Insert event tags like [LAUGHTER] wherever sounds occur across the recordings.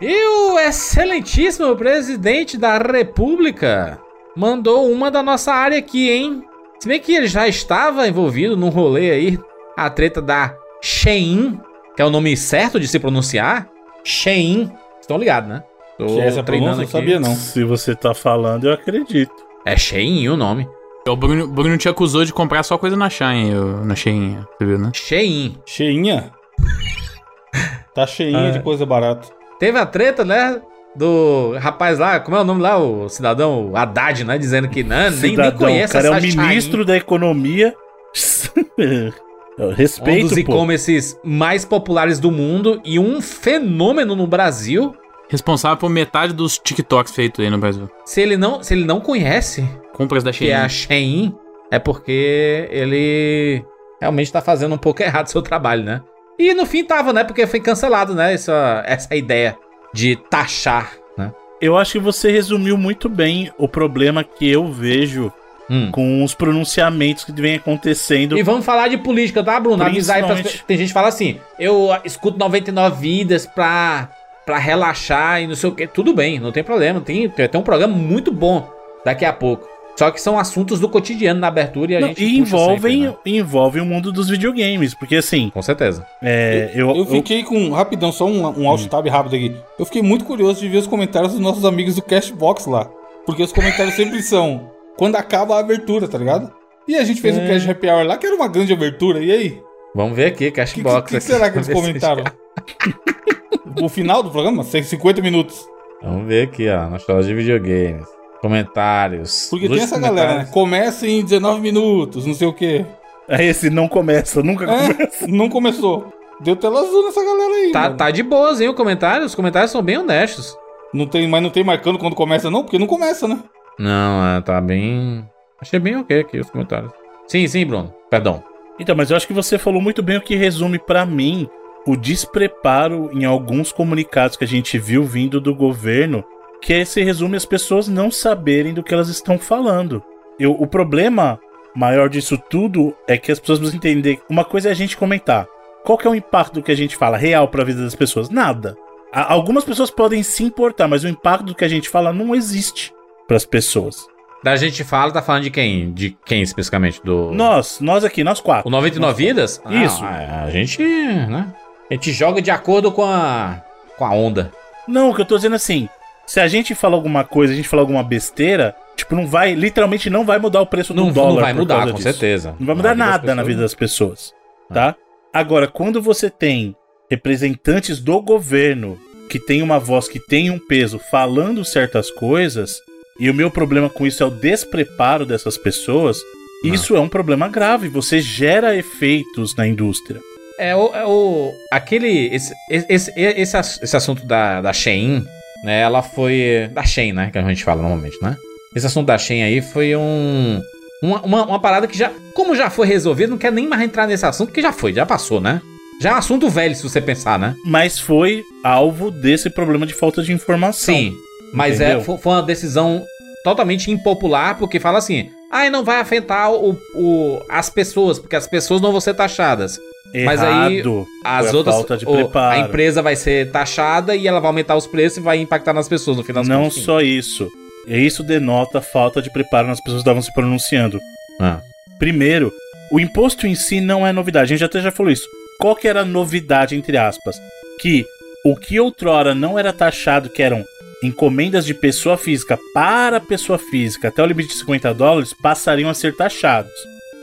E o excelentíssimo presidente da República mandou uma da nossa área aqui, hein? Se bem que ele já estava envolvido num rolê aí, a treta da Shein, que é o nome certo de se pronunciar. Shein. Estão ligados, né? Tô que essa treinando aqui. sabia não. Se você tá falando, eu acredito. É Shein o nome. O Bruno, Bruno te acusou de comprar só coisa na Shein, na Shein, você viu, né? Shein. Cheinha? tá cheinha de coisa barata. Teve a treta, né? Do rapaz lá, como é o nome lá? O cidadão o Haddad, né? Dizendo que não, nem, nem conhece cara essa é o ministro da economia. [LAUGHS] Respeito, um dos e-commerces mais populares do mundo e um fenômeno no Brasil. Responsável por metade dos TikToks feitos aí no Brasil. Se ele não, se ele não conhece compras da Shein, que é a Shein, é porque ele realmente tá fazendo um pouco errado o seu trabalho, né? E no fim tava, né? Porque foi cancelado, né? Essa, essa ideia de taxar, né? Eu acho que você resumiu muito bem o problema que eu vejo hum. com os pronunciamentos que vem acontecendo. E vamos falar de política, tá, Bruno? Avisar aí pra... Tem gente que fala assim: eu escuto 99 vidas pra, pra relaxar e não sei o que. Tudo bem, não tem problema. Tem, tem um programa muito bom daqui a pouco. Só que são assuntos do cotidiano na abertura e a não, gente. E envolvem, sempre, né? envolvem o mundo dos videogames, porque assim. Com certeza. É, eu, eu, eu fiquei eu... com. Rapidão, só um, um alt tab rápido aqui. Eu fiquei muito curioso de ver os comentários dos nossos amigos do Cashbox lá. Porque os comentários [LAUGHS] sempre são quando acaba a abertura, tá ligado? E a gente fez é. um Cash Happy Hour lá, que era uma grande abertura, e aí? Vamos ver aqui, Cashbox. O que, que, que, será que eles comentaram? [LAUGHS] o final do programa? 50 minutos. Vamos ver aqui, ó, na tela de videogames. Comentários. Porque tem essa galera, né? Começa em 19 minutos, não sei o quê. É esse não começa, nunca é, começa. [LAUGHS] Não começou. Deu tela azul nessa galera aí. Tá, tá de boas, hein, o comentário? Os comentários são bem honestos. Não tem, mas não tem marcando quando começa, não? Porque não começa, né? Não, é, tá bem. Achei bem ok aqui os comentários. Sim, sim, Bruno. Perdão. Então, mas eu acho que você falou muito bem o que resume para mim o despreparo em alguns comunicados que a gente viu vindo do governo que se resume as pessoas não saberem do que elas estão falando. Eu, o problema maior disso tudo é que as pessoas precisam entender. Uma coisa é a gente comentar. Qual que é o impacto do que a gente fala real para a vida das pessoas? Nada. Algumas pessoas podem se importar, mas o impacto do que a gente fala não existe para as pessoas. Da gente fala, tá falando de quem? De quem especificamente? Do Nós, nós aqui, nós quatro. O 99 nós vidas? Ah, Isso. a, a gente, né? A gente joga de acordo com a com a onda. Não, o que eu tô dizendo assim, se a gente fala alguma coisa, a gente fala alguma besteira, tipo, não vai, literalmente não vai mudar o preço não, do dólar. Não vai mudar, com certeza. Não vai mudar nada na vida das pessoas, tá? Agora, quando você tem representantes do governo que tem uma voz que tem um peso falando certas coisas, e o meu problema com isso é o despreparo dessas pessoas, não. isso é um problema grave. Você gera efeitos na indústria. É o, é o aquele esse, esse, esse, esse assunto da, da Shein né, ela foi. Da Shen, né? Que a gente fala normalmente, né? Esse assunto da Shen aí foi um. Uma, uma, uma, parada que já. Como já foi resolvido, não quer nem mais entrar nesse assunto, porque já foi, já passou, né? Já é um assunto velho, se você pensar, né? Mas foi alvo desse problema de falta de informação. Sim. Mas é, foi uma decisão totalmente impopular, porque fala assim. Ah, não vai afetar o, o, as pessoas, porque as pessoas não vão ser taxadas. Mas aí as outras o, a empresa vai ser taxada e ela vai aumentar os preços e vai impactar nas pessoas no final Não contas, só isso. Isso denota falta de preparo nas pessoas que estavam se pronunciando. Ah. Primeiro, o imposto em si não é novidade. A gente até já falou isso. Qual que era a novidade, entre aspas? Que o que outrora não era taxado, que eram encomendas de pessoa física para pessoa física até o limite de 50 dólares, passariam a ser taxados.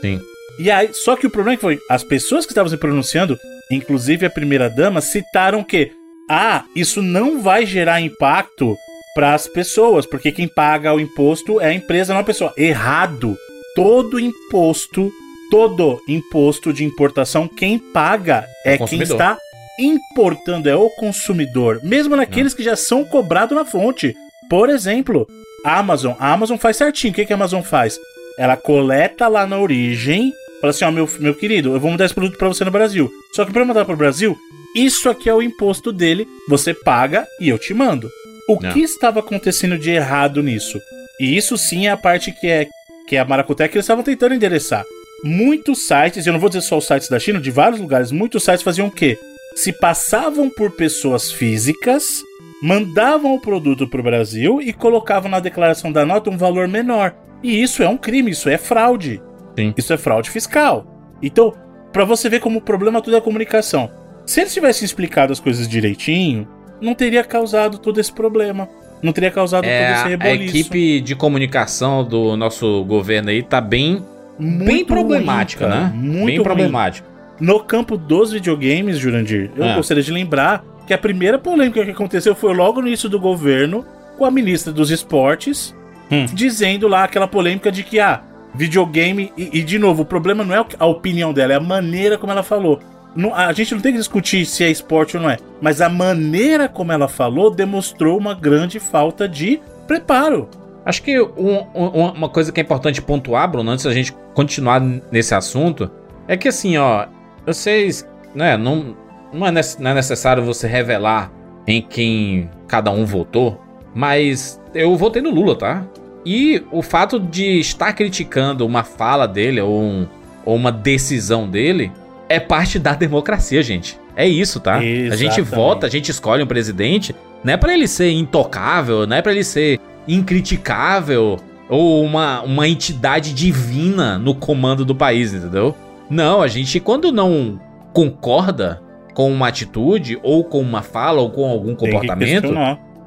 Sim. E aí, só que o problema é que foi, as pessoas que estavam se pronunciando, inclusive a primeira dama, citaram que ah, isso não vai gerar impacto para as pessoas, porque quem paga o imposto é a empresa, não a pessoa. Errado. Todo imposto, todo imposto de importação, quem paga é, é quem está importando, é o consumidor, mesmo naqueles não. que já são cobrados na fonte. Por exemplo, a Amazon. A Amazon faz certinho. O que, que a Amazon faz? Ela coleta lá na origem Fala assim, ó, meu, meu querido, eu vou mandar esse produto para você no Brasil. Só que para mandar para o Brasil, isso aqui é o imposto dele, você paga e eu te mando. O Não. que estava acontecendo de errado nisso? E isso sim é a parte que é que é a Maracutec que eles estavam tentando endereçar. Muitos sites, eu não vou dizer só os sites da China, de vários lugares, muitos sites faziam o quê? Se passavam por pessoas físicas, mandavam o produto pro Brasil e colocavam na declaração da nota um valor menor. E isso é um crime, isso é fraude. Sim. Isso é fraude fiscal. Então, pra você ver como o problema tudo é a comunicação. Se eles tivessem explicado as coisas direitinho, não teria causado todo esse problema. Não teria causado É, todo esse a reboliço. equipe de comunicação do nosso governo aí tá bem, bem Muito problemática, ruim, né? Muito bem ruim. problemática. No campo dos videogames, Jurandir, eu É. gostaria de lembrar que a primeira polêmica que aconteceu foi logo no início do governo, com a ministra dos esportes, Hum. dizendo lá aquela polêmica de que, ah, videogame. E, e, de novo, o problema não é a opinião dela, é a maneira como ela falou. Não- a gente não tem que discutir se é esporte ou não é, mas a maneira como ela falou demonstrou uma grande falta de preparo. Acho que um- um- uma coisa que é importante pontuar, Bruno, antes da gente continuar nesse assunto, é que assim, ó, vocês, né, não, é, não é necessário você revelar em quem cada um votou, mas eu votei no Lula, tá? E o fato de estar criticando uma fala dele ou, um- ou uma decisão dele é parte da democracia, gente. É isso, tá? A gente Exatamente. vota, a gente escolhe um presidente, não é pra ele ser intocável, não é pra ele ser incriticável ou uma, uma entidade divina no comando do país, entendeu? Não, a gente, quando não concorda com uma atitude, ou com uma fala, ou com algum comportamento,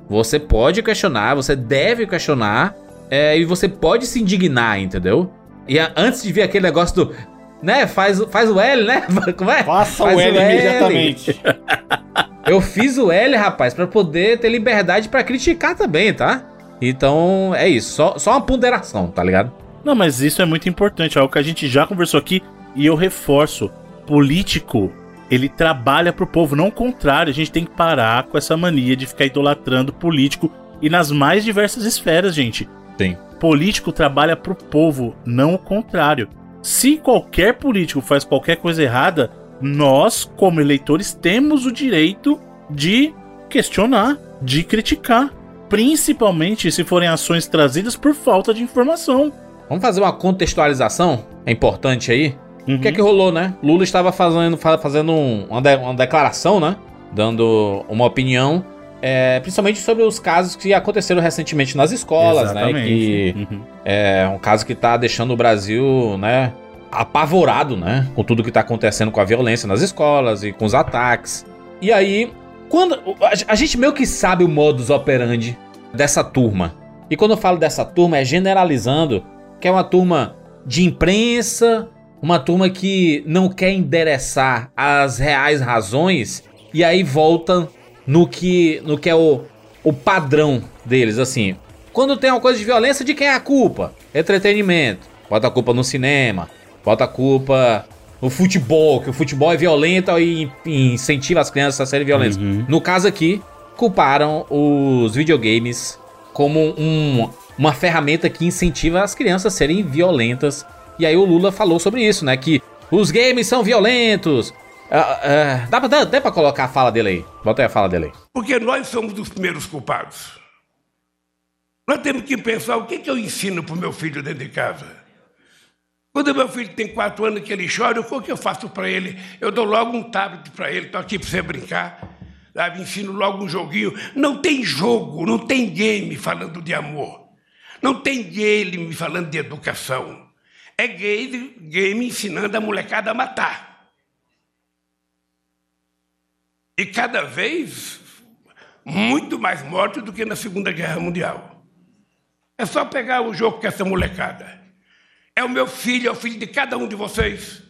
você pode questionar, você deve questionar, é, e você pode se indignar, entendeu? E a- antes de vir aquele negócio do. Né, faz, o- faz o L, né? [LAUGHS] Como é? Faça Faz o L o L. imediatamente. [LAUGHS] Eu fiz o L, rapaz, pra poder ter liberdade pra criticar também, tá? Então é isso, só, só uma ponderação, tá ligado? Não, mas isso é muito importante, é algo que a gente já conversou aqui e eu reforço. Político, ele trabalha pro povo, não o contrário. A gente tem que parar com essa mania de ficar idolatrando político e nas mais diversas esferas, gente. Sim. Político trabalha pro povo, não o contrário. Se qualquer político faz qualquer coisa errada, nós, como eleitores, temos o direito de questionar, de criticar. Principalmente se forem ações trazidas por falta de informação. Vamos fazer uma contextualização? É importante aí. Uhum. O que é que rolou, né? Lula estava fazendo, fa- fazendo um- uma, de- uma declaração, né? Dando uma opinião, é, principalmente sobre os casos que aconteceram recentemente nas escolas, né? Que Uhum. é um caso que tá deixando o Brasil, né? Apavorado, né? Com tudo que tá acontecendo com a violência nas escolas e com os ataques. E aí, quando. A gente meio que sabe o modus operandi dessa turma. E quando eu falo dessa turma, é generalizando que é uma turma de imprensa, uma turma que não quer endereçar as reais razões e aí volta no que, no que é o, o padrão deles, assim. Quando tem uma coisa de violência, de quem é a culpa? Entretenimento. Bota a culpa no cinema, bota a culpa no futebol, que o futebol é violento e e incentiva as crianças a serem violentas. Uhum. No caso aqui, culparam os videogames como um- uma ferramenta que incentiva as crianças a serem violentas. E aí o Lula falou sobre isso, né? Que os games são violentos. Ah, ah, dá, pra, dá, dá pra colocar a fala dele aí. Bota aí a fala dele aí. Porque nós somos os primeiros culpados. Nós temos que pensar o que, que eu ensino para o meu filho dentro de casa. Quando meu filho tem quatro anos que ele chora, o que eu faço para ele? Eu dou logo um tablet para ele, estou aqui para você brincar. Sabe? Ensino logo um joguinho. Não tem jogo, não tem game falando de amor. Não tem game falando de educação. É game, game ensinando a molecada a matar. E cada vez muito mais morte do que na Segunda Guerra Mundial. É só pegar o jogo com essa molecada. É o meu filho, é o filho de cada um de vocês.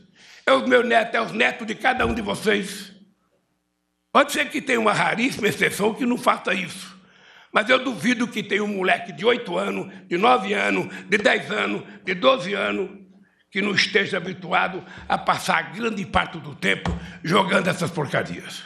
É o meu neto, é os netos de cada um de vocês. Pode ser que tenha uma raríssima exceção que não faça isso. Mas eu duvido que tenha um moleque de 8 anos, de 9 anos, de 10 anos, de 12 anos, que não esteja habituado a passar grande parte do tempo jogando essas porcarias.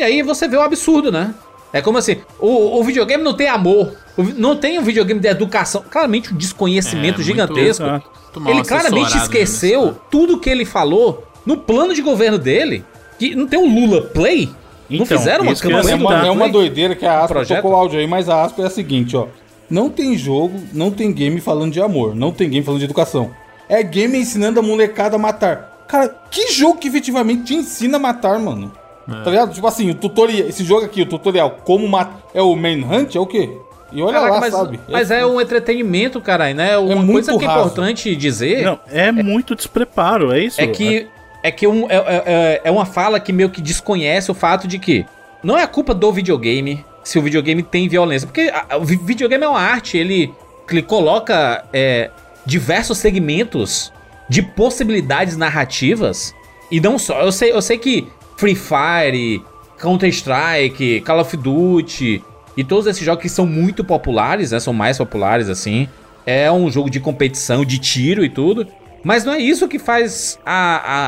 E aí você vê o absurdo, né? É como assim, o, o videogame não tem amor, o não tem um videogame de educação. Claramente um desconhecimento É, gigantesco. Muito Ele claramente esqueceu nisso, né? tudo que ele falou no plano de governo dele. Que não tem um Lula Play? não Então, fizeram uma campanha É uma, é uma Play? doideira que a Aspa projeto? tocou o áudio aí, mas a Aspa é a seguinte, ó. Não tem jogo, não tem game falando de amor, não tem game falando de educação. É game ensinando a molecada a matar. Cara, que jogo que efetivamente te ensina a matar, mano? Tá ligado? Tipo assim, o tutorial, esse jogo aqui, o tutorial, como matar. É o Manhunt? É o quê? E olha Caraca, lá, mas, sabe? mas é, um entretenimento, caralho, né? Uma muito coisa que é raso. importante dizer Não, é muito despreparo, é isso? é que é que um, é, é- é- é uma fala que meio que desconhece o fato de que não é a culpa do videogame se o videogame tem violência, porque a- a- o vi- videogame é uma arte, ele, ele coloca é, diversos segmentos de possibilidades narrativas e não só. Eu sei, eu sei que Free Fire, Counter Strike, Call of Duty e todos esses jogos que são muito populares, né, são mais populares assim, é um jogo de competição, de tiro e tudo. Mas não é isso que faz a,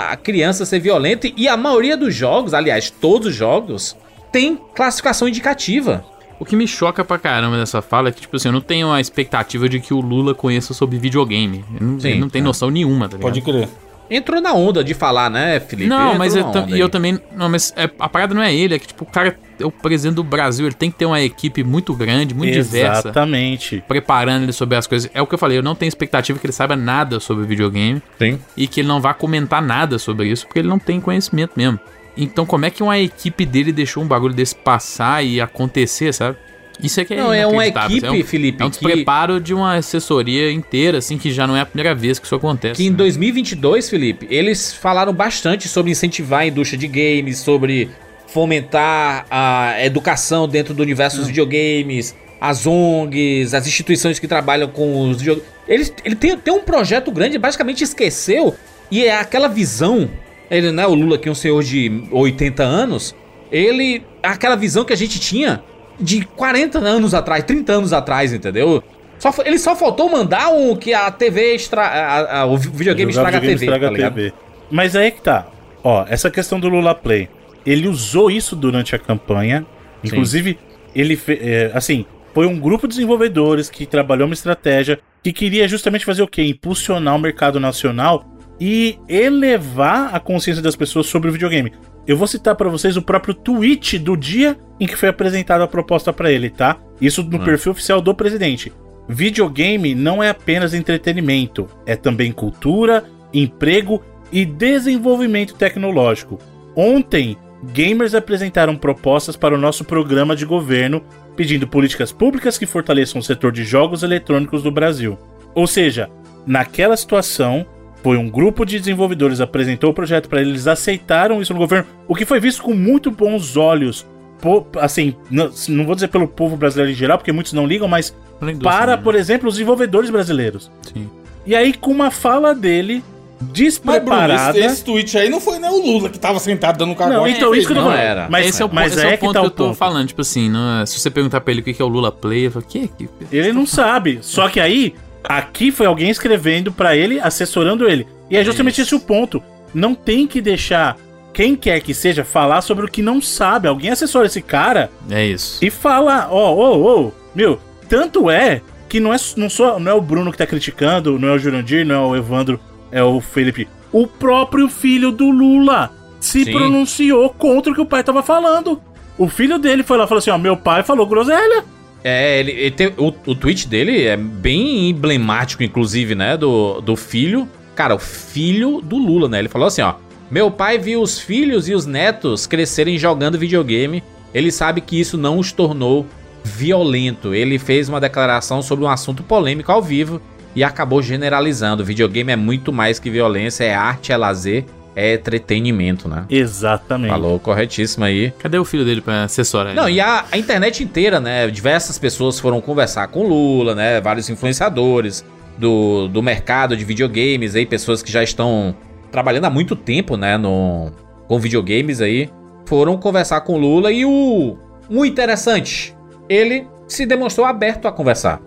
a- a criança ser violenta. E a maioria dos jogos, aliás, todos os jogos, tem classificação indicativa. O que me choca pra caramba dessa fala é que, tipo assim, eu não tenho a expectativa de que o Lula conheça sobre videogame. Ele não, Sim, ele não tem é. noção nenhuma, tá ligado? Pode crer. Entrou na onda de falar, né, Felipe? Não, Entrou mas eu, e eu também. Não, mas é- a parada não é ele, é que, tipo, o cara é o presidente do Brasil, ele tem que ter uma equipe muito grande, muito diversa, Exatamente. preparando ele sobre as coisas. É o que eu falei, eu não tenho expectativa que ele saiba nada sobre videogame Sim. e que ele não vá comentar nada sobre isso, porque ele não tem conhecimento mesmo. Então, como é que uma equipe dele deixou um bagulho desse passar e acontecer, sabe? Isso é que é Não, é uma equipe, é um, Felipe, É um que- despreparo de uma assessoria inteira, assim, que já não é a primeira vez que isso acontece. Que em né? 2022, Felipe, eles falaram bastante sobre incentivar a indústria de games, sobre fomentar a educação dentro do universo dos videogames, as ONGs, as instituições que trabalham com os videogames. Ele, ele tem, tem um projeto grande, basicamente esqueceu, e é aquela visão. Ele, né, o Lula, que é um senhor de 80 anos, ele. aquela visão que a gente tinha de 40 anos atrás, 30 anos atrás, entendeu? Só, ele só faltou mandar um que a TV extra, a- a- o videogame Jogar estraga a videogame TV, estraga tá ligado? TV. Mas aí que tá. Ó, essa questão do Lula Play. Ele usou isso durante a campanha. Inclusive, ele fe- é, assim, foi um grupo de desenvolvedores que trabalhou uma estratégia que queria justamente fazer o quê? Impulsionar o mercado nacional e elevar a consciência das pessoas sobre o videogame. Eu vou citar pra vocês o próprio tweet do dia em que foi apresentada a proposta pra ele, tá? Isso no perfil oficial do presidente. Videogame não é apenas entretenimento, é também cultura, emprego e desenvolvimento tecnológico. Ontem, gamers apresentaram propostas para o nosso programa de governo pedindo políticas públicas que fortaleçam o setor de jogos eletrônicos do Brasil. Ou seja, naquela situação, foi um grupo de desenvolvedores apresentou o projeto para eles, aceitaram isso no governo, o que foi visto com muito bons olhos. po- assim, não, não vou dizer pelo povo brasileiro em geral, porque muitos não ligam, mas para, né? por exemplo, os desenvolvedores brasileiros. Sim. E aí, com uma fala dele Mas, Bruno, despreparada. esse, esse tweet aí não foi nem o Lula que tava sentado dando cagão. Não, então, isso que eu não falando. era. Mas, esse é o, mas esse é aí o é que ponto tá que eu tô ponto. falando. Tipo assim, não é- se você perguntar pra ele o que que é o Lula Play, eu falo, que? que Ele não sabe. Só que aí, aqui foi alguém escrevendo pra ele, assessorando ele. E é justamente Isso. esse o ponto. Não tem que deixar quem quer que seja falar sobre o que não sabe. Alguém assessora esse cara É isso. e fala, ó, ó, ó, meu, tanto é que não é, não, só, não é o Bruno que tá criticando, não é o Jurandir, não é o Evandro, é o Felipe. O próprio filho do Lula se Sim. pronunciou contra o que o pai tava falando. O filho dele foi lá e falou assim, ó, meu pai falou groselha. É, ele, ele tem- o, o tweet dele é bem emblemático, inclusive, né? Do, do filho. Cara, o filho do Lula, né? Ele falou assim, ó. Meu pai viu os filhos e os netos crescerem jogando videogame. Ele sabe que isso não os tornou violento. Ele fez uma declaração sobre um assunto polêmico ao vivo e acabou generalizando. Videogame é muito mais que violência, é arte, é lazer, é entretenimento, né? Exatamente. Falou corretíssimo aí. Cadê o filho dele pra assessorar Não, ele? e a, a internet inteira, né? Diversas pessoas foram conversar com o Lula, né? Vários influenciadores do, do mercado de videogames aí, pessoas que já estão trabalhando há muito tempo, né? No, com videogames aí, foram conversar com o Lula e o. O interessante, ele se demonstrou aberto a conversar.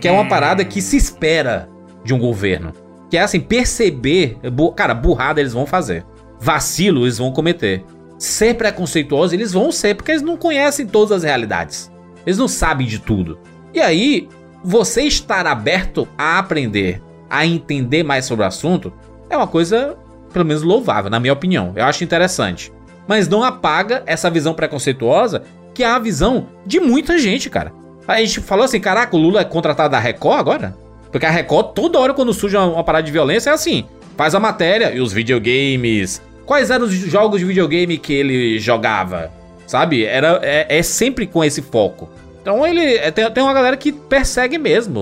Que é uma parada que se espera de um governo. Que é assim, perceber. Cara, burrada eles vão fazer. Vacilo eles vão cometer. Ser preconceituosos eles vão ser, porque eles não conhecem todas as realidades. Eles não sabem de tudo. E aí, você estar aberto a aprender, a entender mais sobre o assunto, é uma coisa, pelo menos, louvável, na minha opinião. Eu acho interessante. Mas não apaga essa visão preconceituosa, que é a visão de muita gente, cara. A gente falou assim, caraca, o Lula é contratado da Record agora? Porque a Record, toda hora quando surge uma, uma parada de violência, é assim. Faz a matéria e os videogames Quais eram os jogos de videogame que ele jogava? Sabe? Era, é, é sempre com esse foco. Então ele. é, Tem, tem uma galera que persegue mesmo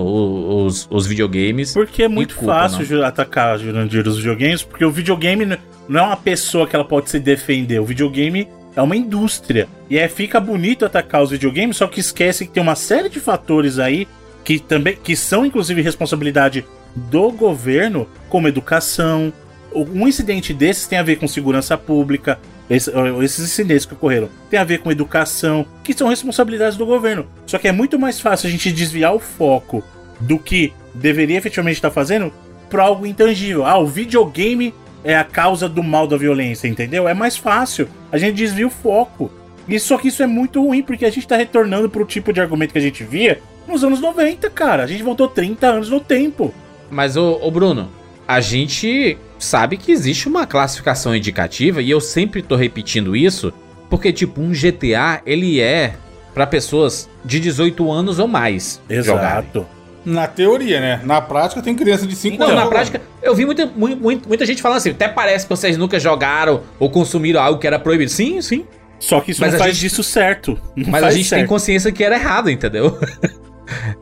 os, os videogames. Porque é muito culpa, fácil não. ju- atacar Jurandir os videogames, porque o videogame não é uma pessoa que ela pode se defender. O videogame é uma indústria. E é, fica bonito atacar os videogames, só que esquece que tem uma série de fatores aí que também que são inclusive responsabilidade do governo, como educação. Um incidente desses tem a ver com segurança pública. esse- esses incidentes que ocorreram tem a ver com educação, que são responsabilidades do governo. Só que é muito mais fácil a gente desviar o foco do que deveria efetivamente estar fazendo para algo intangível. Ah, o videogame é a causa do mal da violência, entendeu? É mais fácil. A gente desvia o foco. E só que isso é muito ruim, porque a gente tá retornando pro tipo de argumento que a gente via nos anos 90, cara. A gente voltou 30 anos no tempo. Mas, ô, ô Bruno, a gente sabe que existe uma classificação indicativa e eu sempre tô repetindo isso, porque, tipo, um GTA, ele é pra pessoas de 18 anos ou mais jogarem. Exato. Na teoria, né? Na prática tem criança de 5 Não, anos. na jogando. prática, eu vi muita, mu- mu- muita gente falando assim, até parece que vocês nunca jogaram ou consumiram algo que era proibido. Sim, sim. Só que isso Mas não faz gente- disso certo. Não Mas a gente tem certo. consciência que era errado, entendeu? [LAUGHS]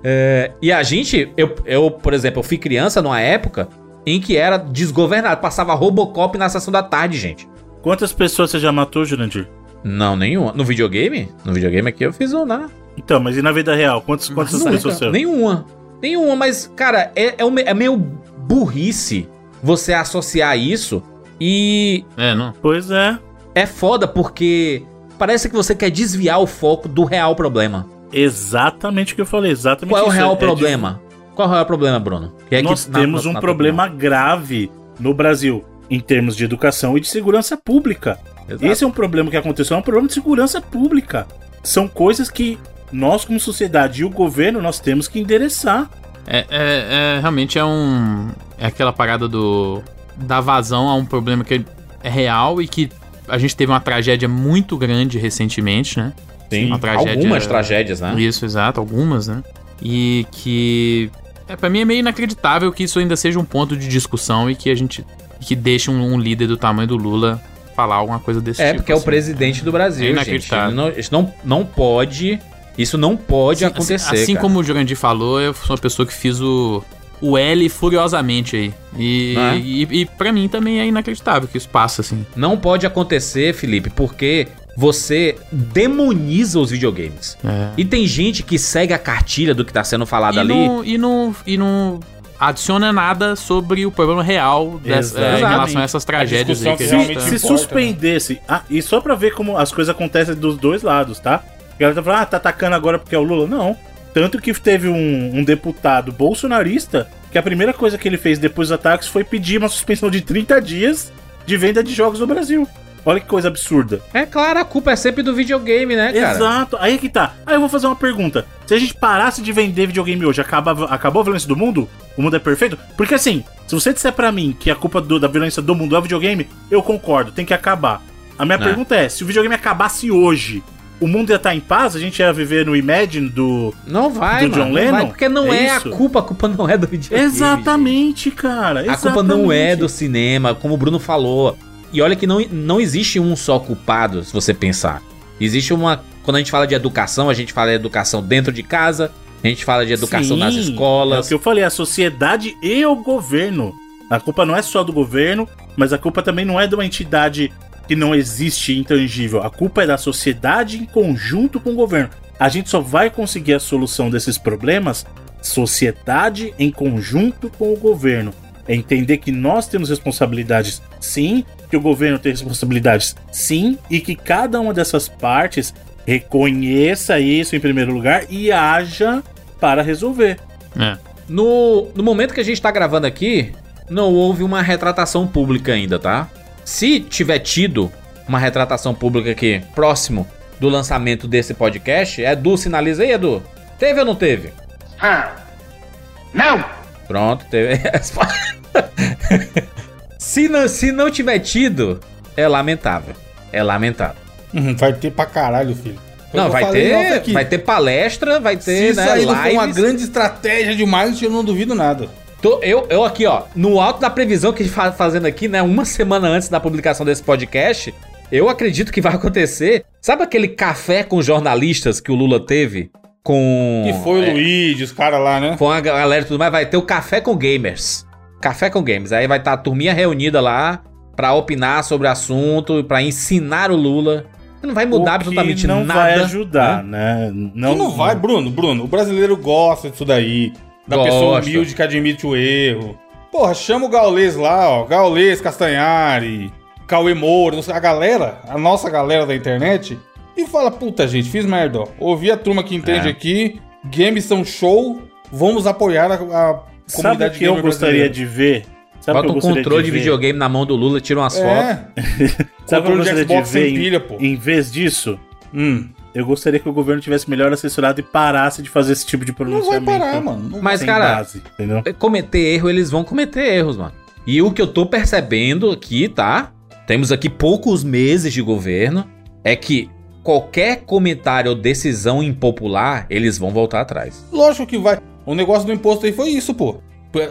É, e a gente, eu, eu, por exemplo, eu fui criança numa época em que era desgovernado. Passava Robocop na sessão da tarde, gente. Quantas pessoas você já matou, Jurandir? Não, nenhuma. No videogame? No videogame aqui eu fiz um, né? Então, mas e na vida real? Quantas, quantas Nunca. pessoas você... Nenhuma. Nenhuma, mas, cara, é, é, um- é meio burrice você associar isso e É, não. Pois é. É foda porque parece que você quer desviar o foco do real problema. Exatamente o que eu falei. Exatamente Qual é o isso. real de- problema? Qual é o real problema, Bruno? Que é Nós na- temos na- um na- problema grave no Brasil em termos de educação e de segurança pública. Exato. Esse é um problema que aconteceu, é um problema de segurança pública. São coisas que nós, como sociedade e o governo, nós temos que endereçar. É, é- é- realmente é um. É aquela parada do. Da vazão a um problema que é real e que a gente teve uma tragédia muito grande recentemente, né? Sim, uma tragédia- algumas tragédias, né? Isso, exato, algumas, né? E que. É, pra mim é meio inacreditável que isso ainda seja um ponto de discussão e que a gente. que deixe um, um líder do tamanho do Lula falar alguma coisa desse É, tipo. porque é o assim. presidente do Brasil, É gente. inacreditável. Não- Isso não, não pode. Isso não pode Sim, acontecer. Assim, assim cara. como o Jurandir falou, eu sou uma pessoa que fiz o, o L furiosamente aí. E, é? e, e pra mim também é inacreditável que isso passa, assim. Não pode acontecer, Felipe, porque você demoniza os videogames. É. E tem gente que segue a cartilha do que tá sendo falado E ali. não, e, não, e não adiciona nada sobre o problema real dessa- é, em relação a essas tragédias aí que a que gente realmente tá... Se importa, suspendesse. Ah, e só pra ver como as coisas acontecem dos dois lados, tá? A galera tá falando, ah, tá atacando agora porque é o Lula. Não. Tanto que teve um, um deputado bolsonarista que a primeira coisa que ele fez depois dos ataques foi pedir uma suspensão de 30 dias de venda de jogos no Brasil. Olha que coisa absurda. É claro, a culpa é sempre do videogame, né, cara? Exato. Aí é que tá. Aí eu vou fazer uma pergunta. Se a gente parasse de vender videogame hoje, acaba, acabou a violência do mundo? O mundo é perfeito? Porque assim, se você disser pra mim que a culpa do- da violência do mundo é o videogame, eu concordo, tem que acabar. A minha Né? pergunta é, se o videogame acabasse hoje, o mundo ia estar em paz? A gente ia viver no Imagine do... Não vai, Do mano. John não Lennon? vai, porque não É é, a culpa, a culpa não é do videogame. Exatamente, cara. gente. A culpa não é exatamente. do cinema, como o Bruno falou. E olha que não, não existe um só culpado, se você pensar. Existe uma. Quando a gente fala de educação, a gente fala de educação dentro de casa, a gente fala de educação nas Sim, É escolas. o que eu falei, a sociedade e o governo. A culpa não é só do governo, mas a culpa também não é de uma entidade que não existe intangível. A culpa é da sociedade em conjunto com o governo. A gente só vai conseguir a solução desses problemas sociedade em conjunto com o governo. É entender que nós temos responsabilidades, sim, que o governo tem responsabilidades, sim, e que cada uma dessas partes reconheça isso em primeiro lugar e haja para resolver. É. No, no momento que a gente tá gravando aqui, não houve uma retratação pública ainda, tá? Se tiver tido uma retratação pública aqui próximo do lançamento desse podcast, Edu, sinaliza aí, Edu. Teve ou não teve? Não! Pronto, teve. [LAUGHS] se, não, se não tiver tido, é lamentável. É lamentável. Uhum, vai ter pra caralho, filho. Foi Não, vai ter, aqui. vai ter palestra, vai Se ter, isso né, aí não for uma lives. grande estratégia de marketing, eu não duvido nada. Tô- eu, eu aqui, ó, no alto da previsão que a gente tá fazendo aqui, né? Uma semana antes da publicação desse podcast, eu acredito que vai [LAUGHS] acontecer. Sabe aquele café com jornalistas que o Lula teve? Com. Que foi o é, Luigi, os caras lá, né? Com a galera e tudo mais, vai ter o café com gamers. Café com gamers. Aí vai estar a turminha reunida lá pra opinar sobre o assunto, pra ensinar o Lula. Não vai mudar O que absolutamente não nada. vai ajudar, né? Não, não vai, Bruno. Bruno, o brasileiro gosta disso daí. Da Gosta. pessoa humilde que admite o erro. Porra, chama o Gaulês lá, ó. Gaulês, Castanhari, Cauê Moura, a galera, a nossa galera da internet. E fala, puta, gente, fiz merda, ó. Ouvi a turma que entende É. aqui. Games são show. Vamos apoiar a, a Sabe o comunidade que eu gostaria brasileira. de ver? Sabe o que Bota um gostaria controle de, ver? videogame na mão do Lula, tira umas fotos. É, [LAUGHS] Sabe o que eu de gostaria de Xbox ver sem em, pilha, pô. em vez disso? hum. Eu gostaria que o governo tivesse melhor assessorado e parasse de fazer esse tipo de Não vai pronunciamento. parar, mano. Não Mas, cara, base, entendeu? cometer erro, eles vão cometer erros, mano. E o que eu tô percebendo aqui, tá? Temos aqui poucos meses de governo. É que qualquer comentário ou decisão impopular, eles vão voltar atrás. Lógico que vai. O negócio do imposto aí foi isso, pô.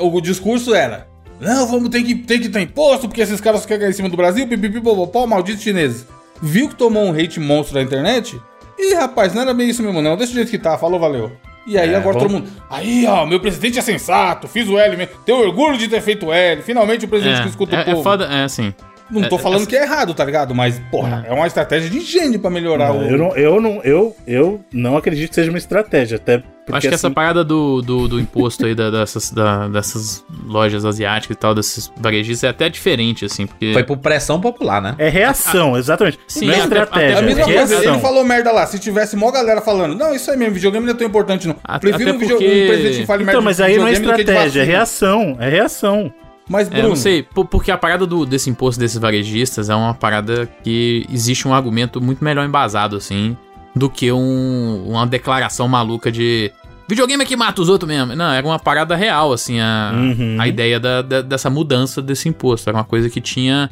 O discurso era: não, vamos ter que, ter que ter imposto, porque esses caras querem ganhar em cima do Brasil, pipipi, popopó, malditos chineses. Viu que tomou um hate monstro da internet? Ih, rapaz, não era bem isso mesmo, não. Deixa do jeito que tá, falou, valeu. E aí É, agora vamos- todo mundo. Aí, ó, meu presidente é sensato, fiz o L mesmo. Tenho orgulho de ter feito o L. Finalmente o presidente que escuta o É, é, povo. é foda, é assim. Não tô é- falando que é errado, tá ligado? Mas, porra, é, uma estratégia de gênio pra melhorar Não, o. eu, não, eu, não, eu, eu não acredito que seja uma estratégia, até porque Acho que essa assim, parada do, do, do imposto aí da- dessas, da- dessas lojas asiáticas e tal, desses varejistas, é até diferente, assim, porque. Foi por pressão popular, né? é reação, exatamente. Sim, não é até- estratégia, É a mesma é coisa, reação. ele falou merda lá. Se tivesse mó galera falando, não, isso aí mesmo, videogame não é tão importante, não. A- Prefiro até um, porque- um presidente que fale merda Então, mas aí não é estratégia, é reação, é reação. Mas, É, Bruno, não sei, po- porque a parada do, desse imposto desses varejistas é uma parada que existe um argumento muito melhor embasado, assim, do que um- uma declaração maluca de videogame é que mata os outros mesmo. Não, era uma parada real, assim, a, Uhum. a ideia da- da- dessa mudança desse imposto. Era uma coisa que tinha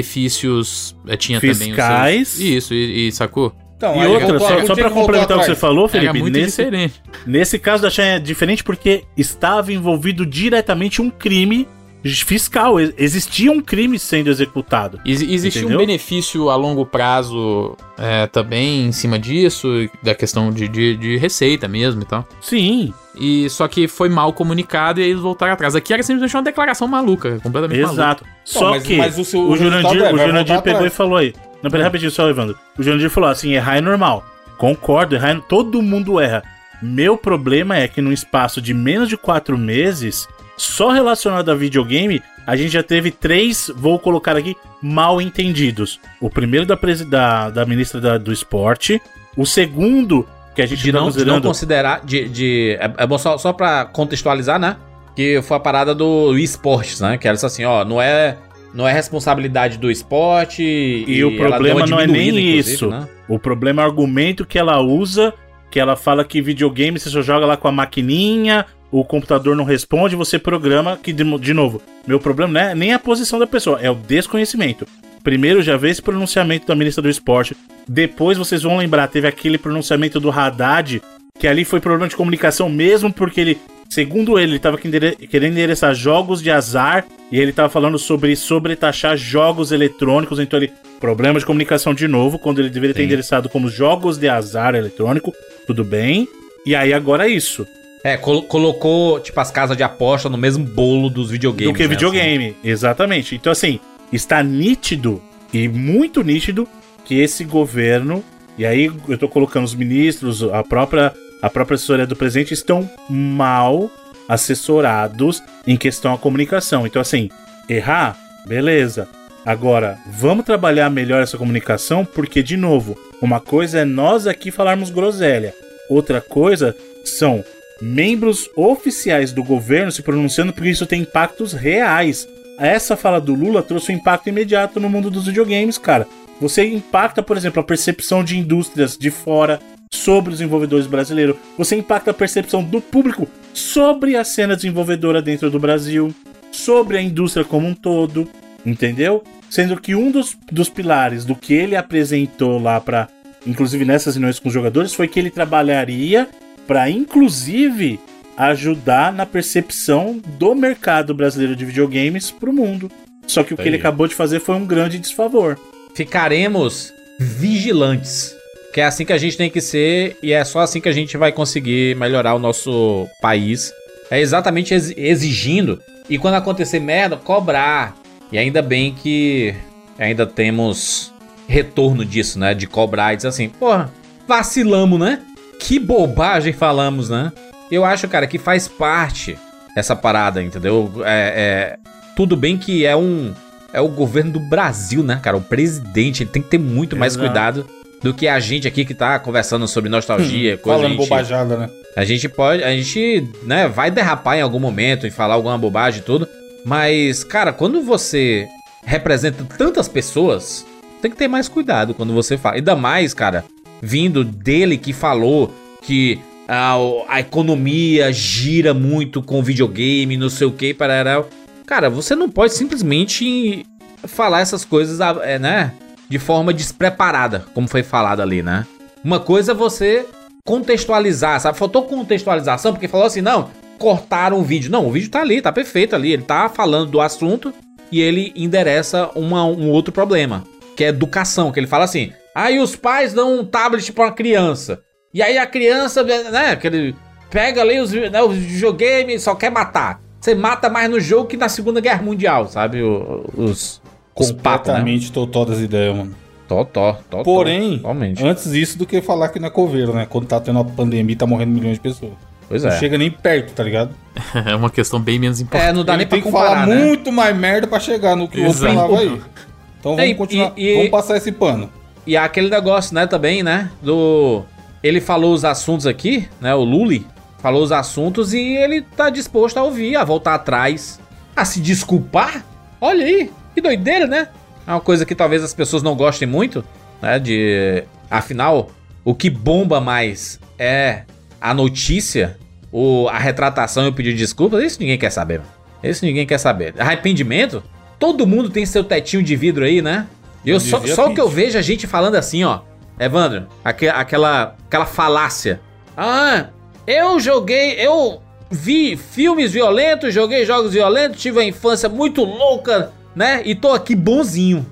benefícios, é, tinha também Fiscais. os seus... Isso, e, e sacou? então, E aí outra, voltou- só, só tinha pra que voltar complementar o que você falou, Felipe, muito nesse, diferente. nesse caso da China é diferente porque estava envolvido diretamente um crime fiscal. Existia um crime sendo executado. Ex- Existe Entendeu? um benefício a longo prazo é, também em cima disso, da questão de, de, de receita mesmo e tal. Sim, E só que foi mal comunicado e aí eles voltaram atrás. Aqui era simplesmente uma declaração maluca, completamente maluca. exato. Só mas- que mas o seu- o o Jurandir, é, o Jurandir pegou atrás. e falou aí. Não, pera rapidinho, só, Evandro. O Jurandir falou assim: errar é normal. Concordo, errar é... todo mundo erra. Meu problema é que num espaço de menos de quatro meses, só relacionado a videogame, a gente já teve três, vou colocar aqui, mal entendidos. O primeiro da, da, da ministra da- do esporte, o segundo, que a gente De tá não, de não considerando. considerar. De, de- é, é bom só, só pra contextualizar, né? Que foi a parada do esportes, né? Que era assim, ó, não é. Não é responsabilidade do esporte. E o ela deu problema não é nem isso. né? O problema é o argumento que ela usa, que ela fala que videogame você só joga lá com a maquininha, o computador não responde, você programa, que de, novo, meu problema não é nem a posição da pessoa, é o desconhecimento. Primeiro já veio esse pronunciamento da ministra do esporte, depois vocês vão lembrar, teve aquele pronunciamento do Haddad, que ali foi problema de comunicação mesmo, porque ele, segundo ele, ele estava querendo endereçar jogos de azar, e ele estava falando sobre sobretaxar jogos eletrônicos, então ele Problema de comunicação de novo, quando ele deveria ter Sim. endereçado como jogos de azar eletrônico. Tudo bem. E aí agora é isso. É, col- colocou, tipo, as casas de aposta no mesmo bolo dos videogames. do que né, videogame. Exatamente. Então, assim, está nítido e muito nítido que esse governo, e aí eu tô colocando os ministros, a própria, a própria assessoria do presidente, estão mal assessorados em questão à comunicação. Então, assim, errar, beleza. Agora, vamos trabalhar melhor essa comunicação, porque, de novo, uma coisa é nós aqui falarmos groselha, outra coisa são membros oficiais do governo se pronunciando, porque isso tem impactos reais. Essa fala do Lula trouxe um impacto imediato no mundo dos videogames, cara. Você impacta, por exemplo, a percepção de indústrias de fora sobre os desenvolvedores brasileiros. Você impacta a percepção do público sobre a cena desenvolvedora dentro do Brasil, sobre a indústria como um todo, entendeu? Sendo que um dos, dos pilares do que ele apresentou lá para, inclusive nessas reuniões com os jogadores, foi que ele trabalharia para, inclusive, ajudar na percepção do mercado brasileiro de videogames pro mundo. Só que o que ele acabou de fazer foi um grande desfavor. Ficaremos vigilantes. Que é assim que a gente tem que ser e é só assim que a gente vai conseguir melhorar o nosso país. É exatamente ex- exigindo e quando acontecer merda, cobrar. E ainda bem que ainda temos retorno disso, né? De cobrar e dizer assim, porra, vacilamos, né? Que bobagem falamos, né? Eu acho, cara, que faz parte essa parada, entendeu? É, é- tudo bem que é um é o governo do Brasil, né, cara? O presidente ele tem que ter muito mais Exato. cuidado do que a gente aqui que tá conversando sobre nostalgia, coisa Falando a gente, bobajada, né? a gente pode, a gente, né, vai derrapar em algum momento e falar alguma bobagem e tudo, mas cara, quando você representa tantas pessoas, tem que ter mais cuidado quando você fala. Ainda mais, cara, vindo dele que falou que a, a economia gira muito com videogame, não sei o que, para Cara, você não pode simplesmente falar essas coisas, ah, é, né? De forma despreparada, como foi falado ali, né? Uma coisa é você contextualizar, sabe? Faltou contextualização, porque falou assim, não, cortaram o vídeo. Não, o vídeo tá ali, tá perfeito ali. Ele tá falando do assunto e ele endereça uma- um outro problema, que é educação, que ele fala assim, aí os pais dão um tablet pra uma criança. E aí a criança, né, que ele pega ali os, né, os videogames e só quer matar. Você mata mais no jogo que na Segunda Guerra Mundial, sabe? O- Os, os né? Completamente totó das ideias, mano. Totó, totó. Porém, Totalmente. antes disso do que falar que não é coveiro, né? Quando tá tendo uma pandemia e tá morrendo milhões de pessoas. Pois Não é. chega nem perto, tá ligado? [LAUGHS] É uma questão bem menos importante. É, não dá Ele nem pra tem que comparar, falar né? muito mais merda pra chegar no que o outro Exato. falava aí. [LAUGHS] Então É, e- vamos continuar. e- Vamos passar esse pano. E há aquele negócio, né, também, né? Do. Ele falou os assuntos aqui, né? O Luli falou os assuntos e ele tá disposto a ouvir, a voltar atrás, a se desculpar. Olha aí, que doideira, né? É uma coisa que talvez as pessoas não gostem muito, né? De. Afinal, o que bomba mais é a notícia, ou a retratação e o pedido de desculpas. Isso ninguém quer saber, mano. Isso ninguém quer saber. Arrependimento? Todo mundo tem seu tetinho de vidro aí, né? Eu só, só o que eu vejo a gente falando assim, ó. Evandro, aque- aquela, aquela falácia. Ah, eu joguei, eu vi filmes violentos, joguei jogos violentos, tive uma infância muito louca, né? E tô aqui bonzinho.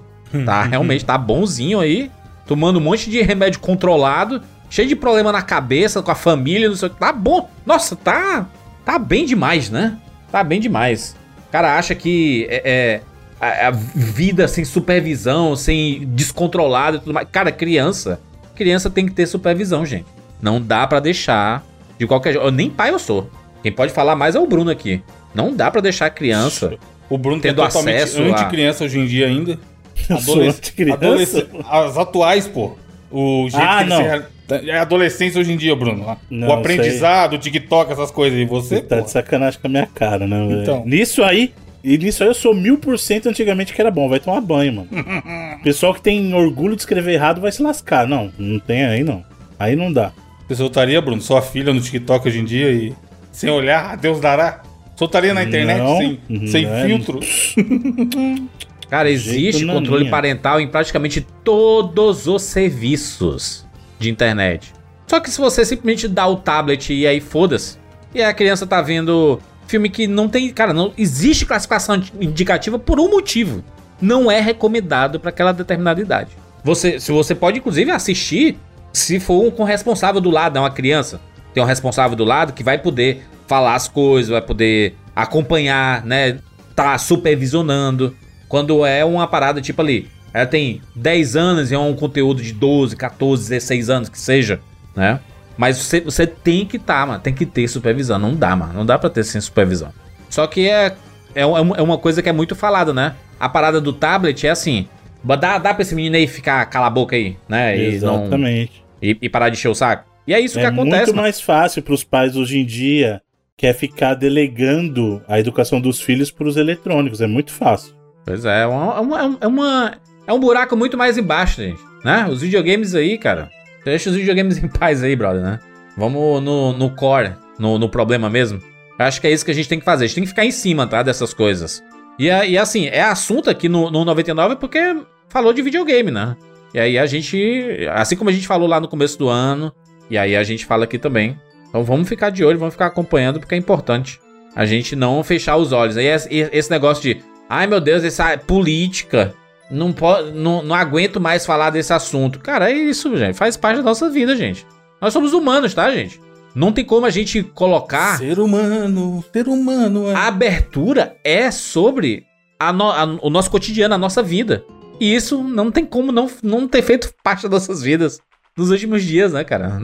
Tá, realmente tá bonzinho aí. Tomando um monte de remédio controlado, cheio de problema na cabeça, com a família, não sei o que. Tá bom. Nossa, tá. Tá bem demais, né? Tá bem demais. O cara acha que é, é, a, a vida sem supervisão, sem descontrolado e tudo mais. Cara, criança. Criança tem que ter supervisão, gente. Não dá pra deixar de qualquer jeito. Nem pai eu sou. Quem pode falar mais é o Bruno aqui. Não dá pra deixar a criança. O Bruno é Tendo totalmente acesso a- anti-criança hoje em dia ainda. [LAUGHS] Eu sou Adolesc- anti-criança? adolesc- As atuais, pô. O jeito Ah, que não. se- É adolescência hoje em dia, Bruno. Não, o aprendizado, o TikTok, essas coisas. E você, Você tá pô. de sacanagem com a minha cara, né, velho? Então. Nisso aí, e nisso aí eu sou mil por cento antigamente que era bom. Vai tomar banho, mano. [LAUGHS] Pessoal que tem orgulho de escrever errado vai se lascar. Não, não tem aí não. Aí não dá. Você soltaria, Bruno, sua filha no TikTok hoje em dia e sem olhar, a [LAUGHS] Deus dará? Soltaria na internet Não, sem, sem não é- filtro? [LAUGHS] Cara, existe controle minha. parental em praticamente todos os serviços de internet. Só que se você simplesmente dá o tablet e aí foda-se, e a criança tá vendo filme que não tem. Cara, não existe classificação indicativa por um motivo. Não é recomendado para aquela determinada idade. Você, se você pode, inclusive, assistir se for um com responsável do lado, não uma criança. Tem um responsável do lado que vai poder falar as coisas, vai poder acompanhar, né? Tá supervisionando. Quando é uma parada tipo ali, ela tem 10 anos e é um conteúdo de 12, 14, 16 anos que seja, né? Mas você, você tem que tá, mano, tem que ter supervisão. Não dá, mano, não dá pra ter sem supervisão. Só que é, é, um- é uma coisa que é muito falada, né? A parada do tablet é assim, dá, dá pra esse menino aí ficar cala a boca aí, né? E, não, Exatamente. e, e parar de encher o saco. E é isso que é acontece, muito mano. mais fácil pros pais hoje em dia que é ficar delegando a educação dos filhos pros eletrônicos. É muito fácil. Pois é, é uma, é uma- é uma- é um buraco muito mais embaixo, gente. Né? Os videogames aí, cara. Deixa os videogames em paz aí, brother, né? Vamos no, no core, no, no problema mesmo. Acho que é isso que a gente tem que fazer. A gente tem que ficar em cima, tá? Dessas coisas. E, e assim, é assunto aqui no, no 99 porque falou de videogame, né? E aí a gente, assim como a gente falou lá no começo do ano, e aí a gente fala aqui também, Então vamos ficar de olho, vamos ficar acompanhando, porque é importante a gente não fechar os olhos. Aí esse negócio de, ai meu Deus, essa política, não, pode, não, não aguento mais falar desse assunto. Cara, é isso, gente, faz parte da nossa vida, gente. Nós somos humanos, tá, gente? Não tem como a gente colocar. Ser humano, ser humano. É. A abertura é sobre a no, a, o nosso cotidiano, a nossa vida. E isso não tem como não, não ter feito parte das nossas vidas nos últimos dias, né, cara?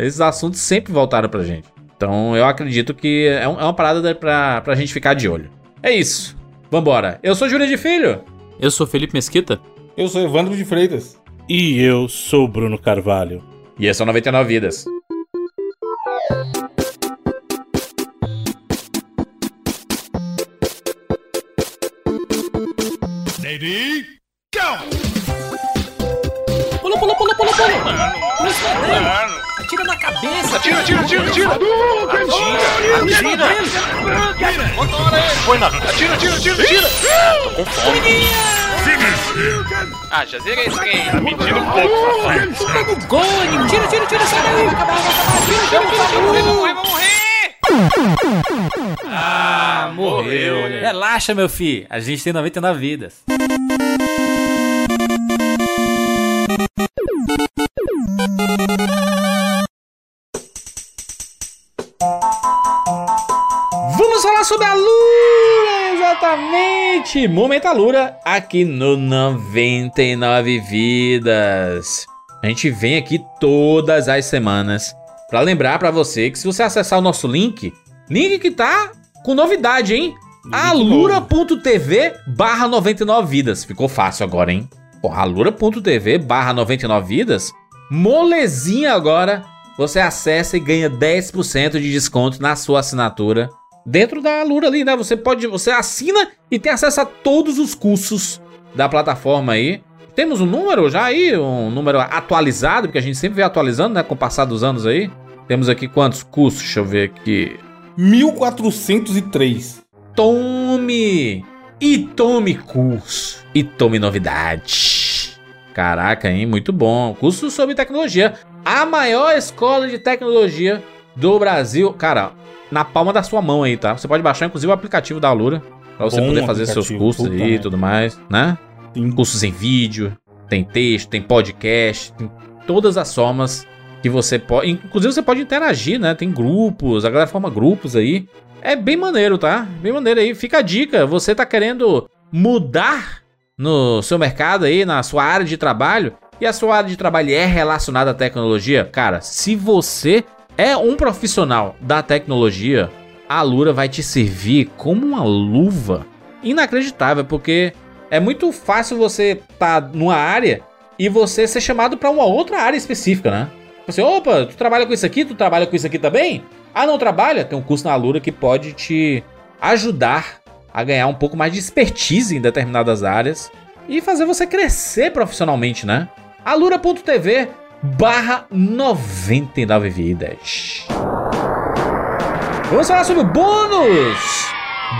Esses assuntos sempre voltaram pra gente. Então eu acredito que é, um, é uma parada pra, pra gente ficar de olho. É isso. Vambora. Eu sou Júlia de Filho. Eu sou Felipe Mesquita. Eu sou Evandro de Freitas. E eu sou Bruno Carvalho. E esse é o 99 Vidas. Lady, go! Pula, pula, pula, pula, pula. Pula escondendo. Atira na cabeça. Atira, atira, atira, atira! Atira! Atira! Põe na... Atira, atira, atira, atira! Ah, já zerei esse trem. Tá mentindo um pouco, safado. Tá no gol, anime. Tira, tira, tira. Sai daí. Vai acabar, vai acabar. Tira, tira, tira, Vai morrer, vai tira. morrer! Ah, morreu. Relaxa, meu filho. A gente tem 99 vidas. Vamos Lura, exatamente! Momento Alura aqui no 99 Vidas. A gente vem aqui todas as semanas para lembrar para você que se você acessar o nosso link, link que tá com novidade, hein? alura.tv barra 99 vidas. Ficou fácil agora, hein? Porra, alura.tv barra 99 vidas. Molezinha agora. Você acessa e ganha 10% de desconto na sua assinatura. Dentro da Alura ali, né? Você pode. Você assina e tem acesso a todos os cursos da plataforma aí. Temos um número já aí, um número atualizado, porque a gente sempre vem atualizando, né? Com o passar dos anos aí. Temos aqui quantos cursos? Deixa eu ver aqui. 1403. Tome! E tome curso. E tome novidade. Caraca, hein? Muito bom. Curso sobre tecnologia. A maior escola de tecnologia do Brasil. Cara, na palma da sua mão aí, tá? Você pode baixar, inclusive, o aplicativo da Alura. Pra você Bom poder fazer seus cursos aí e tudo mais, né? Sim. Cursos em vídeo, tem texto, tem podcast, tem todas as formas que você pode. Inclusive, você pode interagir, né? Tem grupos, a galera forma grupos aí. É bem maneiro, tá? Bem maneiro aí. Fica a dica. Você tá querendo mudar no seu mercado aí, na sua área de trabalho, e a sua área de trabalho é relacionada à tecnologia, cara, se você é um profissional da tecnologia, a Lura vai te servir como uma luva inacreditável, porque é muito fácil você tá numa área e você ser chamado para uma outra área específica, né? Você, opa, tu trabalha com isso aqui, tu trabalha com isso aqui também? Ah, não trabalha? Tem um curso na Alura que pode te ajudar a ganhar um pouco mais de expertise em determinadas áreas e fazer você crescer profissionalmente, né? alura.tv barra 99 vidas. Vamos falar sobre o bônus!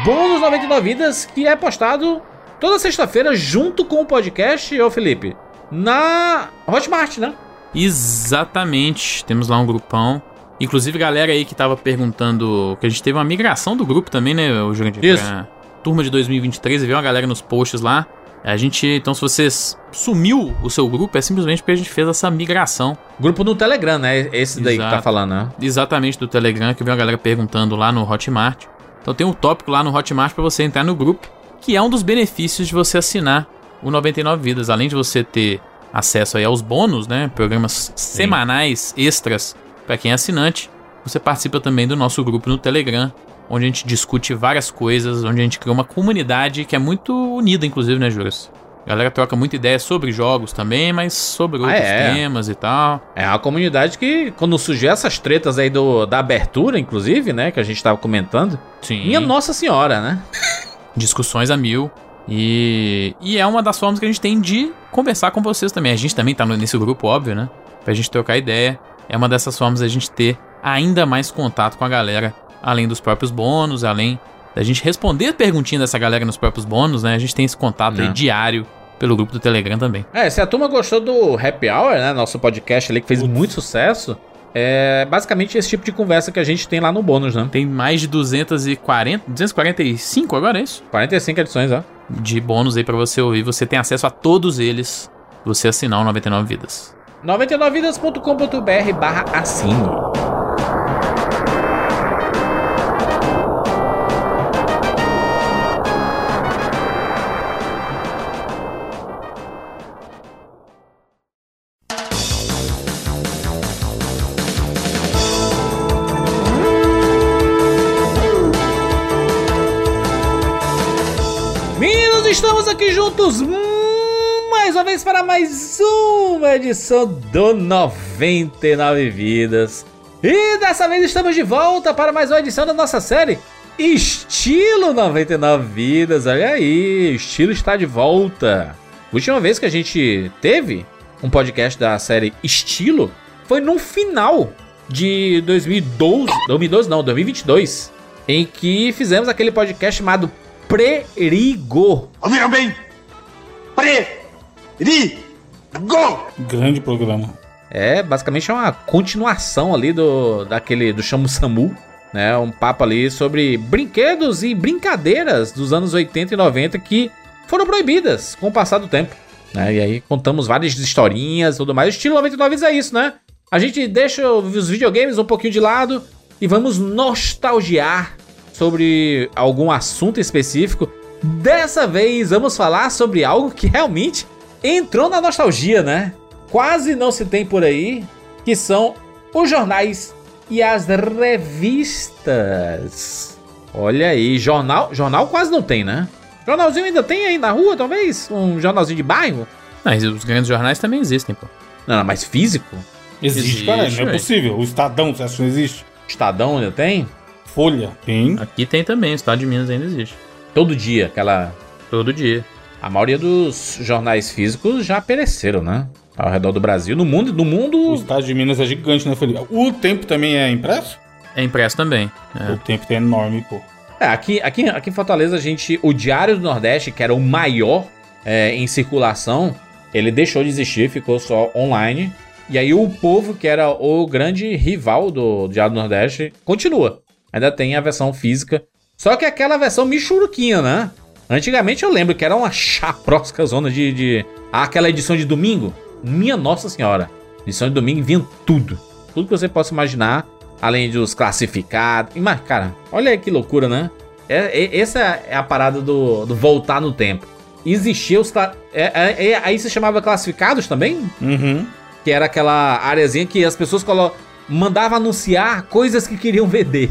Bônus 99 vidas que é postado toda sexta-feira junto com o podcast, ô Felipe, na Hotmart, né? Exatamente. Temos lá um grupão. Inclusive, galera aí que tava perguntando. Que a gente teve uma migração do grupo também, né, o Jurandir? Isso. Pra Turma de 2023, e viu uma galera nos posts lá. A gente. Então, se você sumiu o seu grupo, é simplesmente porque a gente fez essa migração. Grupo no Telegram, né? Esse daí que tá Exato. falando, né? Exatamente do Telegram, que veio uma galera perguntando lá no Hotmart. Então tem um tópico lá no Hotmart pra você entrar no grupo, que é um dos benefícios de você assinar o 99 Vidas. Além de você ter acesso aí aos bônus, né? Programas semanais extras pra quem é assinante. Você participa também do nosso grupo no Telegram, onde a gente discute várias coisas, onde a gente cria uma comunidade que é muito unida, inclusive, né, Juras? A galera troca muita ideia sobre jogos também, mas sobre outros é? temas e tal. É uma comunidade que, quando surgiu essas tretas aí do, da abertura, inclusive, né? Que a gente tava comentando. Sim. Minha Nossa Senhora, né? discussões a mil. E, e é uma das formas que a gente tem de conversar com vocês também. A gente também tá nesse grupo, óbvio, né? Pra gente trocar ideia. É uma dessas formas da gente ter ainda mais contato com a galera, além dos próprios bônus, além da gente responder perguntinha dessa galera nos próprios bônus, né? A gente tem esse contato aí Né. diário pelo grupo do Telegram também. É, se a turma gostou do Happy Hour, né? Nosso podcast ali que fez muito sucesso. É basicamente esse tipo de conversa que a gente tem lá no bônus, né? Tem mais de 240, 245 agora, é isso? 45 edições, ó. De bônus aí pra você ouvir. Você tem acesso a todos eles. Você assinar o 99 Vidas. 99vidas.com.br barra assine. Aqui juntos mais uma vez para mais uma edição do 99 Vidas. E dessa vez estamos de volta para mais uma edição da nossa série Estilo 99 Vidas. Olha aí, o estilo está de volta. Última vez que a gente teve um podcast da série Estilo foi no final de 2012, 2012 não, 2022, em que fizemos aquele podcast chamado Prerigo. Ouviram bem? Pre-ri-go! Grande programa. É, basicamente é uma continuação ali do daquele do Chamo Samu, né? Um papo ali sobre brinquedos e brincadeiras dos anos 80 e 90 que foram proibidas com o passar do tempo, né? E aí contamos várias historinhas e tudo mais. O estilo 99 é isso, né? A gente deixa os videogames um pouquinho de lado e vamos nostalgiar sobre algum assunto específico. Dessa vez vamos falar sobre algo que realmente entrou na nostalgia, né? Quase não se tem por aí, que são os jornais e as revistas. Olha aí, jornal, jornal quase não tem, né? Jornalzinho ainda tem aí na rua, talvez? Um jornalzinho de bairro? Mas os grandes jornais também existem, pô. Não, não, mas físico? Existe, Existe, cara, não é possível. O Estadão, você acha que não existe? Estadão ainda tem? Folha, tem. Aqui tem também, o estado de Minas ainda existe. Todo dia, aquela Todo dia. A maioria dos jornais físicos já pereceram, né? Ao redor do Brasil. No mundo, no O mundo. estado de Minas é gigante, né, Felipe? O tempo também é impresso? É impresso também. É. O tempo é enorme, pô. É, aqui, aqui, aqui em Fortaleza, a gente. O Diário do Nordeste, que era o maior é, em circulação, ele deixou de existir, ficou só online. E aí o povo, que era o grande rival do Diário do Nordeste, continua. Ainda tem a versão física. Só que aquela versão michuruquinha, né? Antigamente eu lembro que era uma chaprosca zona de, de. Ah, aquela edição de domingo. Minha Nossa Senhora. Edição de domingo vinha tudo. Tudo que você possa imaginar. Além dos classificados. E, Mas, cara, olha aí que loucura, né? É, é- essa é a parada do, do voltar no tempo. Existia os. é- é- é- aí se chamava classificados também? Uhum. Que era aquela areazinha que as pessoas colo... mandavam anunciar coisas que queriam vender.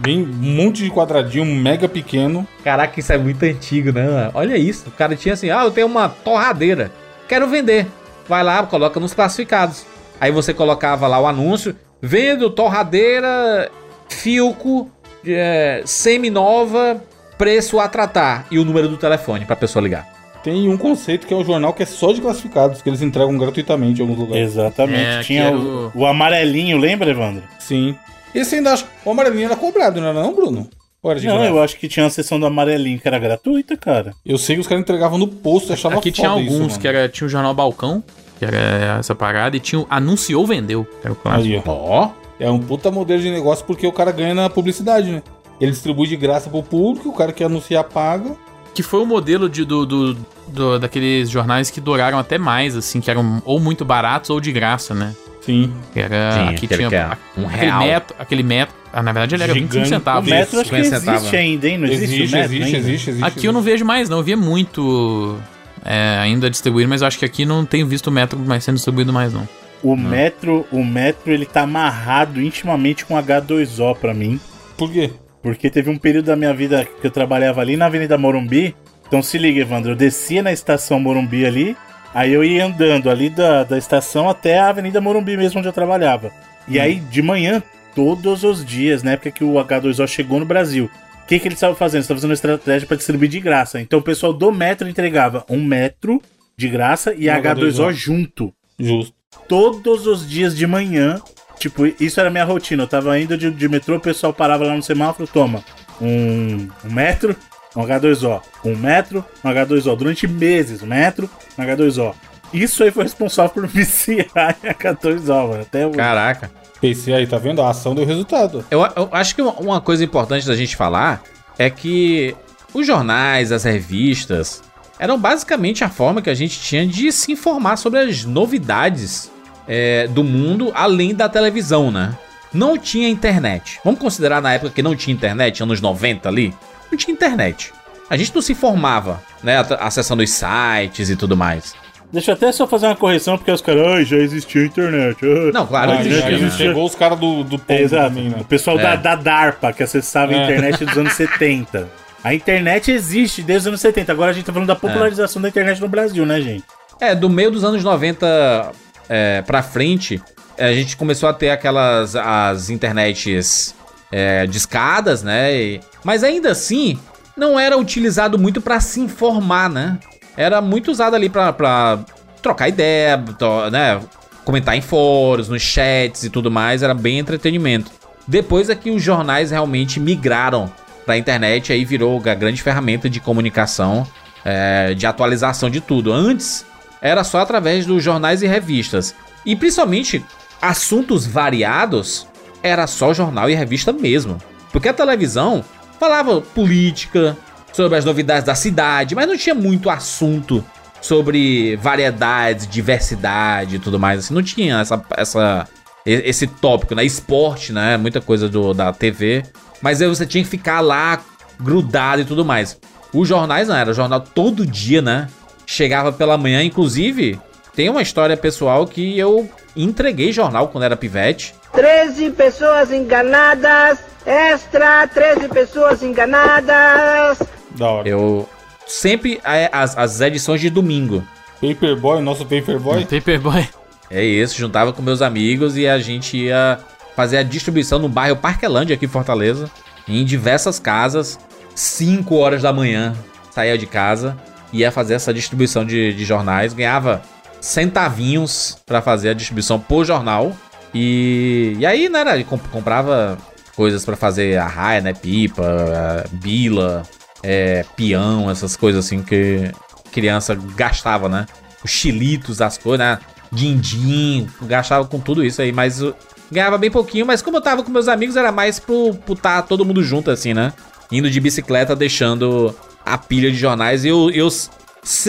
Bem, um monte de quadradinho, mega pequeno. Caraca, isso é muito antigo, né? Olha isso. O cara tinha assim: ah, eu tenho uma torradeira. Quero vender. Vai lá, coloca nos classificados. Aí você colocava lá o anúncio: vendo torradeira Filco é, semi-nova, preço a tratar. E o número do telefone pra pessoa ligar. Tem um conceito que é o jornal que é só de classificados, que eles entregam gratuitamente em alguns lugares. Exatamente. É, Tinha era o, o amarelinho, lembra, Evandro? Sim. Esse ainda acho. O amarelinho era cobrado, não era não, Bruno? Ou era de Não, graça? eu acho que tinha uma sessão do amarelinho que era gratuita, cara. Eu sei que os caras entregavam no posto, achava Aqui tinha foda isso, alguns mano. que era, tinha o Jornal Balcão, que era essa parada, e tinha o Anunciou Vendeu, era o clássico. Ó, É um puta modelo de negócio porque o cara ganha na publicidade, né? Ele distribui de graça pro público, o cara que anunciar paga. Que foi o modelo de, do, do, do- daqueles jornais que duraram até mais, assim, que eram ou muito baratos ou de graça, né? Sim. Que era. Tinha, aqui aquele tinha que é um aquele real. metro. Aquele metro. Ah, na verdade ele era 25 Gigante. O centavos. metro acho que 50 existe centavos. ainda, hein? Não existe, Existe, o metro existe, ainda? existe, existe. Aqui eu não vejo mais, não. Eu via muito é, ainda distribuído, mas eu acho que aqui não tenho visto o metro mais sendo distribuído mais, não. O metro, o metro, ele tá amarrado intimamente com H2O pra mim. Por quê? Porque teve um período da minha vida que eu trabalhava ali na Avenida Morumbi. Então se liga, Evandro, eu descia na estação Morumbi ali, aí eu ia andando ali da, da estação até a Avenida Morumbi mesmo onde eu trabalhava. E aí, de manhã, todos os dias, na época que o H2O chegou no Brasil, o que, que eles estavam fazendo? Estavam fazendo uma estratégia para distribuir de graça. Então o pessoal do metro entregava um metro de graça e Um H2O, H2O. junto. Justo. Todos os dias de manhã. Tipo, isso era minha rotina. Eu tava indo de, de metrô, o pessoal parava lá no semáforo, toma um, um metro, um H2O. Um metro, um H2O. Durante meses, um metro, um H2O. Isso aí foi responsável por [LAUGHS] viciar em H2O, mano. Até o... caraca. PC aí, tá vendo? A ação deu resultado. Eu, eu acho que uma, uma coisa importante da gente falar é que os jornais, as revistas, eram basicamente a forma que a gente tinha de se informar sobre as novidades é, do mundo além da televisão, né? Não tinha internet. Vamos considerar na época que não tinha internet, anos 90 ali? Não tinha internet. A gente não se informava, né? Acessando os sites e tudo mais. Deixa eu até só fazer uma correção, porque os caras, ai, já existia internet. ah." [LAUGHS] Não, claro, Ah, já existia, Aí né? existia. chegou os caras do, do É, exato. também, né? O pessoal É. da, da DARPA, que acessava a É. internet dos anos [LAUGHS] 70. A internet existe desde os anos 70. Agora a gente tá falando da popularização da internet no Brasil, né, gente? É, do meio dos anos 90 é, pra frente, é, a gente começou a ter aquelas as internets é, discadas, né? E- mas ainda assim, não era utilizado muito pra se informar, né? Era muito usado ali pra trocar ideia, to- né? Comentar em fóruns, nos chats e tudo mais, era bem entretenimento. Depois é que os jornais realmente migraram pra internet, aí virou a grande ferramenta de comunicação, é, de atualização de tudo. Antes, era só através dos jornais e revistas. E principalmente assuntos variados, era só jornal e revista mesmo. Porque a televisão falava política, sobre as novidades da cidade, mas não tinha muito assunto sobre variedades, diversidade e tudo mais. Assim, não tinha essa, essa, esse tópico, né? Esporte, né? Muita coisa do, da TV. Mas aí você tinha que ficar lá grudado e tudo mais. Os jornais não, era jornal todo dia, né? Chegava pela manhã, inclusive, tem uma história pessoal que eu entreguei jornal quando era pivete. 13 pessoas enganadas. Extra, 13 pessoas enganadas. Da hora. Eu sempre é, as, as edições de domingo. Paperboy, nosso Paperboy. [LAUGHS] Paperboy. É isso, juntava com meus amigos e a gente ia fazer a distribuição no bairro Parquelândia aqui em Fortaleza, em diversas casas, 5 horas da manhã, saía de casa, ia fazer essa distribuição de, de jornais, ganhava centavinhos pra fazer a distribuição por jornal. E, e aí, né, era- comp- comprava coisas pra fazer a raia, né, pipa, bila, é, peão, essas coisas assim que criança gastava, né? Os chilitos, as coisas, né? Din-din, gastava com tudo isso aí, mas ganhava bem pouquinho, mas como eu tava com meus amigos, era mais pro, pro tá todo mundo junto, assim, né? Indo de bicicleta, deixando a pilha de jornais. Eu, eu,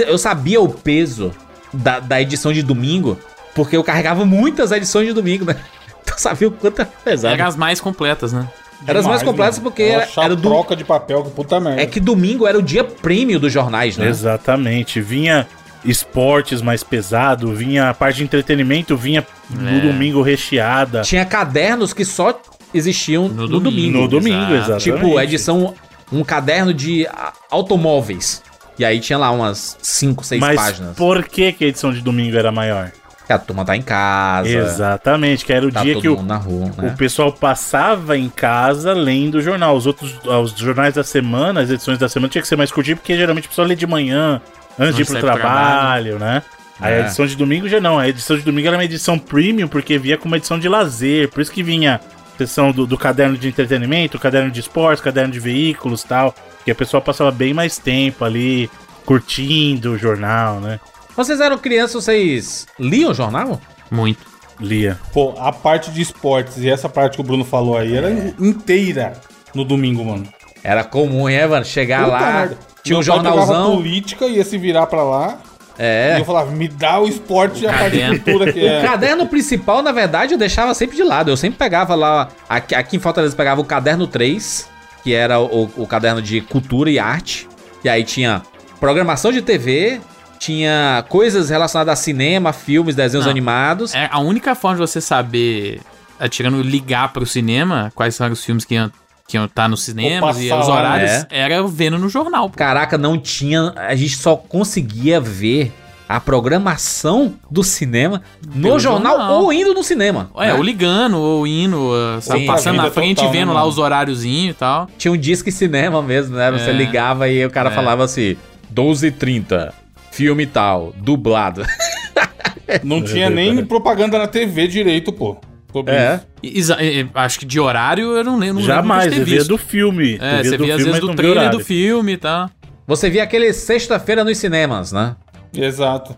eu sabia o peso da, da edição de domingo, porque eu carregava muitas edições de domingo, né? [LAUGHS] Então sabia o quanto era pesado. Eram as mais completas, né? Era as mais completas mano. porque era, era do. troca de papel, que puta merda. É que domingo era o dia prêmio dos jornais, né? Exatamente. Vinha esportes mais pesado, vinha a parte de entretenimento, vinha no É. domingo recheada. Tinha cadernos que só existiam no, No domingo. domingo. No domingo, exatamente. Tipo, edição. Um caderno de automóveis. E aí tinha lá umas 5, 6 Mas páginas. por que, que a edição de domingo era maior? Que a turma tá em casa. Exatamente, que era o Tá dia que o, rua, o né? pessoal passava em casa lendo o jornal. Os outros, os jornais da semana, as edições da semana tinha que ser mais curtinho, porque geralmente o pessoal lê de manhã, antes de ir pro pro trabalho, né? Aí É. a edição de domingo já não. A edição de domingo era uma edição premium, porque via como edição de lazer. Por isso que vinha a seção do, do caderno de entretenimento, caderno de esportes, caderno de veículos tal. Que a pessoa passava bem mais tempo ali, curtindo o jornal, né? Vocês eram crianças, vocês liam o jornal? Muito. Lia. Pô, a parte de esportes e essa parte que o Bruno falou aí era inteira no domingo, mano. Era comum, hein, mano? Chegar Puta lá, merda. tinha um jornalzão. política, ia se virar pra lá. E É. eu falava, me dá o esporte e a parte de caderno. cultura que O é. caderno principal, na verdade, eu deixava sempre de lado. Eu sempre pegava lá. Aqui, aqui em Fortaleza, eu pegava o caderno 3, que era o, o caderno de cultura e arte. E aí tinha programação de TV, tinha coisas relacionadas a cinema, filmes, desenhos Não. animados. É, a única forma de você saber, é, tirando ligar pro cinema, quais são os filmes que iam que iam estar nos cinemas e os horários, né? era vendo no jornal. pô. Caraca, não tinha. A gente só conseguia ver a programação do cinema no jornal, jornal. ou indo no cinema. É, né? ou ligando, ou indo, uh, sabe, Sim, passando na frente total, e vendo né, lá os horáriozinhos e tal. Tinha um disque cinema mesmo, né? Você É. ligava e o cara É. falava assim: 12h30, filme tal, dublado. [LAUGHS] Não tinha nem propaganda na TV direito, pô. Sobre É. isso. E- e- acho que de horário eu não lembro. Jamais, lembro de você ter via visto. do filme. É, você do via às vezes do trailer do filme e tal. Você via aquele sexta-feira nos cinemas, né? Exato.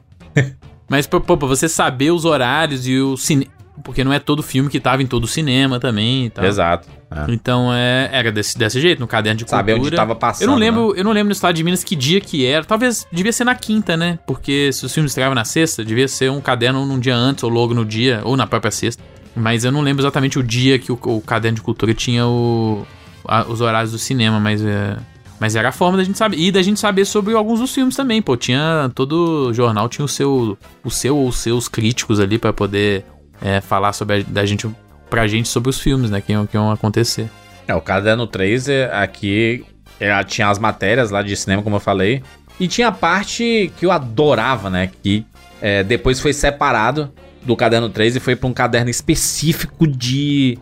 Mas, pô, pô, pra você saber os horários e o cine... porque não é todo filme que tava em todo cinema também e tal. Exato. é. Então é, era desse, desse jeito, no caderno de cultura. Saber onde tava passando. Eu não né? lembro, eu não lembro no estado de Minas que dia que era. Talvez devia ser na quinta, né? Porque se os filmes estreavam na sexta, devia ser um caderno num dia antes, ou logo no dia, ou na própria sexta. Mas eu não lembro exatamente o dia que o, o caderno de cultura tinha o, a- os horários do cinema, mas é. Mas era a forma da gente saber. E da gente saber sobre alguns dos filmes também, pô. Tinha. Todo jornal tinha o seu. O seu ou os seus críticos ali pra poder é, falar sobre a, da gente. Pra gente sobre os filmes, né? Que iam, que iam acontecer. É, o Caderno 3 é, aqui ela tinha as matérias lá de cinema, como eu falei. E tinha a parte que eu adorava, né? Que é, depois foi separado do Caderno 3 e foi pra um caderno específico de,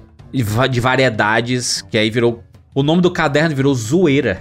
de variedades. Que aí virou. O nome do caderno virou Zoeira.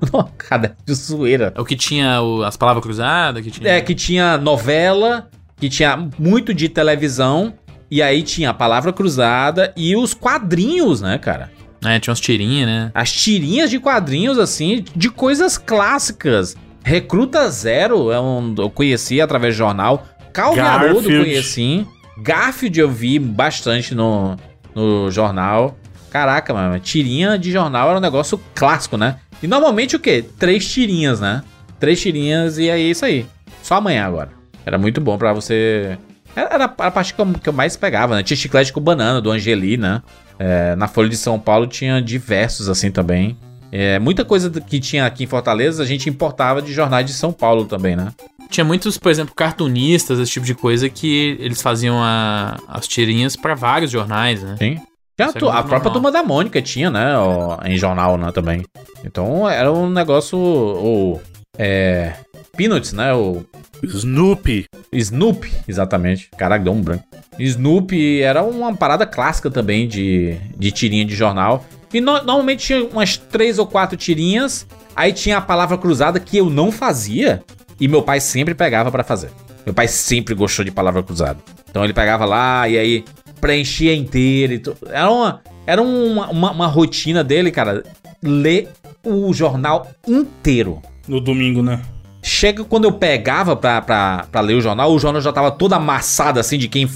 [LAUGHS] caderno de zoeira. É o que tinha o- as palavras cruzadas, que tinha. É, que tinha novela, que tinha muito de televisão. E aí tinha a palavra cruzada e os quadrinhos, né, cara? É, tinha umas tirinhas, né? As tirinhas de quadrinhos, assim, de coisas clássicas. Recruta Zero, é um, eu conheci através do jornal. Calvin Haroldo conheci. Garfield eu vi bastante no, no jornal. Caraca, mano, tirinha de jornal era um negócio clássico, né? E normalmente o quê? Três tirinhas, né? Três tirinhas e é isso aí. Só amanhã agora. Era muito bom pra você. Era a parte que eu, que eu mais pegava, né? Tinha chiclete com banana do Angeli, né? É, na Folha de São Paulo tinha diversos assim também. É, muita coisa que tinha aqui em Fortaleza a gente importava de jornais de São Paulo também, né? Tinha muitos, por exemplo, cartunistas, esse tipo de coisa, que eles faziam a- as tirinhas pra vários jornais, né? Sim. Tinha a, é a própria turma da Mônica tinha, né? ó, em jornal, né? Também. Então era um negócio. O. É. Peanuts, né? O Snoopy. Snoopy, exatamente. Caraca, deu um branco. Snoopy era uma parada clássica também de, de tirinha de jornal. E no- normalmente tinha umas três ou quatro tirinhas. Aí tinha a palavra cruzada que eu não fazia. E meu pai sempre pegava pra fazer. Meu pai sempre gostou de palavra cruzada. Então ele pegava lá e aí preenchia inteira. E tu- era uma, era uma, uma, uma rotina dele, cara. Ler o jornal inteiro. No domingo, né? Chega quando eu pegava pra, pra, pra ler o jornal, o jornal já tava todo amassado assim de quem.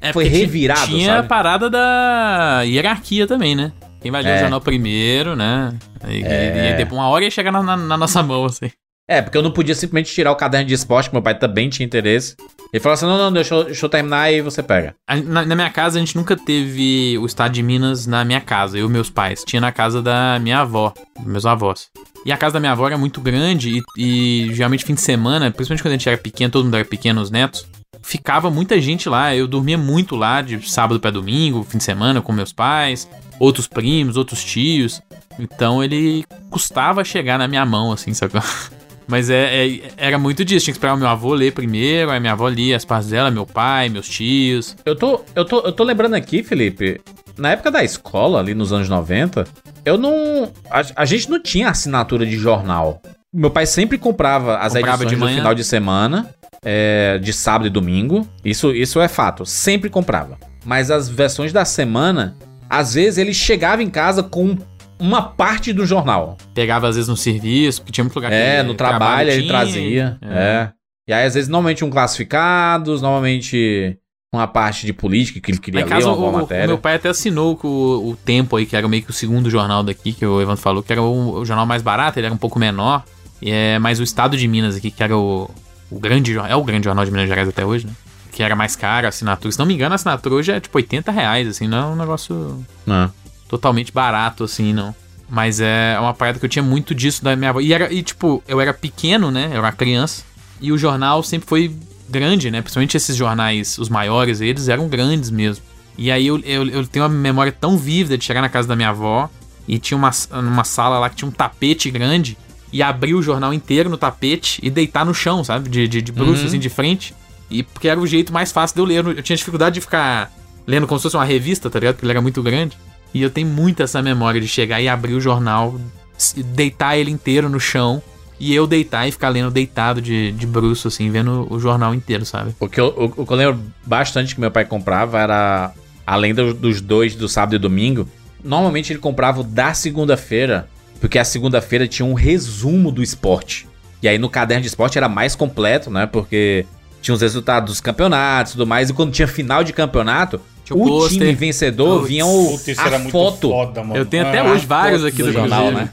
É, Foi revirado, Tinha sabe? a parada da hierarquia também, né? Quem vai ler É. o jornal primeiro, né? E, e depois uma hora ia chegar na, na- na nossa mão, assim. É, porque eu não podia simplesmente tirar o caderno de esporte, que meu pai também tinha interesse. Ele falou assim: não, não, deixa eu, deixa eu terminar e você pega. Na, na minha casa, a gente nunca teve o estado de Minas na minha casa, eu e meus pais. Tinha na casa da minha avó, meus avós. E a casa da minha avó era muito grande e, e geralmente fim de semana, principalmente quando a gente era pequeno, todo mundo era pequeno, os netos, ficava muita gente lá. Eu dormia muito lá, de sábado pra domingo, fim de semana, com meus pais, outros primos, outros tios. Então ele custava chegar na minha mão, assim, sabe? [LAUGHS] Mas é, é- era muito disso. Tinha que esperar o meu avô ler primeiro, aí minha avó lia as partes dela, meu pai, meus tios. Eu tô, eu tô, eu tô lembrando aqui, Felipe, na época da escola, ali nos anos 90, eu não. A, a gente não tinha assinatura de jornal. Meu pai sempre comprava as Comprava edições de manhã. final de semana, é, de sábado e domingo. Isso, isso é fato. Sempre comprava. Mas as versões da semana, às vezes ele chegava em casa com uma parte do jornal. Pegava às vezes no serviço, porque tinha muito lugar É, que no trabalho ele trazia. É. E aí, às vezes, normalmente um classificados, normalmente uma parte de política que ele queria em ler, alguma o, o matéria. meu pai até assinou com o, o Tempo aí, que era meio que o segundo jornal daqui, que o Evandro falou, que era o, o jornal mais barato, ele era um pouco menor. E é mais o Estado de Minas aqui, que era o, o grande jornal. É o grande jornal de Minas Gerais até hoje, né? Que era mais caro a assinatura. Se não me engano, a assinatura hoje é tipo 80 reais, assim, não é um negócio Não. Totalmente barato, assim, não. Mas é uma parada que eu tinha muito disso da minha avó. E, era, e tipo, eu era pequeno, né? Eu era criança. E o jornal sempre foi grande, né? Principalmente esses jornais, os maiores, eles eram grandes mesmo. E aí eu, eu, eu tenho uma memória tão vívida de chegar na casa da minha avó e tinha uma, uma sala lá que tinha um tapete grande e abrir o jornal inteiro no tapete e deitar no chão, sabe? De, de, de bruxo, Uhum. assim, de frente. E porque era o jeito mais fácil de eu ler. Eu tinha dificuldade de ficar lendo como se fosse uma revista, tá ligado? Porque ele era muito grande. E eu tenho muito essa memória de chegar e abrir o jornal, deitar ele inteiro no chão e eu deitar e ficar lendo deitado de, de bruxo, assim, vendo o jornal inteiro, sabe? O que, eu, o, o que eu lembro bastante que meu pai comprava era, além do- dos dois do sábado e domingo, normalmente ele comprava o da segunda-feira, porque a segunda-feira tinha um resumo do esporte. E aí no caderno de esporte era mais completo, né? Porque tinha os resultados dos campeonatos e tudo mais. E quando tinha final de campeonato, o o pôster. time vencedor Putz, vinha o, Putz, a era muito foto. foda, mano. Eu tenho até Ah, hoje vários aqui do, jornal, Cruzeiro. né?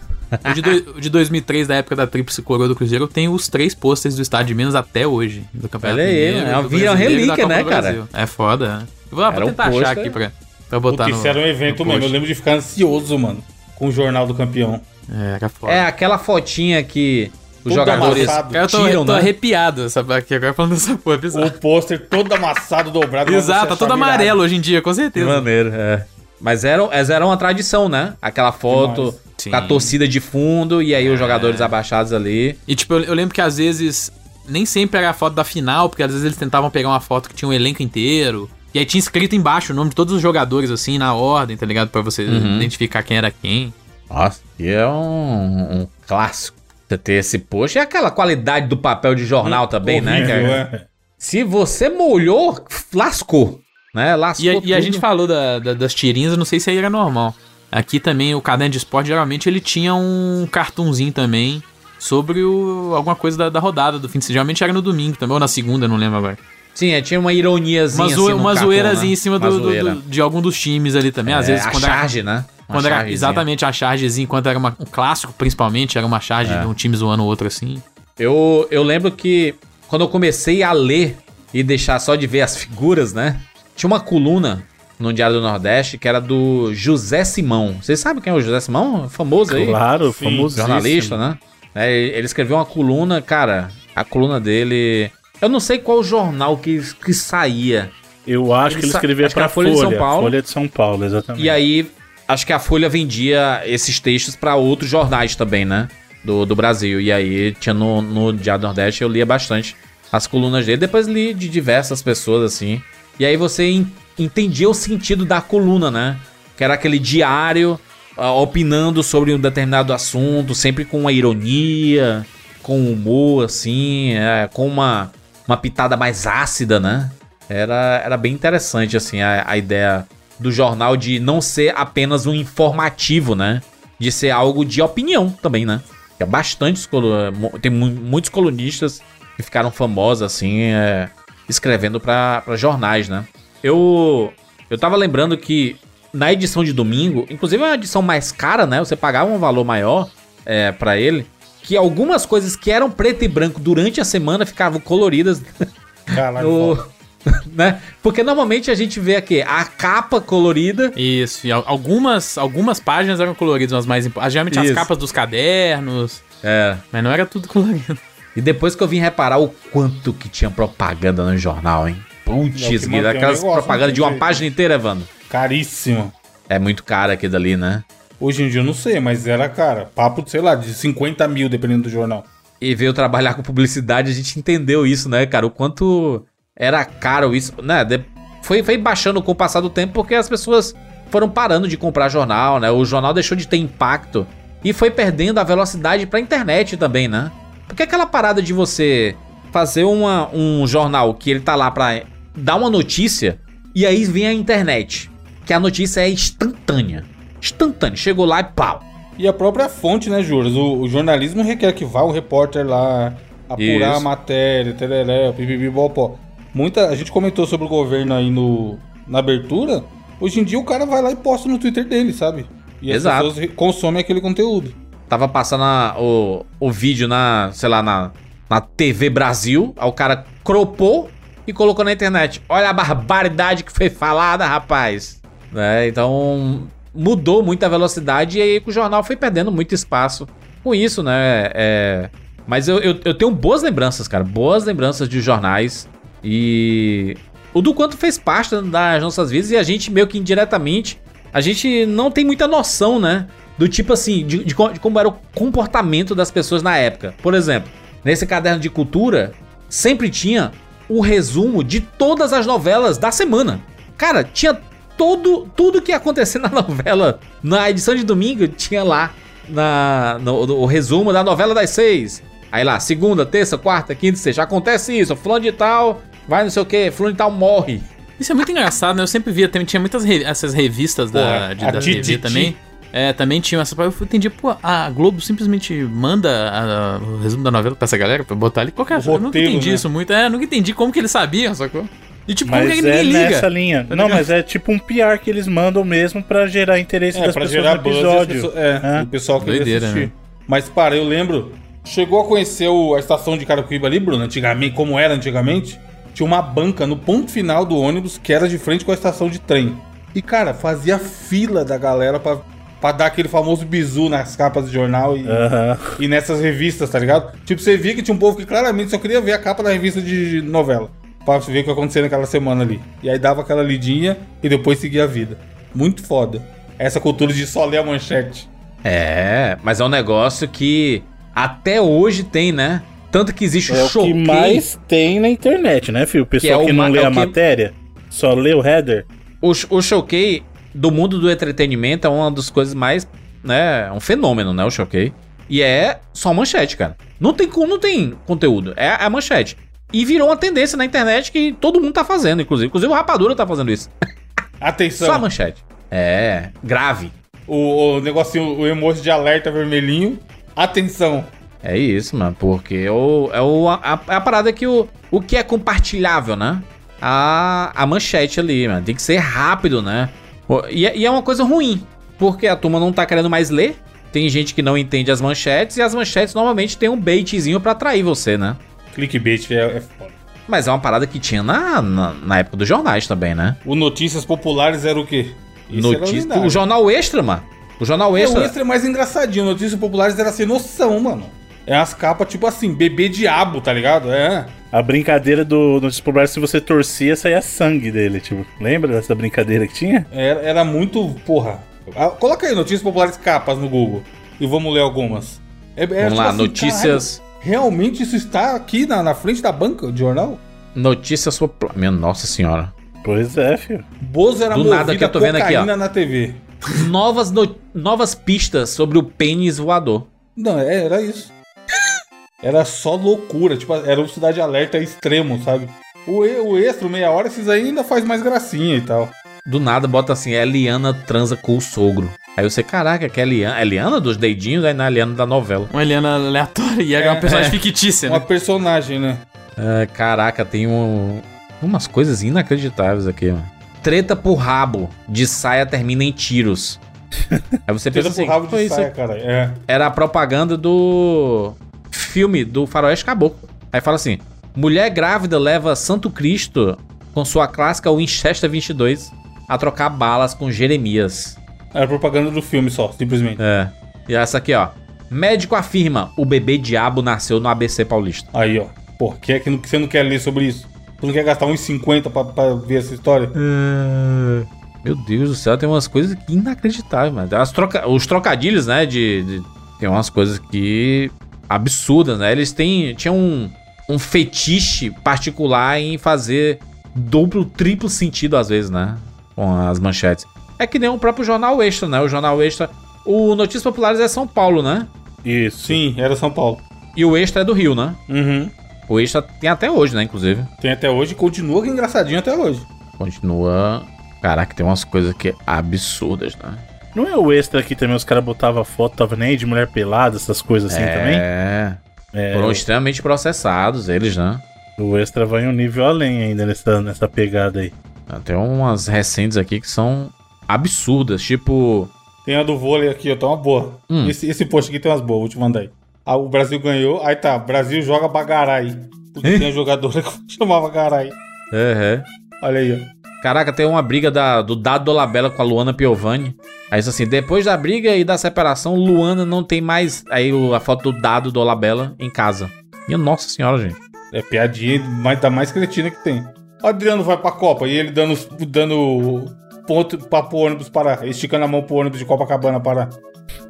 O de, doi- o de 2003, da época da Tríplice Coroa do Cruzeiro, eu tenho os três pôsteres do Estádio de Minas até hoje. Do Campeonato Olha aí, Mineiro, é uma- do vira relíquia, né, do cara? É foda, né? Eu vou, vou Era um tentar achar aqui pra, pra botar no... isso era um evento mesmo. Eu lembro de ficar ansioso, mano, com o Jornal do Campeão. É, era foda. É aquela fotinha que os jogadores amassado. Cara, eu tô, tiram, tô né? arrepiado sabe, aqui agora falando dessa porra, é bizarro. O pôster todo amassado, dobrado. Exato, tá todo amarelo hoje em dia, com certeza. maneiro, é. Mas era, era uma tradição, né? Aquela foto com a torcida de fundo e aí os jogadores abaixados ali. E tipo, eu, eu lembro que às vezes nem sempre era a foto da final, porque às vezes eles tentavam pegar uma foto que tinha um elenco inteiro. E aí tinha escrito embaixo o nome de todos os jogadores, assim, na ordem, tá ligado? Pra você Uhum. identificar quem era quem. Nossa, e é um, um clássico. Você ter esse post. E aquela qualidade do papel de jornal também, né? Horrível, cara? é. Se você molhou, lascou. Né? Lascou E a, e a gente falou da- da- das tirinhas, eu não sei se aí era normal. Aqui também, o caderno de esporte, geralmente ele tinha um cartunzinho também sobre o- alguma coisa da, da rodada do fim de semana. Geralmente era no domingo também, ou na segunda, não lembro agora. Sim, é, tinha uma ironiazinha Uma, assim zoe, no uma cartão, zoeirazinha né? em cima do, do- zoeira. do- de algum dos times ali também. Às É, vezes, a quando era, charge, né? Quando era exatamente a chargezinha, quando era uma- um clássico, principalmente, era uma charge É. de um time zoando o outro assim. Eu, eu lembro que quando eu comecei a ler e deixar só de ver as figuras, né? Tinha uma coluna no Diário do Nordeste que era do José Simão. Vocês sabem quem é o José Simão? Famoso aí. Claro, Sim, famoso. jornalista, né? É, ele escreveu uma coluna, cara. A coluna dele. Eu não sei qual jornal que, que saía. Eu acho Ele que ele escrevia acho que pra a Folha Folha. de São Paulo. Folha de São Paulo, exatamente. E aí, acho que a Folha vendia esses textos pra outros jornais também, né? Do, do Brasil. E aí, tinha no, no Diário Nordeste, eu lia bastante as colunas dele. Depois li de diversas pessoas, assim. E aí você en- entendia o sentido da coluna, né? Que era aquele diário ah, opinando sobre um determinado assunto, sempre com uma ironia, com humor, assim, é, com uma, uma pitada mais ácida, né? Era, era bem interessante, assim, a, a ideia do jornal de não ser apenas um informativo, né? De ser algo de opinião também, né? É bastante. mu- Tem mu- muitos colunistas que ficaram famosos, assim, é, escrevendo pra pra jornais, né? Eu, eu tava lembrando que na edição de domingo, inclusive é uma edição mais cara, né? Você pagava um valor maior é, para ele. Que algumas coisas que eram preto e branco durante a semana ficavam coloridas Caralho, [LAUGHS] no. [LAUGHS] né? Porque normalmente a gente vê aqui a capa colorida. Isso, e al- algumas, algumas páginas eram coloridas, umas mais importantes. Geralmente Isso. as capas dos cadernos, É. mas não era tudo [LAUGHS] colorido. E depois que eu vim reparar o quanto que tinha propaganda no jornal, hein? Putz, o aquelas propagandas de uma jeito. página inteira, Evandro. Caríssimo. É muito caro aqui dali, né? Hoje em dia eu não sei, mas era, cara, papo, sei lá, de 50 mil, dependendo do jornal. E veio trabalhar com publicidade, a gente entendeu isso, né, cara? O quanto era caro isso, né? De- Foi, foi baixando com o passar do tempo porque as pessoas foram parando de comprar jornal, né? O jornal deixou de ter impacto e foi perdendo a velocidade pra internet também, né? Porque aquela parada de você fazer uma, um jornal que ele tá lá pra dar uma notícia e aí vem a internet, que a notícia é instantânea. Instantânea. Chegou lá e pau. E a própria fonte, né, Juras? O, o jornalismo requer que vá o repórter lá, apurar Isso. a matéria, tereré, pipipi, bopó. Muita, a gente comentou sobre o governo aí no, na abertura. Hoje em dia o cara vai lá e posta no Twitter dele, sabe? E as Exato. pessoas consomem aquele conteúdo. Tava passando a- o, o vídeo na, sei lá, na, na TV Brasil. Aí o cara cropou e colocou na internet. Olha a barbaridade que foi falada, rapaz. Né? Então mudou muito a velocidade e aí o jornal foi perdendo muito espaço com isso, né? É, mas eu, eu, eu tenho boas lembranças, cara. Boas lembranças de jornais. E o do quanto fez parte das nossas vidas e a gente meio que indiretamente. A gente não tem muita noção, né? Do tipo assim, de, de de como era o comportamento das pessoas na época. Por exemplo, nesse caderno de cultura, sempre tinha o resumo de todas as novelas da semana. Cara, tinha todo, tudo que ia acontecer [LAUGHS] na novela. Na edição de domingo, tinha lá na, no, no- o resumo da novela das seis. Aí lá, segunda, terça, quarta, quinta, sexta. Acontece isso, fulano de tal, vai não sei o que, fulano tal morre. Isso é muito engraçado, né? Eu sempre via, também tinha muitas re- essas revistas da, Porra, de, a da também. É, também tinha essa. Eu entendi, pô, a Globo simplesmente manda a- o resumo da novela pra essa galera, pra botar ali qualquer. O eu nunca entendi né? isso muito. É, eu nunca entendi como que eles sabiam, sacou? E tipo, como Mas que é ninguém liga? nessa linha. Tá não, mas é tipo um PR que eles mandam mesmo pra gerar interesse É, das pra pessoas gerar no episódio. pessoas- é, É. o pessoal queria Doideira, assistir. né? Mas, para, eu lembro... Chegou a conhecer o- a estação de Carapicuíba ali, Bruno? Antigamente, como era antigamente? Tinha uma banca no ponto final do ônibus que era de frente com a estação de trem. E, cara, fazia fila da galera pra, pra dar aquele famoso bizu nas capas de jornal e, Aham. e nessas revistas, tá ligado? Tipo, você via que tinha um povo que claramente só queria ver a capa da revista de novela. Pra ver o que acontecia naquela semana ali. E aí dava aquela lidinha e depois seguia a vida. Muito foda. Essa cultura de só ler a manchete. É, mas é um negócio que até hoje tem, né? Tanto que existe É o o que mais tem na internet, né, filho? O pessoal é que, não lê é a que- matéria, só lê o header. O, o showcase do mundo do entretenimento é uma das coisas mais, né, é um fenômeno, né, o showcase. E é só manchete, cara. Não tem, co- não tem conteúdo, é a manchete. E virou uma tendência na internet que todo mundo tá fazendo, inclusive. Inclusive o Rapadura tá fazendo isso. [LAUGHS] Atenção. Só a manchete. É, grave. O, o negocinho, o emoji de alerta vermelhinho. Atenção. É isso, mano, porque o, é, o, a, é a parada que o, o que é compartilhável, né? A, a manchete ali, mano. Tem que ser rápido, né? E, é- e é uma coisa ruim, porque a turma não tá querendo mais ler. Tem gente que não entende as manchetes, e as manchetes normalmente tem um baitzinho pra atrair você, né? Clickbait é, é foda. Mas é uma parada que tinha na, na, na época dos jornais também, né? O Notícias Populares era o quê? Isso era Notícia, lendário. o Jornal Extra, mano. O Jornal É, Extra. o extra é mais engraçadinho. Notícias Populares era sem noção, mano. É as capas tipo assim, bebê diabo, tá ligado? É. A brincadeira do Notícias Populares, se você torcia, saía sangue dele, tipo. Lembra dessa brincadeira que tinha? Era, era muito. Porra. Ah, Coloca aí Notícias Populares capas no Google. E vamos ler algumas. É, é, Vamos tipo lá, assim, notícias. caralho, realmente isso está aqui na, na frente da banca de jornal? Notícias Populares. Minha nossa senhora. Pois é, filho. Bozo era Do nada que eu tô vendo aqui, ó. na TV. Novas, no- novas pistas sobre o pênis voador. Não, é, era isso. Era só loucura, tipo, era um cidade alerta extremo, sabe? O, o extra, meia hora, esses aí ainda faz mais gracinha e tal. Do nada bota assim, é Eliana transa com o sogro. Aí você, caraca, que é Eliana? É Eliana dos dedinhos, aí não é Eliana da novela. Uma Eliana aleatória e era uma personagem fictícia, Uma né? personagem, né? É, caraca, tem um, umas coisas inacreditáveis aqui, mano. Treta por rabo, de saia termina em tiros. [LAUGHS] Aí você pensa assim, pro rabo foi de isso? saia, cara. É. Era a propaganda do filme do Faroeste Caboclo. Aí fala assim: mulher grávida leva Santo Cristo com sua clássica Winchester 22 a trocar balas com Jeremias. Era propaganda do filme só, simplesmente. É. E essa aqui, ó. Médico afirma: o bebê diabo nasceu no ABC Paulista. Aí, ó. Pô, que é que você não quer ler sobre isso? Você não quer gastar uns 50 pra, pra ver essa história? Meu Deus do céu, tem umas coisas que inacreditáveis, mano. As troca... Os trocadilhos, né? De, de- Tem umas coisas que. Absurdas, né? Eles têm. Tinham um, um fetiche particular em fazer duplo, triplo sentido, às vezes, né? Com as manchetes. É que nem o próprio Jornal Extra, né? O Jornal Extra. O Notícias Populares é São Paulo, né? Isso. Sim, era São Paulo. E o Extra é do Rio, né? Uhum. O Extra tem até hoje, né? Inclusive. Tem até hoje e continua que engraçadinho até hoje. Continua. Caraca, tem umas coisas que absurdas, né? Não é o extra que também os caras botavam foto, tava nem aí de mulher pelada, essas coisas assim também? É. É, Foram extremamente processados eles, né? o extra vai um nível além ainda nessa, nessa pegada aí. Tem umas recentes aqui que são absurdas, tipo. Tem a do vôlei aqui, ó, tá uma boa. Hum. Esse, esse post aqui tem umas boas, vou te mandar aí. Ah, o Brasil ganhou, aí tá, Brasil joga pra Garay. Porque [LAUGHS] tem a jogadora que [LAUGHS] chamava Garay. É, Olha aí, ó. Caraca, tem uma briga da, do Dado Dolabella com a Luana Piovani. Aí isso assim, depois da briga e da separação, Luana não tem mais. Aí a foto do Dado Dolabella em casa. Minha nossa senhora, gente. É piadinha mas da mais cretina que tem. O Adriano vai pra Copa e ele dando, dando ponto pra pro ônibus parar, esticando a mão pro ônibus de Copacabana parar.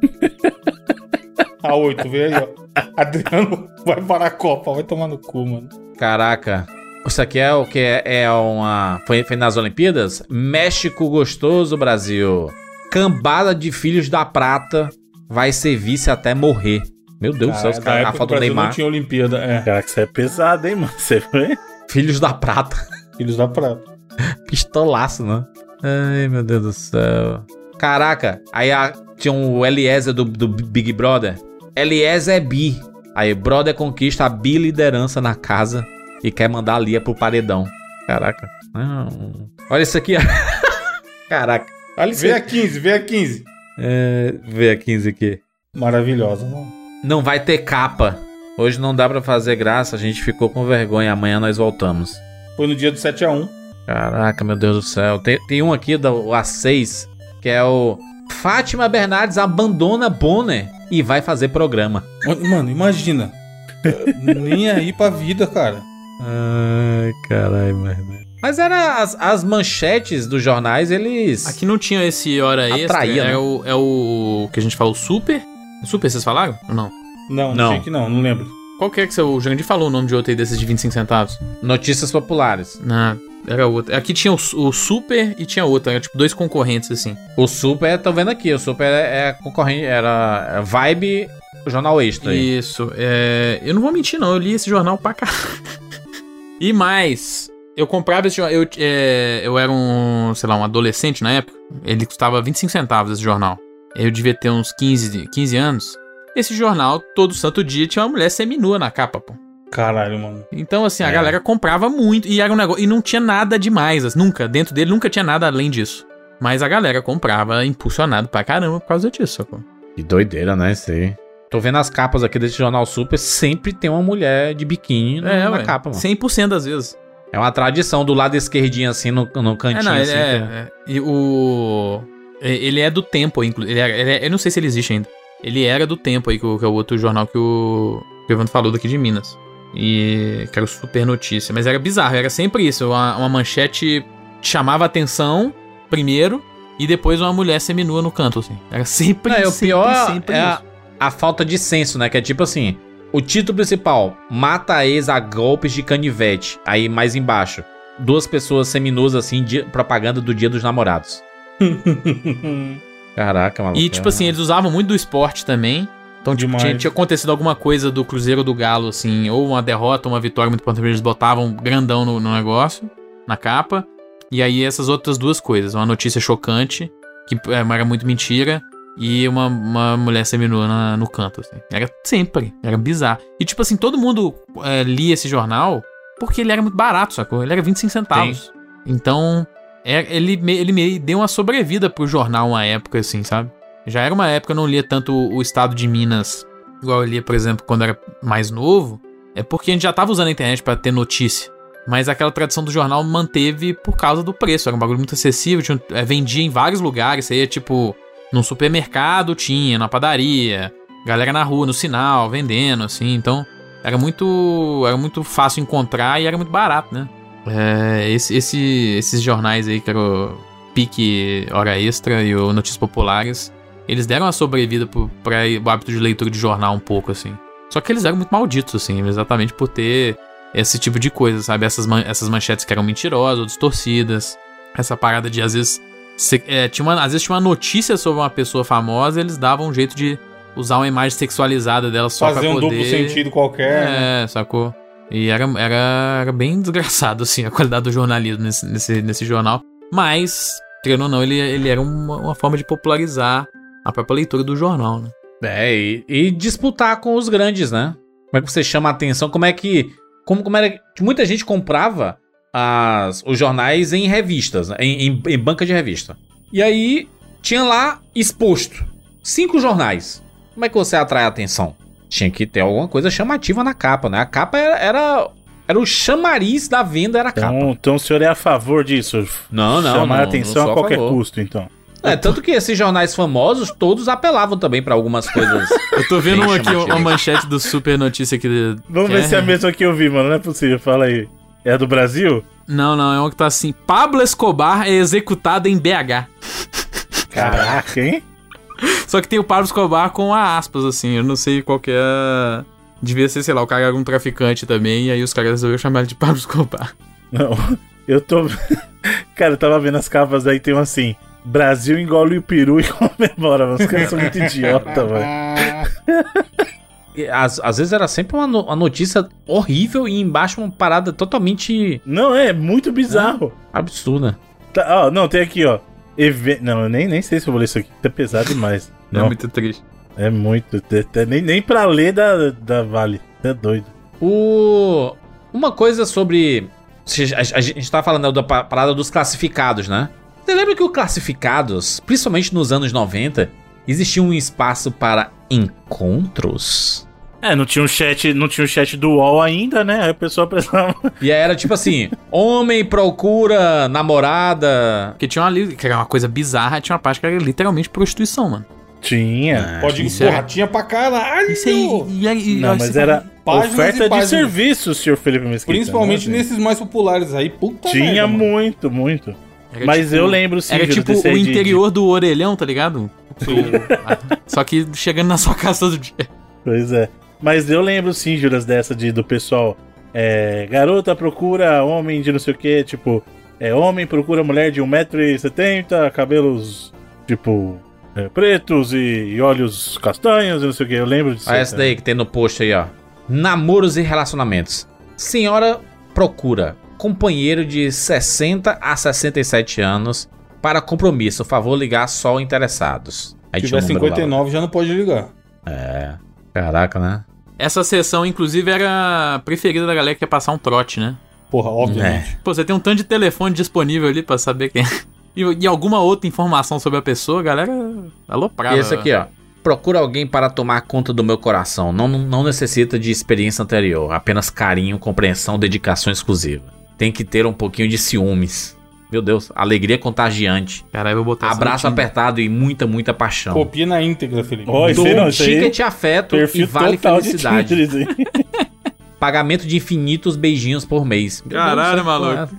[LAUGHS] a 8, vê aí, ó. Adriano vai parar a Copa, vai tomar no cu, mano. Caraca. Isso aqui é o que? É, é uma. Foi, foi nas Olimpíadas? México gostoso, Brasil. Cambada de filhos da prata vai ser vice até morrer. Meu Deus do céu, os caras. A foto do Brasil Neymar. não tinha Olimpíada, é. Cara, que isso é pesado, hein, mano? [LAUGHS] Você foi? Filhos da prata. Filhos da prata. [LAUGHS] Pistolaço, né? Ai, meu Deus do céu. Caraca, aí a- tinha o Eliezer do, do Big Brother. Eliezer é bi. Aí, brother conquista a bi liderança na casa e quer mandar a Lia pro paredão. Caraca. Não. Olha isso aqui, ó. [LAUGHS] Caraca. Olha isso Vê a aqui. 15, vê a 15. É, vê a 15 aqui. Maravilhosa, mano. Não vai ter capa. Hoje não dá pra fazer graça, a gente ficou com vergonha. Amanhã nós voltamos. Foi no dia do 7x1. Caraca, meu Deus do céu. Tem, tem um aqui, da, o A6, que é o Fátima Bernardes abandona Bonner e vai fazer programa. Mano, imagina. [LAUGHS] Nem aí pra vida, cara. Ai, caralho, mano. Mas era as, as manchetes dos jornais, eles. Aqui não tinha esse hora extra. Atraía, é, né? o, é o que a gente fala, o Super. Super, vocês falaram? Ou não? Não, Não. que não, não lembro. Qual que é que o Jandir falou o nome de outro aí desses de 25 centavos? Notícias populares. Não, era outro. Aqui tinha o, o Super e tinha outro. Era tipo dois concorrentes assim. O Super, tô vendo aqui, o Super é, é concorrente, era é Vibe Jornal Extra aí. Isso. É, eu não vou mentir, não. Eu li esse jornal pra caralho. E mais, eu comprava esse jornal. Eu, é, eu era um, sei lá, um adolescente na época. Ele custava 25 centavos esse jornal. Eu devia ter uns 15, 15 anos. Esse jornal, todo santo dia, tinha uma mulher seminua na capa, pô. Caralho, mano. Então, assim, a É. galera comprava muito. E era um negócio. E não tinha nada demais, assim, nunca. Dentro dele nunca tinha nada além disso. Mas a galera comprava impulsionado pra caramba por causa disso, sacou? Que doideira, né? Isso aí. Tô vendo as capas aqui desse Jornal Super, sempre tem uma mulher de biquíni na, na ué, capa, mano. 100% das vezes. É uma tradição do lado esquerdinho, assim, no, no É, cantinho, não, ele assim. é, tem- é. E o. é, Ele é do tempo, inclusive. É- é- eu não sei se ele existe ainda. Ele era do tempo aí, que, o- que é o outro jornal que o, que o Evandro falou daqui de Minas. E que era o Super Notícia. Mas era bizarro, era sempre isso. Uma, uma manchete chamava atenção primeiro e depois uma mulher seminua no canto, assim. Era sempre Não, e o sempre, pior sempre é isso. A falta de senso, né? Que é tipo assim: o título principal, mata a ex a golpes de canivete. Aí mais embaixo, duas pessoas seminuas assim, de propaganda do Dia dos Namorados. [LAUGHS] Caraca, maluco. E, tipo assim, eles usavam muito do esporte também. Então, tipo, tinha, tinha acontecido alguma coisa do Cruzeiro do Galo, assim, ou uma derrota, uma vitória muito importante, eles botavam grandão no, no negócio, na capa. E aí essas outras duas coisas, uma notícia chocante, que é, era muito mentira, e uma, uma mulher seminua na- no canto, assim. Era sempre, era bizarro. E, tipo assim, todo mundo é, lia esse jornal porque ele era muito barato, sacou? Ele era 25 centavos. Então, é, ele, me- ele me deu uma sobrevida pro jornal uma época, assim, sabe? Já era uma época que eu não lia tanto o Estado de Minas, igual eu lia, por exemplo, quando era mais novo. É porque a gente já tava usando a internet pra ter notícia. Mas aquela tradição do jornal manteve por causa do preço. Era um bagulho muito acessível, tinha, é, vendia em vários lugares. Você ia, tipo, num supermercado tinha, na padaria, galera na rua, no sinal, vendendo, assim. Então, era muito, era muito fácil encontrar e era muito barato, né? É, esse, esse- esses jornais aí, que era o Pique Hora Extra e o Notícias Populares, eles deram uma sobrevida pro, pra o hábito de leitura de jornal um pouco, assim. Só que eles eram muito malditos, assim, exatamente por ter esse tipo de coisa, sabe? Essas, essas manchetes que eram mentirosas ou distorcidas. Essa parada de, às vezes, se- é, tinha uma, às vezes tinha uma notícia sobre uma pessoa famosa eles davam um jeito de usar uma imagem sexualizada dela só Fazer pra um poder... duplo sentido qualquer. né? É, sacou? E era, era, era bem desgraçado, assim, a qualidade do jornalismo nesse, nesse, nesse jornal. Mas, querendo ou não, ele, ele era uma, uma forma de popularizar a própria leitura do jornal, né? É, e, e disputar com os grandes, né? Como é que você chama a atenção? Como é que. Como, como era que muita gente comprava as, os jornais em revistas, né? em, em, em banca de revista. E aí tinha lá exposto cinco jornais. Como é que você atrai a atenção? Tinha que ter alguma coisa chamativa na capa, né? A capa era, era, era o chamariz da venda, era a capa. Então, então o senhor é a favor disso? Não, não, Chamar não, a atenção não a a qualquer favor. custo, então. É, tanto que esses jornais famosos, todos apelavam também pra algumas coisas. [LAUGHS] Eu tô vendo aqui, uma manchete do Super Notícia aqui. Vamos ver se é a mesma que eu vi, mano. Não é possível. Fala aí. É a do Brasil? Não, não, é uma que tá assim: Pablo Escobar é executado em BH. Caraca, hein? Só que tem o Pablo Escobar com a aspas, assim. Eu não sei qual que é. Devia ser, sei lá, o cara era um traficante também, e aí os caras resolveram chamar ele de Pablo Escobar. Não. Eu tô. [LAUGHS] Cara, eu tava vendo as capas aí, tem um assim. Brasil engole o peru e [LAUGHS] comemora. Os caras são muito idiota, velho. [LAUGHS] Às, às vezes era sempre uma, no- uma notícia horrível e embaixo uma parada totalmente Não, é muito bizarro. absurda. Tá, ó, não, tem aqui, ó. Even... Não, eu nem, nem sei se eu vou ler isso aqui. É pesado demais. [LAUGHS] É Não, muito triste. é muito. é- é- nem, nem pra ler da, da Vale. É doido. O... Uma coisa sobre, A, a gente tá falando da pa- parada dos classificados, né? Você lembra que o classificados, principalmente nos anos 90, existia um espaço para encontros? É, não tinha um chat, não tinha um chat do UOL ainda, né? Aí o pessoal [LAUGHS] precisava. E aí era tipo assim: homem procura namorada. Porque tinha uma, li- que era uma coisa bizarra, tinha uma parte que era literalmente prostituição, mano. Tinha. Pode ir, isso porra, é- tinha pra caralho. Isso aí. E, e- Não, mas você era páginas oferta de páginas. serviço, senhor Felipe Mesquita. Principalmente né? nesses mais populares aí. Puta Tinha merda, mano. muito, muito. Era Mas tipo- eu lembro sim. Era Júlio, tipo desse o aí de- interior do orelhão, tá ligado? [LAUGHS] Só que chegando na sua casa todo dia. de- Pois é. Mas eu lembro sim, Juras, dessa de, do pessoal. É, garota procura homem de não sei o que, tipo. É, homem procura mulher de 1,70m, cabelos, tipo. é, pretos e, e olhos castanhos e não sei o que. Eu lembro disso. Olha essa daí que tem no post aí, ó. Namoros e relacionamentos. Senhora procura companheiro de 60 a 67 anos para compromisso. Favor ligar só interessados. Aí Se tiver um número lá. 59 já não pode ligar. É. Caraca, né? Essa sessão, inclusive, era a preferida da galera que ia passar um trote, né? Porra, obviamente. Pô, você tem um tanto de telefone disponível ali pra saber quem. E, e alguma outra informação sobre a pessoa, a galera aloprava. E esse aqui, ó. Procura alguém para tomar conta do meu coração. Não, não necessita de experiência anterior. Apenas carinho, compreensão, dedicação exclusiva. Tem que ter um pouquinho de ciúmes. Meu Deus, alegria contagiante. Caralho, eu vou botar Abraço apertado e muita, muita paixão. Copia na íntegra, Felipe. Isso Dou aí não, um ticket afeto e Perfil vale total felicidade. de Tinder, isso aí. [LAUGHS] Pagamento de infinitos beijinhos por mês. Meu Caralho, do maluco.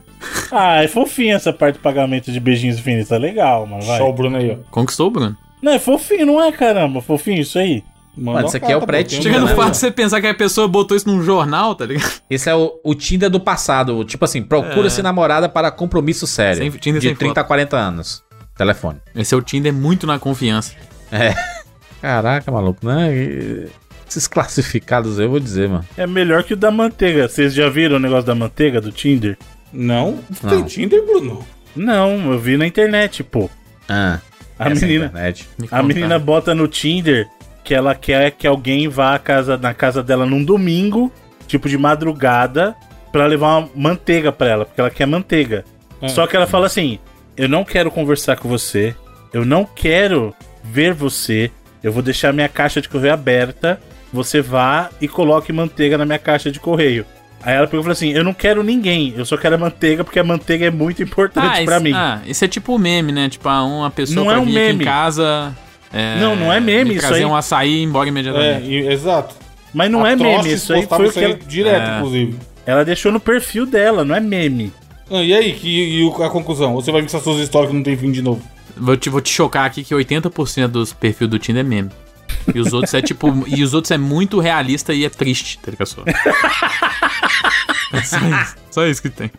Ah, é fofinho essa parte de pagamento de beijinhos infinitos. É legal, mano. Vai. Só o Bruno aí, ó. Conquistou o Bruno. Não, é fofinho, não é, caramba? Fofinho isso aí. Manda isso uma aqui é o pré-Tinder, um Chega no né, fato mano? de você pensar que a pessoa botou isso num jornal, tá ligado? Esse é o, o Tinder do passado. Tipo assim, procura-se namorada para compromisso sério. Sem- Tinder de sem 30 a 40 anos. Telefone. Esse é o Tinder muito na confiança. Caraca, maluco, né? E- Esses classificados aí, eu vou dizer, mano. É melhor que o da manteiga. Vocês já viram o negócio da manteiga do Tinder? Não? Não. Tem Tinder, Bruno? Não, eu vi na internet, pô. Ah, A é menina, internet. Me a menina bota no Tinder que ela quer que alguém vá à casa, na casa dela num domingo, tipo de madrugada, pra levar uma manteiga pra ela, porque ela quer manteiga. É. Só que ela fala assim: Eu não quero conversar com você, eu não quero ver você, eu vou deixar minha caixa de correio aberta, você vá e coloque manteiga na minha caixa de correio. Aí ela pegou e falou assim: Eu não quero ninguém, eu só quero a manteiga, porque a manteiga é muito importante Ah, pra isso, mim. ah, isso é tipo meme, né? Tipo, ah, uma pessoa Não é um meme. em casa. É, Não, não é meme me isso trazer aí. um açaí e ir embora É, imediatamente. e- exato. Mas não A é meme, isso aí foi o isso que aí ela, direto, É. inclusive. ela deixou no perfil dela, não é meme. Ah, e aí, que, e a conclusão? Você vai ver essas suas histórias que não tem fim de novo. Vou, te, vou te chocar aqui que 80% dos perfis do Tinder é meme. E os outros é tipo. [LAUGHS] e os outros é muito realista e é triste, tá ligado? Só. É só isso. Só isso que tem.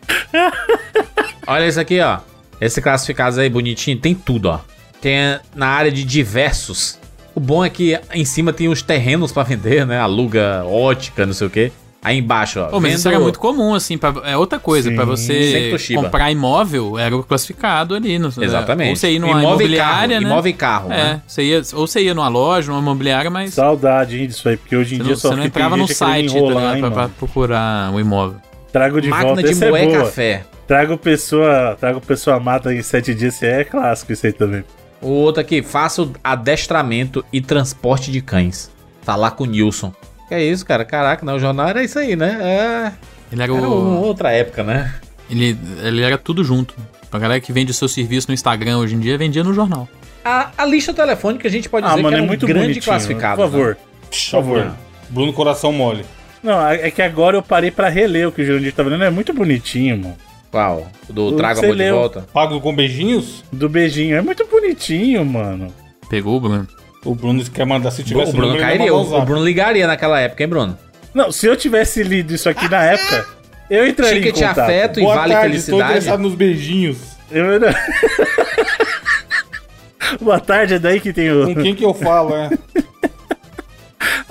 Olha isso aqui, ó. Esse classificado aí bonitinho, tem tudo, ó. Tem na área de diversos. O bom é que em cima tem os terrenos pra vender, né? Aluga ótica, não sei o quê. Aí embaixo, ó. Pô, mas isso vendo- era muito comum, assim. Pra, é outra coisa. Sempre você comprar imóvel, era o classificado ali. No, Exatamente. Ou você ia numa Imóvel e imobiliária, carro, né? imóvel e carro, É, né? você ia, ou você ia numa loja, numa imobiliária, mas Saudade hein, disso aí, porque hoje em você dia não, só você não entrava no site tá enrolar, hein, pra, procurar um imóvel. Trago de Máquina volta, de é moer boa. café. Trago pessoa, trago pessoa mata em sete dias, esse é clássico isso aí também. O outro aqui, faça adestramento e transporte de cães. Falar com o Nilson. Que é isso, cara? Caraca, não, o jornal era isso aí, né? É... Ele era, Era o, uma outra época, né? ele, ele era tudo junto. Pra galera que vende o seu serviço no Instagram hoje em dia, vendia no jornal. A, a lista telefônica a gente pode dizer Ah, mano, que é um muito grande bonitinho. classificado. Por favor. né? Por favor. Bruno Coração Mole. Não, é que agora eu parei pra reler o que o Jurandir tá falando. É muito bonitinho, mano. Qual? O do O Traga Amor de. Volta? Pago com beijinhos? Do beijinho. É muito bonitinho, mano. Pegou o Bruno? O Bruno quer mandar se O tivesse Bruno número, cairia. O, o o Bruno ligaria naquela época, hein, Bruno? Não, se eu tivesse lido isso aqui na época, eu entraria em Ticket contato. afeto e Boa vale tarde, felicidade. interessado nos beijinhos. Eu era... [LAUGHS] Boa tarde, é daí que tem o... Com quem que eu falo, é? [LAUGHS]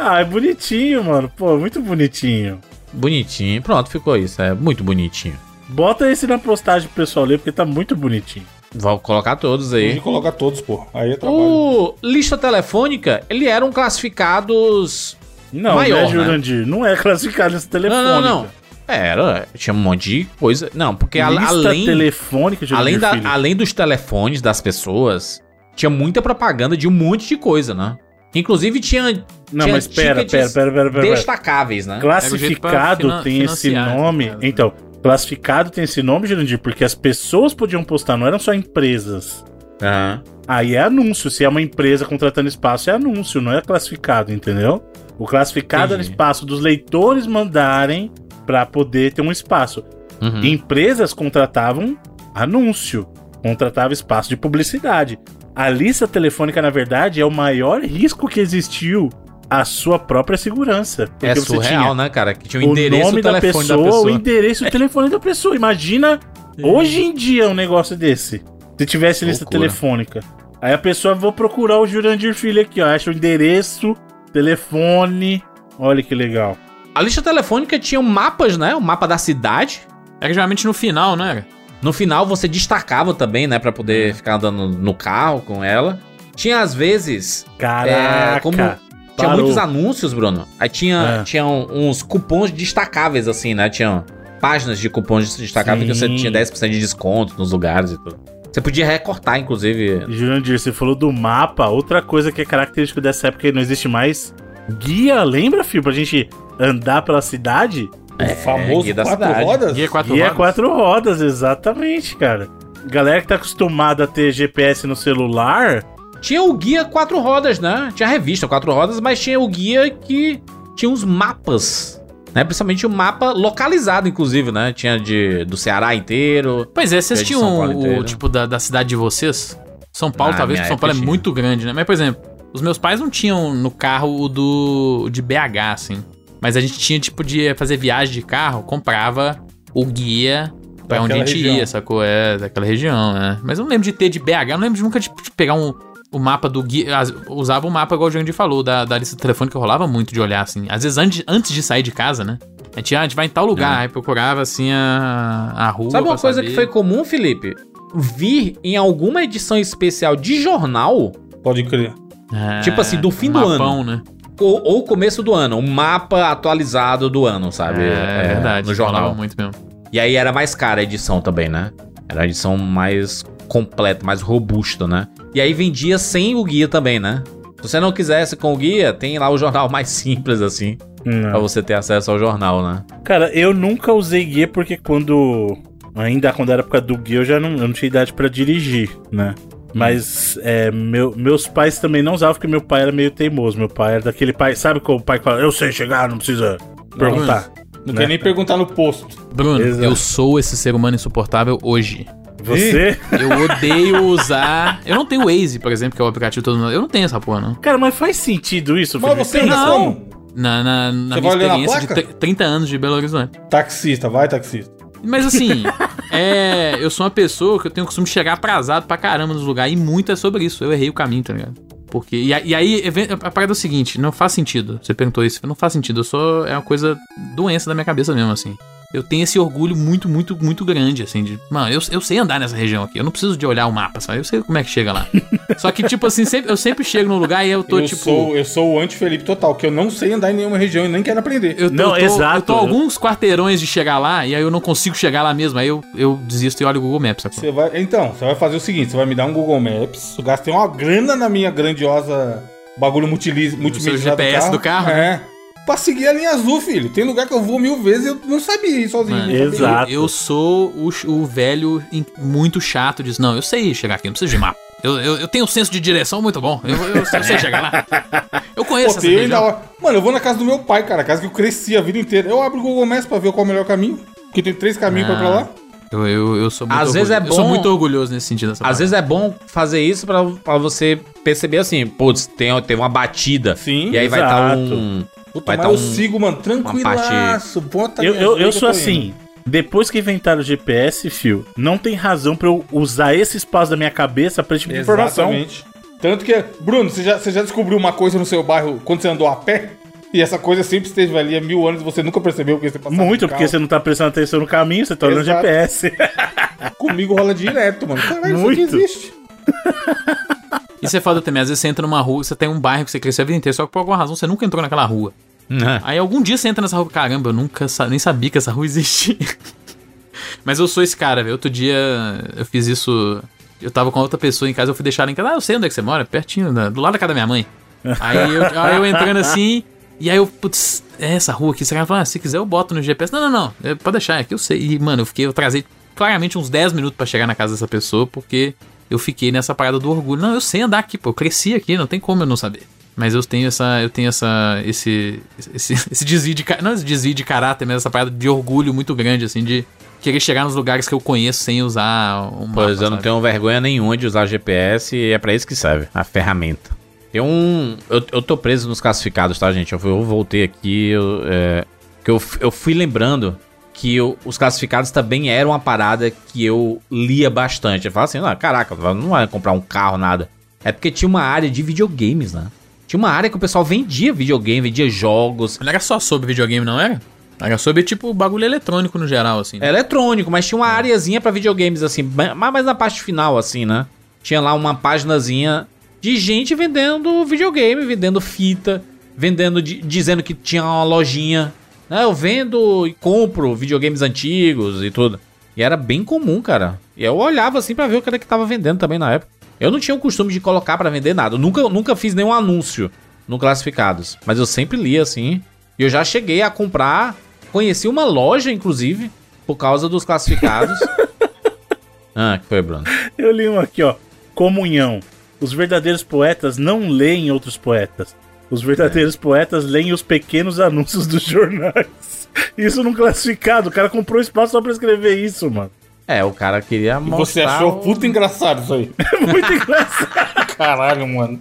Ah, é bonitinho, mano. Pô, muito bonitinho. Bonitinho. Pronto, ficou isso. É muito bonitinho. Bota esse na postagem pro pessoal ler, porque tá muito bonitinho. Vou colocar todos A aí. gente coloca todos, pô. Aí é trabalho. O lista telefônica, ele eram classificados. Não, Maior, né, né? Jurandir? Não é classificado esse Não, telefone. não, não. Era, tinha um monte de coisa. Não, porque a- Lista além, telefônica, Jurandir além, da, Filho. além dos telefones das pessoas, tinha muita propaganda de um monte de coisa, né? Inclusive tinha, Não, tinha mas pera, pera, pera, pera, pera. pera. destacáveis, né? Classificado tem esse nome. né? Então, classificado tem esse nome, Jurandir, porque as pessoas podiam postar, não eram só empresas. Aham. Aí é anúncio. Se é uma empresa contratando espaço, é anúncio, não é classificado, entendeu? O classificado era Entendi. espaço dos leitores mandarem pra poder ter um espaço. Uhum. Empresas contratavam anúncio, contratava espaço de publicidade. A lista telefônica, na verdade, é o maior risco que existiu à sua própria segurança. Porque É surreal, né, cara? Que tinha o o endereço nome o da pessoa, da pessoa. o endereço e o telefone da pessoa. Imagina hoje em dia um negócio desse. Se tivesse lista Loucura. telefônica. Aí a pessoa, vou procurar o Jurandir Filho aqui, ó. Acha o endereço, telefone. Olha que legal. A lista telefônica tinha mapas, né? O mapa da cidade. Era geralmente no final, era? No final você destacava também, né? Pra poder ficar andando no carro com ela. Tinha às vezes. Caraca. É, como- Tinha Parou. muitos anúncios, Bruno. Aí tinha, É. tinha uns cupons destacáveis, assim, né? Tinha páginas de cupons destacáveis que você Sim. tinha 10% de desconto nos lugares e tudo. Você podia recortar, inclusive. Jurandir, você falou do mapa. Outra coisa que é característico dessa época e não existe mais. Guia, lembra, filho? Pra gente andar pela cidade? O famoso guia da quatro cidade. rodas? Guia quatro Guia rodas. quatro rodas, exatamente, cara. Galera que tá acostumada a ter GPS no celular, Tinha o guia quatro rodas, né? Tinha a revista quatro rodas, mas tinha o guia que tinha os mapas. Né? Principalmente o mapa localizado, inclusive, né? Tinha de, do Ceará inteiro. Pois é, vocês É tinham o, tipo da, da cidade de vocês? São Paulo, Ah, talvez, porque São Paulo é tinha. muito grande, né? Mas, por exemplo, os meus pais não tinham no carro o do de BH, assim. Mas a gente tinha, tipo, de fazer viagem de carro, comprava o guia pra onde a gente região. ia, sacou? É, daquela região, né? Mas eu não lembro de ter de BH, eu não lembro de nunca de, de pegar um, o mapa do guia. as- Usava o mapa, igual o Jandir falou, da, da lista telefônica, rolava muito de olhar, assim. Às vezes antes, antes de sair de casa, né? A gente, ah, a gente vai em tal lugar, aí procurava, assim, a, a rua. Sabe uma coisa saber. que foi comum, Felipe? Vir em alguma edição especial de jornal, Pode crer. É, Tipo assim, do fim do mapão, né? ou, ou começo do ano, um mapa atualizado do ano, sabe? É, verdade. No jornal. rolava muito mesmo. E aí era mais cara a edição também, né? Era a edição mais completa, mais robusta, né? E aí vendia sem o guia também, né? Se você não quisesse com o guia, tem lá o jornal [LAUGHS] mais simples, assim, não. pra você ter acesso ao jornal, né? Cara, eu nunca usei guia porque quando. Ainda quando era época do guia, eu já não, eu não tinha idade pra dirigir, né? Mas é, meu- meus pais também não usavam porque meu pai era meio teimoso. Meu pai era daquele pai. Sabe como o pai fala, eu sei chegar, não precisa perguntar. Não Né? quer nem perguntar no posto. Bruno, Exato. eu sou esse ser humano insuportável hoje. Você? Eu odeio usar. Eu não tenho o Waze, por exemplo, que é o aplicativo todo mundo. Eu não tenho essa porra, não. Cara, mas faz sentido isso, Mas Felipe? você Não. como? Na, na, na Você minha vai olhar na experiência de placa? tr- 30 anos de Belo Horizonte. Taxista, vai taxista. Mas assim, [LAUGHS] é, eu sou uma pessoa que eu tenho o costume de chegar atrasado pra caramba nos lugares e muito é sobre isso. Eu errei o caminho, tá ligado? Porque, e, a- e aí, even- a parada é o seguinte, não faz sentido. Você perguntou isso, não faz sentido. Eu sou, é uma coisa doença da minha cabeça mesmo, assim. Eu tenho esse orgulho muito, muito, muito grande, assim, de, mano, eu, eu sei andar nessa região aqui. Eu não preciso de olhar o mapa, sabe? Eu sei como é que chega lá. Só que, tipo assim, sempre, eu sempre chego no lugar e eu tô, eu, tipo. sou, eu sou o anti-Felipe total, que eu não sei andar em nenhuma região e nem quero aprender. Eu tô, Não, eu tô, exato. Eu tô alguns quarteirões de chegar lá e aí eu não consigo chegar lá mesmo. Aí eu, eu desisto e olho o Google Maps. sacou? Você vai, então, você vai fazer o seguinte: você vai me dar um Google Maps. Eu gastei uma grana na minha grandiosa bagulho multimídia seu GPS do carro, né? Pra seguir a linha azul, filho. Tem lugar que eu vou mil vezes e eu não sabia ir sozinho. Mano, sabia. Exato. Eu, eu sou o, o velho in- muito chato diz não, eu sei chegar aqui, não preciso de mapa. Eu, eu, eu tenho um senso de direção muito bom. Eu, eu, eu sei chegar lá. Eu conheço Pô, essa ainda Mano, eu vou na casa do meu pai, cara. A casa que eu cresci a vida inteira. Eu abro o Google Maps pra ver qual é o melhor caminho. Porque tem três caminhos pra ir pra lá. Eu, eu, eu sou muito Às vezes orgulhoso. é Eu sou bom- muito orgulhoso nesse sentido. Às vezes é bom fazer isso pra, pra você perceber assim, putz, tem, tem uma batida. Sim, E aí vai estar exato. um. Puta, vai mas tá eu um- sigo, mano, tranquilaço. Bota a Eu, eu, eu que sou tô indo. assim. Depois que inventaram o GPS, fio, não tem razão pra eu usar esse espaço da minha cabeça pra esse tipo de informação. Exatamente. Tanto que, Bruno, você já, você já descobriu uma coisa no seu bairro quando você andou a pé? E essa coisa sempre esteve ali há mil anos e você nunca percebeu porque você passava Muito, porque você não tá prestando atenção no caminho, você tá olhando o. GPS. [LAUGHS] Comigo rola direto, mano. Caralho, isso aqui Muito. existe. [LAUGHS] Isso é foda também. Às vezes você entra numa rua, você tem um bairro que você cresceu a vida inteira, só que por alguma razão você nunca entrou naquela rua. Ah, Aí algum dia você entra nessa rua, caramba, eu nunca sa- nem sabia que essa rua existia. [LAUGHS] Mas eu sou esse cara, velho. Outro dia eu fiz isso. Eu tava com outra pessoa em casa, eu fui deixar ela em casa. Ah, eu sei onde é que você mora, pertinho, da- do lado da casa da minha mãe. Aí eu, [LAUGHS] aí eu entrando assim, e aí eu, putz, é essa rua aqui. Você cara falou, ah, se quiser eu boto no GPS. Não, não, não, é, pode deixar, é que eu sei. E, mano, eu fiquei, eu trazei claramente uns 10 minutos pra chegar na casa dessa pessoa, porque eu fiquei nessa parada do orgulho. Não, eu sei andar aqui, pô, eu cresci aqui, não tem como eu não saber. Mas eu tenho essa, eu tenho essa, esse, esse, [LAUGHS] esse desvio de, não esse desvio de caráter, mas essa parada de orgulho muito grande, assim, de querer chegar nos lugares que eu conheço sem usar um mapa, Pois eu não sabe? tenho vergonha nenhuma de usar GPS e é pra isso que serve, a ferramenta. Tem um. Eu, eu tô preso nos classificados, tá, gente? Eu, eu voltei aqui, eu, é, que eu, eu fui lembrando que os classificados também eram uma parada que eu lia bastante. Eu falava assim, ah, caraca, não vai comprar um carro, nada. É porque tinha uma área de videogames, né? Tinha uma área que o pessoal vendia videogame, vendia jogos. Não era só sobre videogame, não era? Era sobre, tipo, bagulho eletrônico no geral, assim. É eletrônico, mas tinha uma areazinha pra videogames, assim, mas mais na parte final, assim, né? Tinha lá uma paginazinha de gente vendendo videogame, vendendo fita, vendendo, di- dizendo que tinha uma lojinha. Né? eu vendo e compro videogames antigos e tudo. E era bem comum, cara. E eu olhava assim pra ver o que era que tava vendendo também na época. Eu não tinha o costume de colocar pra vender nada. Eu nunca, nunca fiz nenhum anúncio no Classificados. Mas eu sempre lia assim. E eu já cheguei a comprar. Conheci uma loja, inclusive, por causa dos classificados. [LAUGHS] ah, que foi, Bruno? Eu li um aqui, ó. Comunhão. Os verdadeiros poetas não leem outros poetas. Os verdadeiros poetas leem os pequenos anúncios dos jornais. [LAUGHS] Isso num classificado. O cara comprou espaço só pra escrever isso, mano. É, o cara queria E mostrar. você achou o- puta engraçado isso aí. [LAUGHS] Muito engraçado. [LAUGHS] Caralho, mano.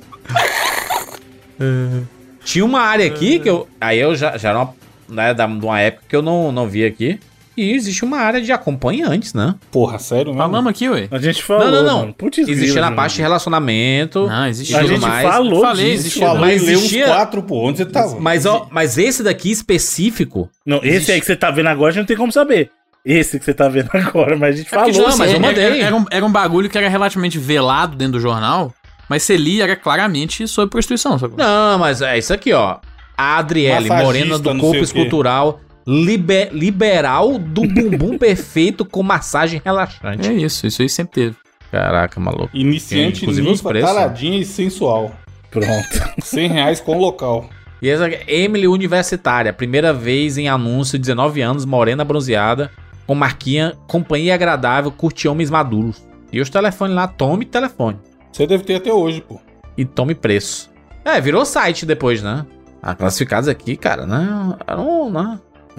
Tinha uma área aqui que eu. Aí eu já, já era uma, né, da, de uma época que eu não, não vi aqui. E existe uma área de acompanhantes, né? Porra, sério mesmo? Falamos aqui, ué. A gente falou. não, não, não. mano. Putz, Existia grila, na parte de relacionamento. Não, existe A tudo gente mais. falou Falei, disso. existe- Falou Mas em ler uns existia- quatro, pô. Onde você tava? Mas, ó, mas esse daqui específico. Não, esse Existe. aí que você tá vendo agora, a gente não tem como saber. Esse que você tá vendo [LAUGHS] agora, mas a gente É porque, falou. não, mas assim, eu era- mandei. Era, um, era um bagulho que era relativamente velado dentro do jornal, mas você lia era claramente sobre prostituição, sacou? Não, mas é isso aqui, ó. A Adriele, Massagista, morena do corpo escultural, libe- liberal do bumbum [LAUGHS] perfeito com massagem relaxante. É isso, isso aí sempre teve. Caraca, maluco. Iniciante, Inclusive os limpa, preços. taradinha e sensual. Pronto. [LAUGHS] 100 reais com local. E essa aqui, Emily Universitária, primeira vez em anúncio, 19 anos, morena bronzeada, com marquinha, companhia agradável, curte homens maduros. E os telefones lá, tome telefone. Você deve ter até hoje, pô. E tome preço. É, virou site depois, né? Ah, classificados aqui, cara, né? Era um,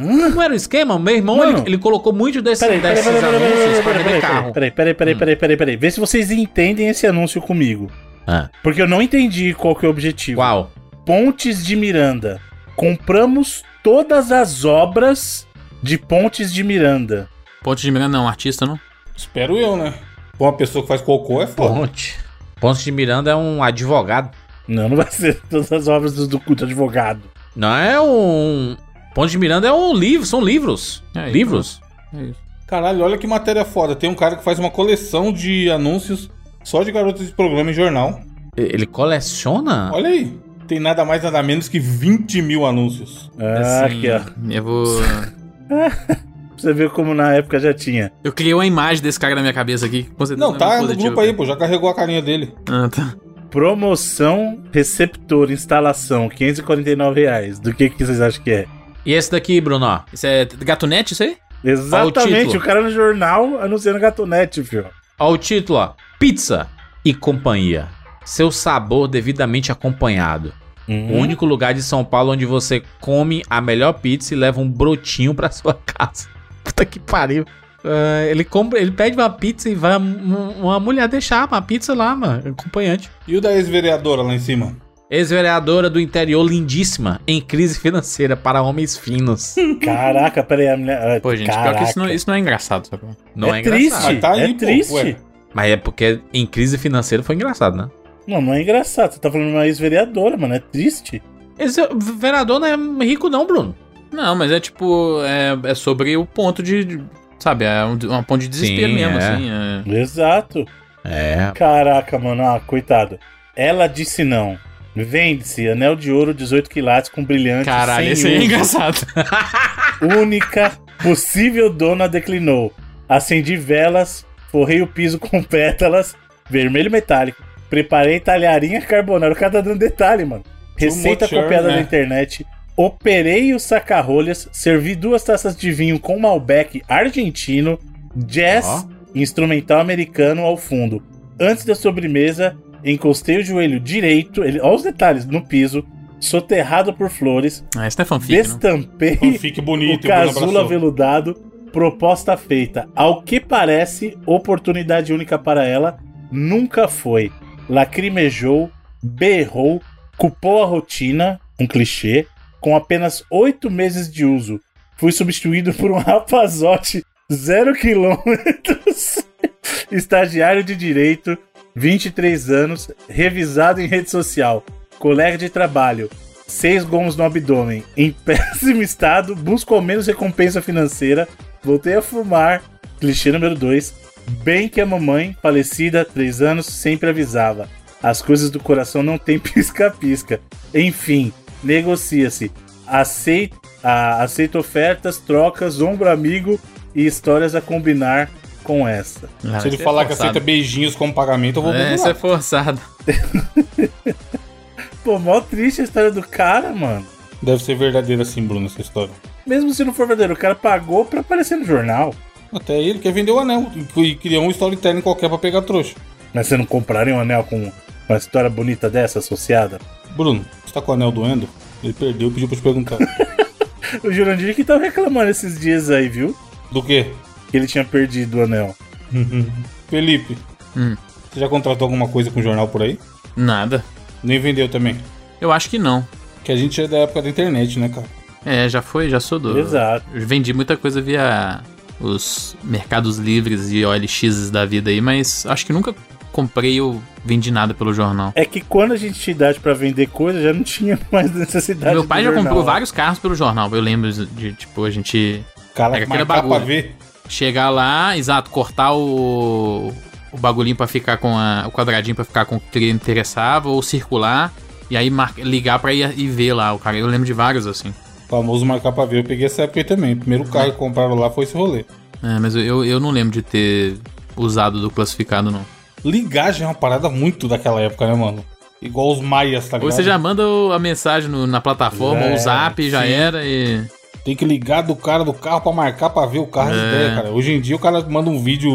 né? Não era o esquema? Meu irmão, ele, ele colocou muito desse, Peraí, peraí, desses peraí, peraí, anúncios peraí, pra peraí, vender peraí, carro. peraí, peraí, peraí, Hum. peraí, peraí, peraí. Vê se vocês entendem esse anúncio comigo. Ah, Porque eu não entendi qual que é o objetivo. qual? Pontes de Miranda. Compramos todas as obras de Pontes de Miranda. Ponte de Miranda não, artista não. Espero eu, né? Uma pessoa que faz cocô é foda. Ponte. Ponte de Miranda é um advogado. Não, não vai ser todas as obras do, do culto advogado. Não é um. Ponte de Miranda é um livro, são livros. É, livros. É isso. Caralho, olha que matéria foda. Tem um cara que faz uma coleção de anúncios só de garotas de programa em jornal. Ele coleciona? Olha aí. Tem nada mais, nada menos que 20 mil anúncios. Ah, Assim, aqui, ó. Eu vou. Pra [LAUGHS] você ver como na época já tinha. Eu criei uma imagem desse cara na minha cabeça aqui. Não, é tá no grupo aí, pô. Já carregou a carinha dele. Ah, tá. Promoção, receptor, instalação, 549 reais. Do que, que vocês acham que é? E esse daqui, Bruno, ó. Isso é gatunete, isso aí? Exatamente, título. o cara no jornal anunciando gatonete, filho. Ó o título, ó. Pizza e companhia. Seu sabor devidamente acompanhado. Hum. O único lugar de São Paulo onde você come a melhor pizza e leva um brotinho pra [LAUGHS] sua casa. Puta que pariu. Ah, ele compra, ele pede uma pizza e vai uma, uma mulher deixar uma pizza lá, mano, acompanhante. E o da ex-vereadora lá em cima? Ex-vereadora do interior lindíssima, em crise financeira para homens finos. [LAUGHS] Caraca, peraí, a mulher. ah, Pô, gente, pior caraca. que isso não, isso não é engraçado, sabe? Não é, é, triste, engraçado. Mas tá aí, é pô, triste. ué. Mas é porque em crise financeira foi engraçado, né? Não, não é engraçado. Você tá falando de uma ex-vereadora, mano. É triste. Esse vereador não é rico, não, Bruno. Não, mas é tipo. É, é sobre o ponto de. Sabe, é um, uma ponto de desespero Sim, mesmo, é. assim. É. Exato. É. Caraca, mano. Ah, coitado. Ela disse não. Vende-se anel de ouro 18 quilates com brilhante. Caralho, esse aí é engraçado. [LAUGHS] Única possível dona declinou. Acendi velas, forrei o piso com [LAUGHS] pétalas, vermelho metálico. Preparei talharinha carbonara. O cara tá dando detalhe, mano. Receita copiada né? da internet. Operei o saca-rolhas. Servi duas taças de vinho com Malbec argentino. Jazz instrumental americano ao fundo. Antes da sobremesa, encostei o joelho direito. Ele, olha os detalhes no piso. Soterrado por flores. Ah, isso é fanfic. Destampei Fanfic bonito, o casulo aveludado, proposta feita. Ao que parece, oportunidade única para ela, nunca foi. Lacrimejou, berrou, culpou a rotina, um clichê, com apenas oito meses de uso. Fui substituído por um [LAUGHS] rapazote zero quilômetros, [LAUGHS] estagiário de direito, 23 anos, revisado em rede social, colega de trabalho, seis gomos no abdômen, em [LAUGHS] péssimo estado, busco ao menos recompensa financeira, voltei a fumar, clichê número 2, bem que a mamãe, falecida há 3 anos, sempre avisava. As coisas do coração não tem [LAUGHS] pisca-pisca. Enfim, negocia-se. Aceita ofertas, trocas, ombro amigo e histórias a combinar com essa. Ah, Se ele é falar que aceita beijinhos como pagamento, eu vou É, isso é forçado. [LAUGHS] Pô, mó triste a história do cara, mano. Deve ser verdadeira assim, Bruno, essa história. Mesmo se não for verdadeiro, o cara pagou pra aparecer no jornal. Até ele quer vender o anel e criou um storytelling qualquer pra pegar trouxa. Mas você não compraria um anel com uma história bonita dessa associada? Bruno, você tá com o anel doendo? Ele perdeu e pediu pra te perguntar. [LAUGHS] O Jurandir que tava reclamando esses dias aí, viu? Do quê? Que ele tinha perdido o anel. Felipe, Hum. você já contratou alguma coisa com jornal por aí? Nada. Nem vendeu também. Eu acho que não. Que a gente é da época da internet, né, cara? É, já foi, já sou do. Exato. Eu vendi muita coisa via os mercados livres e OLX da vida aí, mas acho que nunca comprei ou vendi nada pelo jornal. É que quando a gente tinha idade pra vender coisa, já não tinha [LAUGHS] mais necessidade Meu pai do já jornal. comprou vários carros pelo jornal. Eu lembro de, tipo, a gente Cara, Pega aquele marcar pra bagulho. ver. Chegar lá, exato, cortar o, o bagulhinho pra ficar com a, o quadradinho pra ficar com o que interessava, ou circular, e aí ligar pra ir, ir ver lá o cara. Eu lembro de vários assim. Famoso marcar pra ver. Eu peguei essa época aí também. O primeiro carro que compraram lá foi esse rolê. É, mas eu, eu não lembro de ter usado do classificado, não. Ligar já é uma parada muito daquela época, né, mano? Igual os maias, tá ligado? Ou você já manda o- a mensagem no- na plataforma, Já ou o zap, já sim. era, e. Tem que ligar do cara do carro pra marcar pra ver o carro de É. ideia, cara. Hoje em dia o cara manda um vídeo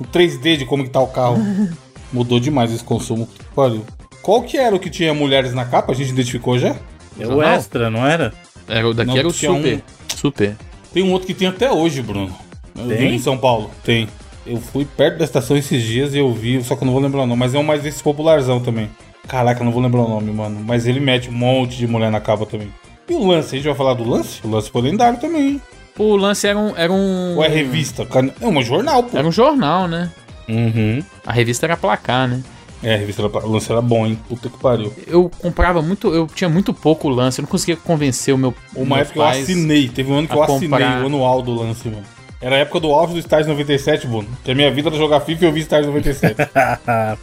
um 3D de como que tá o carro. [LAUGHS] Mudou demais esse consumo. Pariu. Qual que era o que tinha mulheres na capa? A gente identificou já? É o extra, não era? Era, o daqui Não, era o super. um- Super. Tem um outro que tem até hoje, Bruno. Eu Tem? Em São Paulo. Tem. Eu fui perto da estação esses dias e eu vi, só que eu não vou lembrar o nome, mas é um mais desse popularzão também. Caraca, eu não vou lembrar o nome, mano. Mas ele mete um monte de mulher na capa também. E o lance? A gente vai falar do lance? O lance foi lendário também? O lance era um. Era um, Ou é revista? É um jornal, pô. Era um jornal, né? Uhum. A revista era placar, né? É, a revista era, o lance era bom, hein? Puta que pariu. Eu comprava muito, eu tinha muito pouco lance, eu não conseguia convencer o meu. Uma época eu assinei, teve um ano que eu assinei o anual do lance, mano. Era a época do auge do Estágio 97, Bruno. Que a minha vida era jogar FIFA e eu vi Estágio [LAUGHS] 97.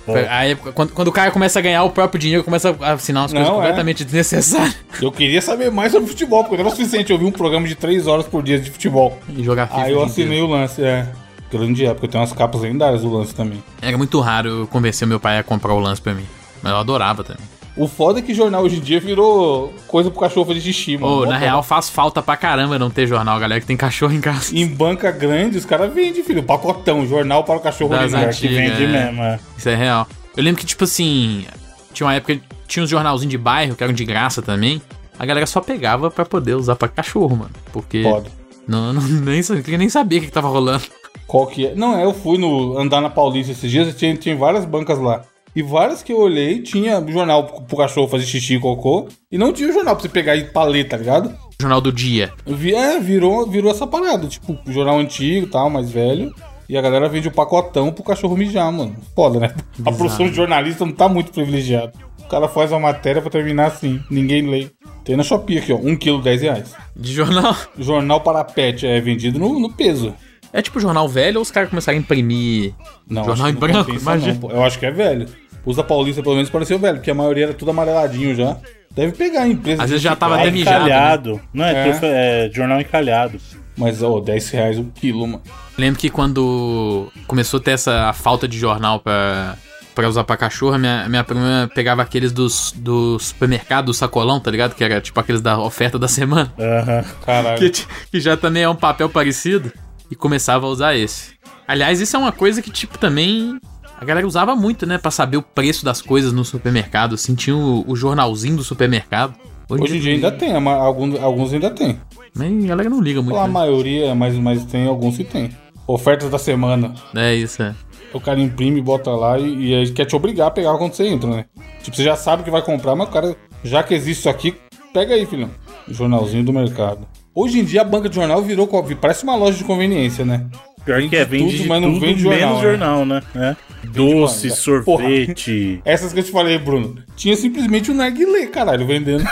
Pô, A época, quando, quando o cara começa a ganhar o próprio dinheiro, começa a assinar umas Não, coisas é. completamente desnecessárias [LAUGHS] eu queria saber mais sobre futebol, porque não era o suficiente. Eu vi um programa de 3 horas por dia de futebol. e jogar FIFA. Aí eu assinei inteiro. o lance, é. Grande época, tem umas capas lendárias do lance também. Era muito raro eu convencer meu pai a comprar o lance pra mim. Mas eu adorava também. O foda é que jornal hoje em dia virou coisa pro cachorro fazer xixi, mano. Ô, Mó na real faz falta pra caramba não ter jornal, galera que tem cachorro em casa. Em banca grande, os caras vendem, filho. Pacotão, jornal para o cachorro Das urinar. antigas. que vende é. mesmo. é. Isso é real. Eu lembro que, tipo assim, tinha uma época, tinha uns jornalzinhos de bairro que eram de graça também. A galera só pegava pra poder usar pra cachorro, mano. Porque Foda. não, não, [LAUGHS] nem, nem sabia o que, que tava rolando. Qual que é? Não, é, eu fui no andar na Paulista esses dias e tinha, tinha várias bancas lá. E várias que eu olhei tinha jornal pro, cachorro fazer xixi e cocô. E não tinha jornal pra você pegar e pra ler, tá ligado? Jornal do dia. É, virou, virou essa parada. Tipo, jornal antigo e tal, mais velho. E a galera vende o pacotão pro cachorro mijar, mano. Foda, né? A profissão de jornalista não tá muito privilegiada. O cara faz uma matéria pra terminar assim. Ninguém lê. Tem na Shopee aqui, ó. 1 kg 10 reais. De jornal. Jornal para pet é vendido no, no peso. É tipo jornal velho ou os caras começaram a imprimir Não, jornal em branco? Imagina. Eu acho que é velho. Os da Paulista, pelo menos, pareceu velho, porque a maioria era tudo amareladinho já. Deve pegar a empresa. Às vezes já tava Ah, até mijado. né? Não, é, É. é jornal encalhado. Mas, ó, 10 reais o quilo, mano. Lembro que quando começou a ter essa a falta de jornal pra, pra usar pra cachorro, minha, minha prima pegava aqueles dos, do supermercado, do sacolão, tá ligado? Que era tipo aqueles da oferta da semana. Aham. Caralho. Que, que já também é um papel parecido. E começava a usar esse. Aliás, isso é uma coisa que, tipo, também. A galera usava muito, né? Pra saber o preço das coisas no supermercado. Assim, tinha o, o jornalzinho do supermercado. Hoje em dia ainda tem, alguns, alguns ainda tem. Mas a galera não liga muito. A Né? maioria, mas, mas tem alguns que tem. Ofertas da semana. É isso, é. O cara imprime, bota lá e, e aí quer te obrigar a pegar quando você entra, né? Tipo, você já sabe que vai comprar, mas o cara, já que existe isso aqui, pega aí, filhão. Jornalzinho do mercado. Hoje em dia a banca de jornal virou, parece uma loja de conveniência, né? Pior que é, vende tudo, de mas não tudo vende jornal, menos né? jornal, né? É. Doce, manga. sorvete. [LAUGHS] Essas que eu te falei, Bruno, tinha simplesmente um narguilé, caralho, vendendo.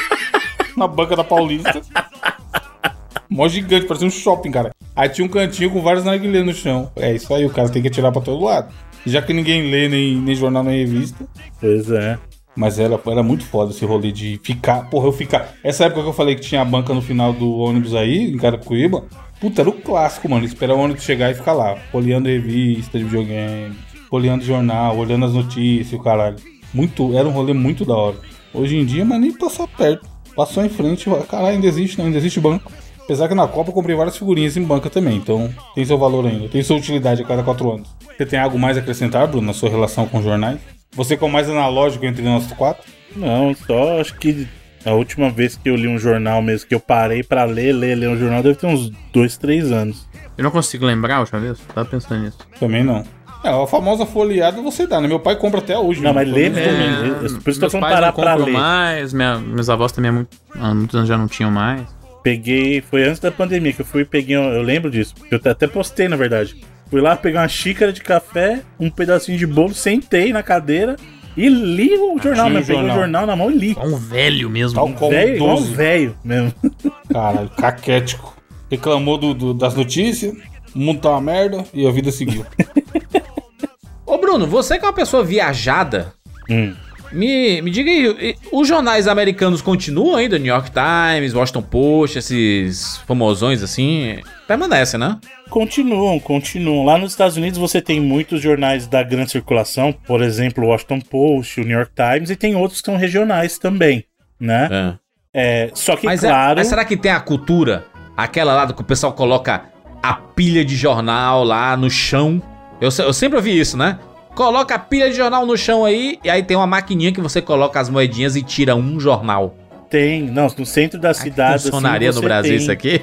[LAUGHS] Na banca da Paulista. Mó gigante, parecia um shopping, cara. Aí tinha um cantinho com vários narguilés no chão. É isso aí, o cara tem que atirar pra todo lado. Já que ninguém lê nem, nem jornal nem revista. Pois é. Mas era, era muito foda esse rolê de ficar. Porra, eu ficar. Essa época que eu falei que tinha a banca no final do ônibus aí, em Carapicuíba. Puta, era o clássico, mano. Esperar o ônibus chegar e ficar lá, folheando revista de videogame, folheando jornal, olhando as notícias, o caralho. Muito, era um rolê muito da hora. Hoje em dia, mas nem passar perto. Passou em frente, caralho, ainda existe, né? Ainda existe banco. Apesar que na Copa eu comprei várias figurinhas em banca também, então tem seu valor ainda, tem sua utilidade a cada quatro anos. Você tem algo mais a acrescentar, Bruno, na sua relação com jornais? Você que é mais analógico entre nós quatro? Não, só acho que a última vez que eu li um jornal mesmo, que eu parei pra ler, ler, ler um jornal, deve ter uns dois, três anos. Eu não consigo lembrar a última vez. Tava pensando nisso. Também não. É, a famosa folheada você dá, né? Meu pai compra até hoje. Não, né? mas lê mesmo. menos- É, por isso que eu falando parar não pra ler. mais, minha, meus avós também há, muito, há muitos anos já não tinham mais. Peguei, foi antes da pandemia que eu fui e peguei, eu lembro disso, eu até postei na verdade. Fui lá pegar uma xícara de café, um pedacinho de bolo, sentei na cadeira e li o jornal, Tinha né? o Peguei o jornal. na mão e li. Um velho mesmo. Tal qual Velho, um 12. velho mesmo. [LAUGHS] Caralho, caquético. Reclamou do, do- das notícias, o mundo tá uma merda e a vida seguiu. [LAUGHS] Ô, Bruno, você que é uma pessoa viajada, Hum. me, me diga aí, os jornais americanos continuam ainda? New York Times, Washington Post, esses famosões assim? Permanecem, né? Continuam, continuam. Lá nos Estados Unidos você tem muitos jornais da grande circulação, por exemplo, o Washington Post, o New York Times, e tem outros que são regionais também, né? É. É, só que, Mas, é- claro... mas será que tem a cultura? Aquela lá do que o pessoal coloca a pilha de jornal lá no chão? Eu, eu sempre ouvi isso, né? Coloca a pilha de jornal no chão aí, e aí tem uma maquininha que você coloca as moedinhas e tira um jornal. Tem, não, no centro da cidade. Funcionaria assim, no Brasil tem- isso aqui?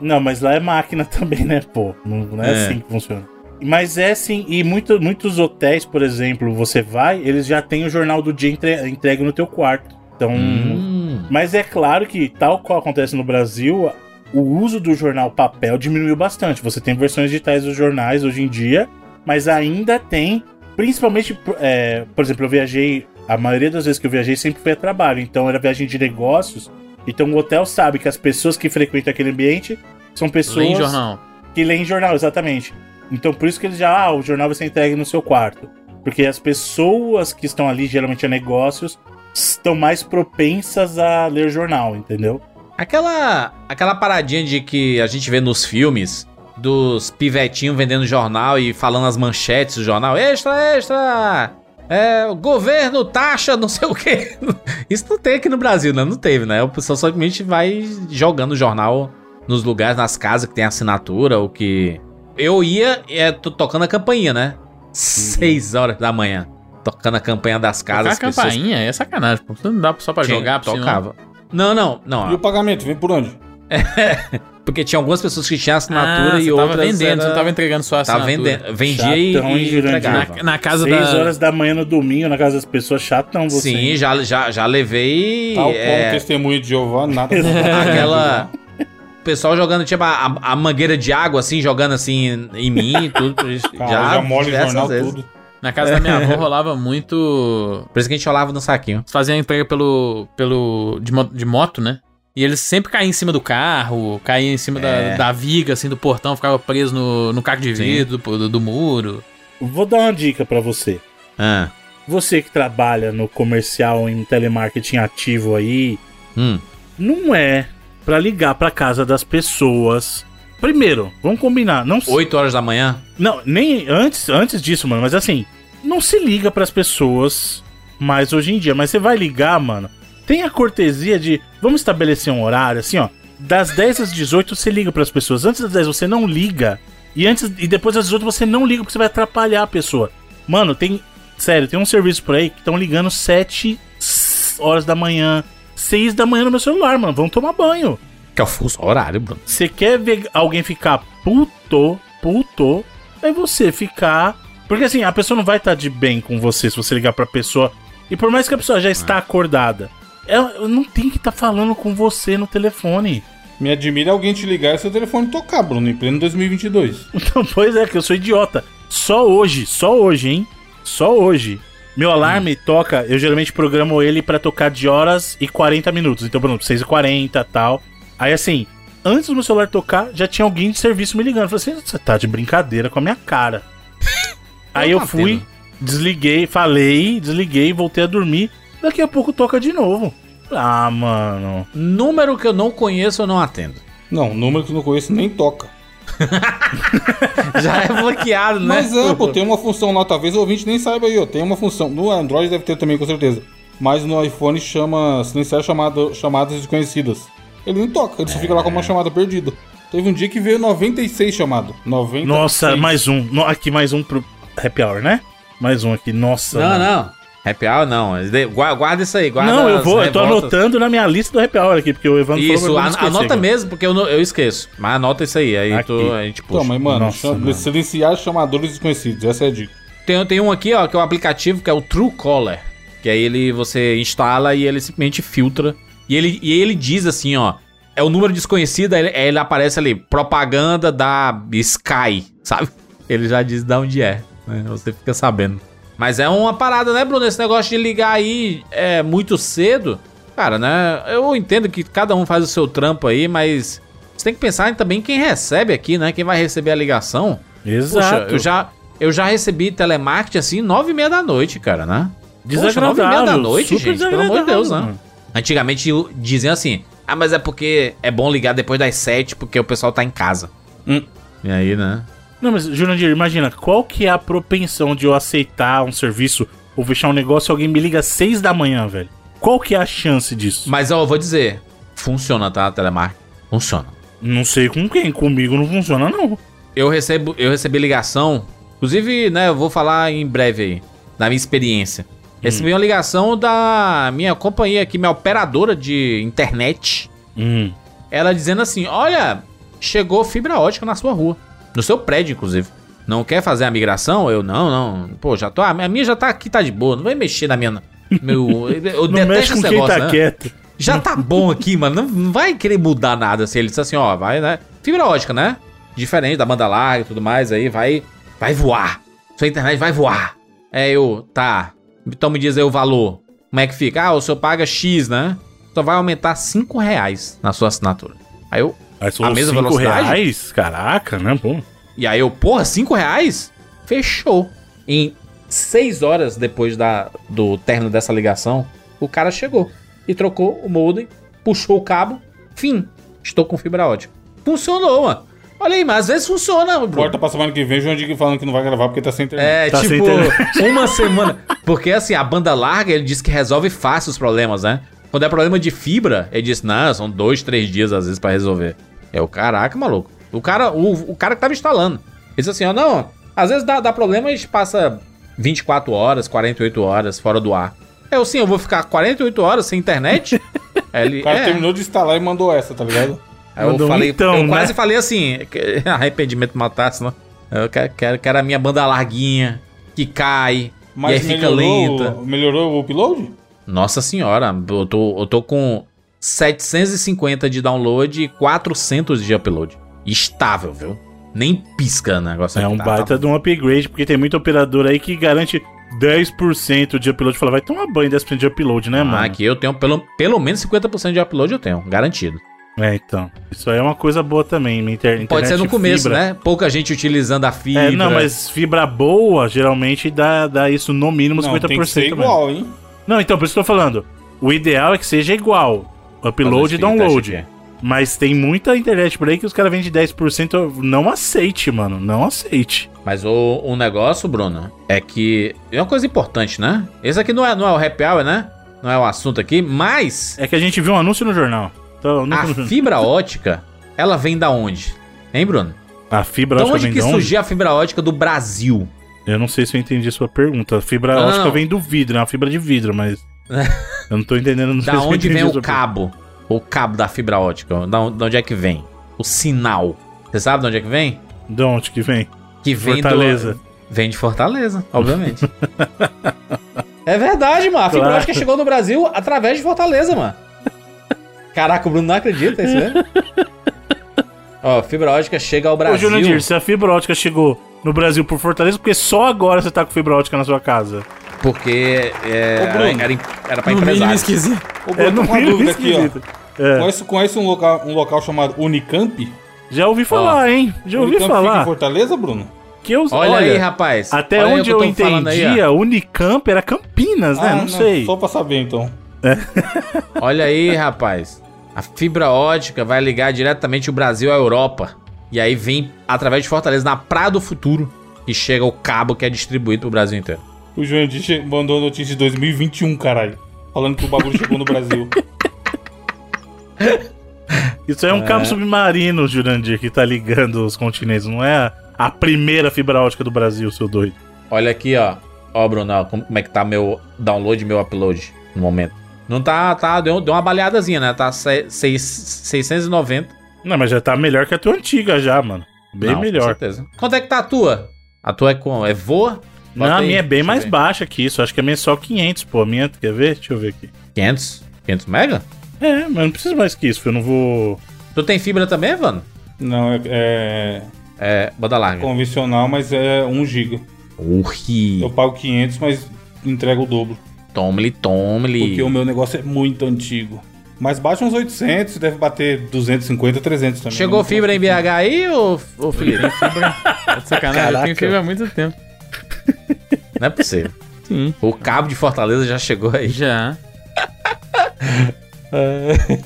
Não, mas lá é máquina [LAUGHS] também, né, pô? Não, não é, É. assim que funciona. Mas é assim, e muito, muitos hotéis, por exemplo, você vai, eles já têm o jornal do dia entre, entregue no teu quarto. Então. Hum. Mas é claro que, tal qual acontece no Brasil, o uso do jornal papel diminuiu bastante. Você tem versões digitais dos jornais hoje em dia, mas ainda tem, principalmente, é, por exemplo, eu viajei, a maioria das vezes que eu viajei sempre foi a trabalho, então era viagem de negócios. Então o hotel sabe que as pessoas que frequentam aquele ambiente são pessoas Leem jornal. que leem jornal, exatamente. Então por isso que eles já, ah, o jornal vai ser entregue no seu quarto. Porque as pessoas que estão ali, geralmente a negócios, estão mais propensas a ler jornal, entendeu? Aquela, aquela paradinha de que a gente vê nos filmes dos pivetinhos vendendo jornal e falando as manchetes do jornal. Extra, extra! É, o governo taxa não sei o quê. [LAUGHS] Isso não tem aqui no Brasil, né? Não teve, né? O pessoal simplesmente vai jogando o jornal nos lugares, nas casas que tem assinatura, ou que... Eu ia é, tô tocando a campainha, né? Seis horas da manhã. Tocando a campanha das casas. Tocar a as pessoas- campainha é sacanagem, pô. Não dá só pra Tinha- jogar, tocava. Não, não, não. E o pagamento, vem por onde? [LAUGHS] Porque tinha algumas pessoas que tinham assinatura Ah, e outras. tava vendendo, era- você não tava entregando sua Tava assinatura. vendendo. Vendia e, Chatão, e Jurandir? entregava. Na, na casa Seis da... horas da manhã no domingo, na casa das pessoas, chatão você. Sim, hein? já, já, já levei. Tal é, como testemunho de Jeová, nada. [LAUGHS] aquela. O pessoal jogando, tipo, a, a mangueira de água, assim, jogando assim em mim, [LAUGHS] tudo. Cara, já, molha o diversas jornal vezes. tudo. Na casa da minha [LAUGHS] avó rolava muito... Por isso que a gente olhava no saquinho. Eles faziam a entrega pelo... pelo de, de moto, né? E eles sempre caíam em cima do carro, caíam em cima É. da, da viga, assim, do portão, ficava preso no, no caco de vidro do, do, do muro. Vou dar uma dica pra você. Ah, Você que trabalha no comercial em telemarketing ativo aí, hum. não é pra ligar pra casa das pessoas. Primeiro, vamos combinar, não 8 horas da manhã? Não, nem antes, antes disso, mano, mas assim, não se liga pras pessoas mais hoje em dia, mas você vai ligar, mano. Tem a cortesia de, vamos estabelecer um horário assim, ó, das 10 às 18 você liga pras pessoas. Antes das 10 você não liga. E antes e depois das 18 você não liga porque você vai atrapalhar a pessoa. Mano, tem sério, tem um serviço por aí que estão ligando 7 horas da manhã, 6 da manhã no meu celular, mano. Vão tomar banho. Que é o fuso horário, Bruno. Você quer ver alguém ficar puto, puto, é você ficar. Porque assim, a pessoa não vai estar de bem com você se você ligar pra pessoa. E por mais que a pessoa já está acordada, ela não tem que estar falando com você no telefone. Me admira alguém te ligar e seu telefone tocar, Bruno, em pleno 2022. [LAUGHS] Então, pois é, que eu sou idiota. Só hoje, só hoje, hein? Só hoje. Meu alarme toca, eu geralmente programo ele pra tocar de horas e 40 minutos. Então, por exemplo, 6 e 40 tal. Aí assim, antes do meu celular tocar, já tinha alguém de serviço me ligando. Eu falei assim, você tá de brincadeira com a minha cara. [LAUGHS] Aí eu tá fui, desliguei, falei, desliguei, voltei a dormir. Daqui a pouco toca de novo. Ah, mano. Número que eu não conheço, eu não atendo. Não, número que eu não conheço nem toca. [LAUGHS] Já é bloqueado, né? Mas é, pô, tem uma função lá, talvez o ouvinte nem saiba aí, ó. Tem uma função. No Android deve ter também, com certeza. Mas no iPhone chama silenciar chamada, chamadas desconhecidas. Ele nem toca, ele só fica lá com uma chamada perdida. Teve um dia que veio 96 chamadas. 96. Nossa, mais um. No- Aqui, mais um pro Happy Hour, né? Mais um aqui. Nossa. Não, mano. não. Happy hour não. Gua- Guarda isso aí, guarda Não, eu vou, eu tô anotando na minha lista do Happy Hour aqui, porque o Evandro Isso, falou esquecer anota agora. mesmo, porque eu, não- eu esqueço. Mas anota isso aí, aí tu, a gente puxa. Mas mano, Nossa, chama- mano. silenciar chamadores desconhecidos, essa é a dica. Tem, tem um aqui, ó, que é um aplicativo que é o Truecaller. Que aí ele você instala e ele simplesmente filtra. E ele, e ele diz assim, ó. É o número desconhecido, aí ele, aí ele aparece ali, propaganda da Sky, sabe? [LAUGHS] Ele já diz de onde é, né? Você fica sabendo. Mas é uma parada, né, Bruno? Esse negócio de ligar aí é muito cedo. Cara, né? Eu entendo que cada um faz o seu trampo aí, mas você tem que pensar também quem recebe aqui, né? Quem vai receber a ligação. Exato. Poxa, eu já, eu já recebi telemarketing assim, nove e meia da noite, cara, né? Desagradável. Poxa, nove e meia da noite, gente, pelo amor de Deus, né? Antigamente diziam assim, ah, mas é porque é bom ligar depois das sete, porque o pessoal tá em casa. Hum. E aí, né? Não, mas, Jurandir, imagina, qual que é a propensão de eu aceitar um serviço ou fechar um negócio e alguém me liga às seis da manhã, velho? Qual que é a chance disso? Mas ó, eu vou dizer, funciona, tá, telemarketing? Funciona. Não sei com quem, comigo não funciona, não. Eu recebo, eu recebi ligação, inclusive, né, eu vou falar em breve aí, da minha experiência. Recebi uma ligação da minha companhia aqui, minha operadora de internet. Hum. ela dizendo assim: Olha, chegou fibra ótica na sua rua. No seu prédio, inclusive. Não quer fazer a migração? Eu, não, não. Pô, já tô. A minha já tá aqui, tá de boa. Não vai mexer na minha. Meu, eu [LAUGHS] Não mexe com esse quem negócio, tá né? quieto. Já tá bom aqui, [LAUGHS] mano. Não, não vai querer mudar nada. Assim. Ele disse assim: Ó, vai, né? Fibra ótica, né? Diferente da banda larga e tudo mais. Aí vai. Vai voar. Sua internet vai voar. É, eu, tá. Então me diz aí o valor. Como é que fica? Ah, o senhor paga X, né? Só vai aumentar 5 reais na sua assinatura. Aí eu. Aí A são mesma 5 velocidade? reais? Caraca, né, pô? E aí eu, porra, 5 reais? Fechou. Em 6 horas depois da, do término dessa ligação, o cara chegou e trocou o modem, puxou o cabo, fim. Estou com fibra ótica. Funcionou, mano. Olha aí, mas às vezes funciona, Bruno. Corta pra semana que vem, João Dick falando que não vai gravar porque tá sem internet. É, Tá sem tipo, internet. uma semana. Porque assim, a banda larga, ele diz que resolve fácil os problemas, né? Quando é problema de fibra, ele diz, não, são dois, três dias às vezes pra resolver. É o caraca, maluco. O cara, o, o cara que tava instalando. Ele disse assim, ó, não, às vezes dá, dá problema e a gente passa 24 horas, 48 horas fora do ar. Eu sim, eu vou ficar 48 horas sem internet? Ele, [LAUGHS] O cara é. terminou de instalar e mandou essa, tá ligado? Aí eu falei, então, eu né? quase falei assim, [LAUGHS] arrependimento matasse, não. Eu quero, quero, quero a minha banda larguinha, que cai, e aí Mas fica melhorou, lenta. melhorou o upload? Nossa senhora, eu tô, eu tô com 750 de download e 400 de upload. Estável, viu? Nem pisca o negócio É aqui, um tá- baita tá- de um upgrade, porque tem muito operador aí que garante 10% de upload. Fala, vai tomar banho 10% de upload, né, Ah, mano? aqui eu tenho pelo, pelo menos 50% de upload eu tenho, garantido. É, então. Isso aí é uma coisa boa também. minha inter- Pode internet ser no começo, fibra. né? Pouca gente utilizando a fibra. É, não, mas fibra boa geralmente dá, dá isso no mínimo Não, 50%. tem que ser mesmo. igual, hein? Não, então, por isso que eu tô falando. O ideal é que seja igual. Upload e download. Mas tem muita internet por aí que os caras vendem 10%. eu Não aceite, mano. Não aceite. Mas o, o negócio, Bruno, é que. É uma coisa importante, né? Esse aqui não é, não é o happy hour, né? Não é o assunto aqui, mas É que a gente viu um anúncio no jornal. Então, a no fibra ótica, ela vem da onde? Hein, Bruno? a fibra Da ótica onde vem que de onde? surgiu a fibra ótica do Brasil? Eu não sei se eu entendi a sua pergunta. A fibra Não, ótica não. vem do vidro, é uma fibra de vidro, mas. [LAUGHS] eu não tô entendendo. Não sei Da onde vem o cabo? O cabo da fibra ótica? Da onde, é que vem? O sinal. Você sabe de onde é que vem? pergunta. De onde que vem? Que vem Fortaleza. do. Vem de Fortaleza, [LAUGHS] obviamente. é verdade, mano. A fibra Claro. ótica chegou no Brasil através de Fortaleza, mano. Caraca, o Bruno não acredita, é isso [LAUGHS] mesmo? Ó, fibra ótica chega ao Ô, Brasil. Jurandir, se a fibra ótica chegou no Brasil por Fortaleza, porque só agora você tá com fibra ótica na sua casa. Porque é, Ô, Bruno, era, era pra empresário. esquisito. Ô, É, Bruno, no tô com uma dúvida aqui, esquisito. ó. É. Conhece, conhece um, local, um local chamado Unicamp? Já ouvi falar, hein? Já ouvi Unicamp fica em falar. Fortaleza, Bruno? Que eu, Olha, aí, rapaz. Até Olha onde eu, ó. entendia, Unicamp era Campinas, né? Ah, não, sei. Só pra saber, então. Olha aí, rapaz. A fibra ótica vai ligar diretamente o Brasil à Europa. E aí vem através de Fortaleza, na Praia do Futuro, e chega o cabo que é distribuído pro Brasil inteiro. O Jurandir mandou a notícia de 2021, caralho. Falando que o bagulho chegou no Brasil. [LAUGHS] Isso aí é um cabo submarino, Jurandir, que tá ligando os continentes. Não é a, primeira fibra ótica do Brasil, seu doido. Olha aqui, ó. Ó, Bruno, ó, como, como é que tá meu download e meu upload no momento. Não tá, tá, deu, deu uma baleadazinha, né? Tá se- seis- 690. Não, mas já tá melhor que a tua antiga já, mano. Bem Não, Com melhor. certeza. Quanto é que tá a tua? A tua é com. É voa? Não, Bota a aí, minha é bem deixa mais ver. baixa que isso. Acho que a minha é só 500, pô. A minha, quer ver? Deixa eu ver aqui. 500? 500 mega? É, mas não precisa mais que isso. Eu não vou. Tu tem fibra também, Evandro? Não, é, é É, banda larga. convencional, mas é 1 GB. Urri. Eu pago 500, mas entrego o dobro. Tome-lhe, tome-lhe. Porque o meu negócio é muito antigo. Mas baixa uns 800, deve bater 250, 300 também. Chegou Não fibra em BH aí, ô, ô Felipe? Tá de sacanagem, eu tenho fibra há muito tempo. [LAUGHS] Não é possível. Sim. O cabo de Fortaleza já chegou aí. Já.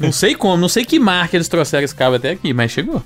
não sei como, não sei que marca eles trouxeram esse cabo até aqui, mas chegou.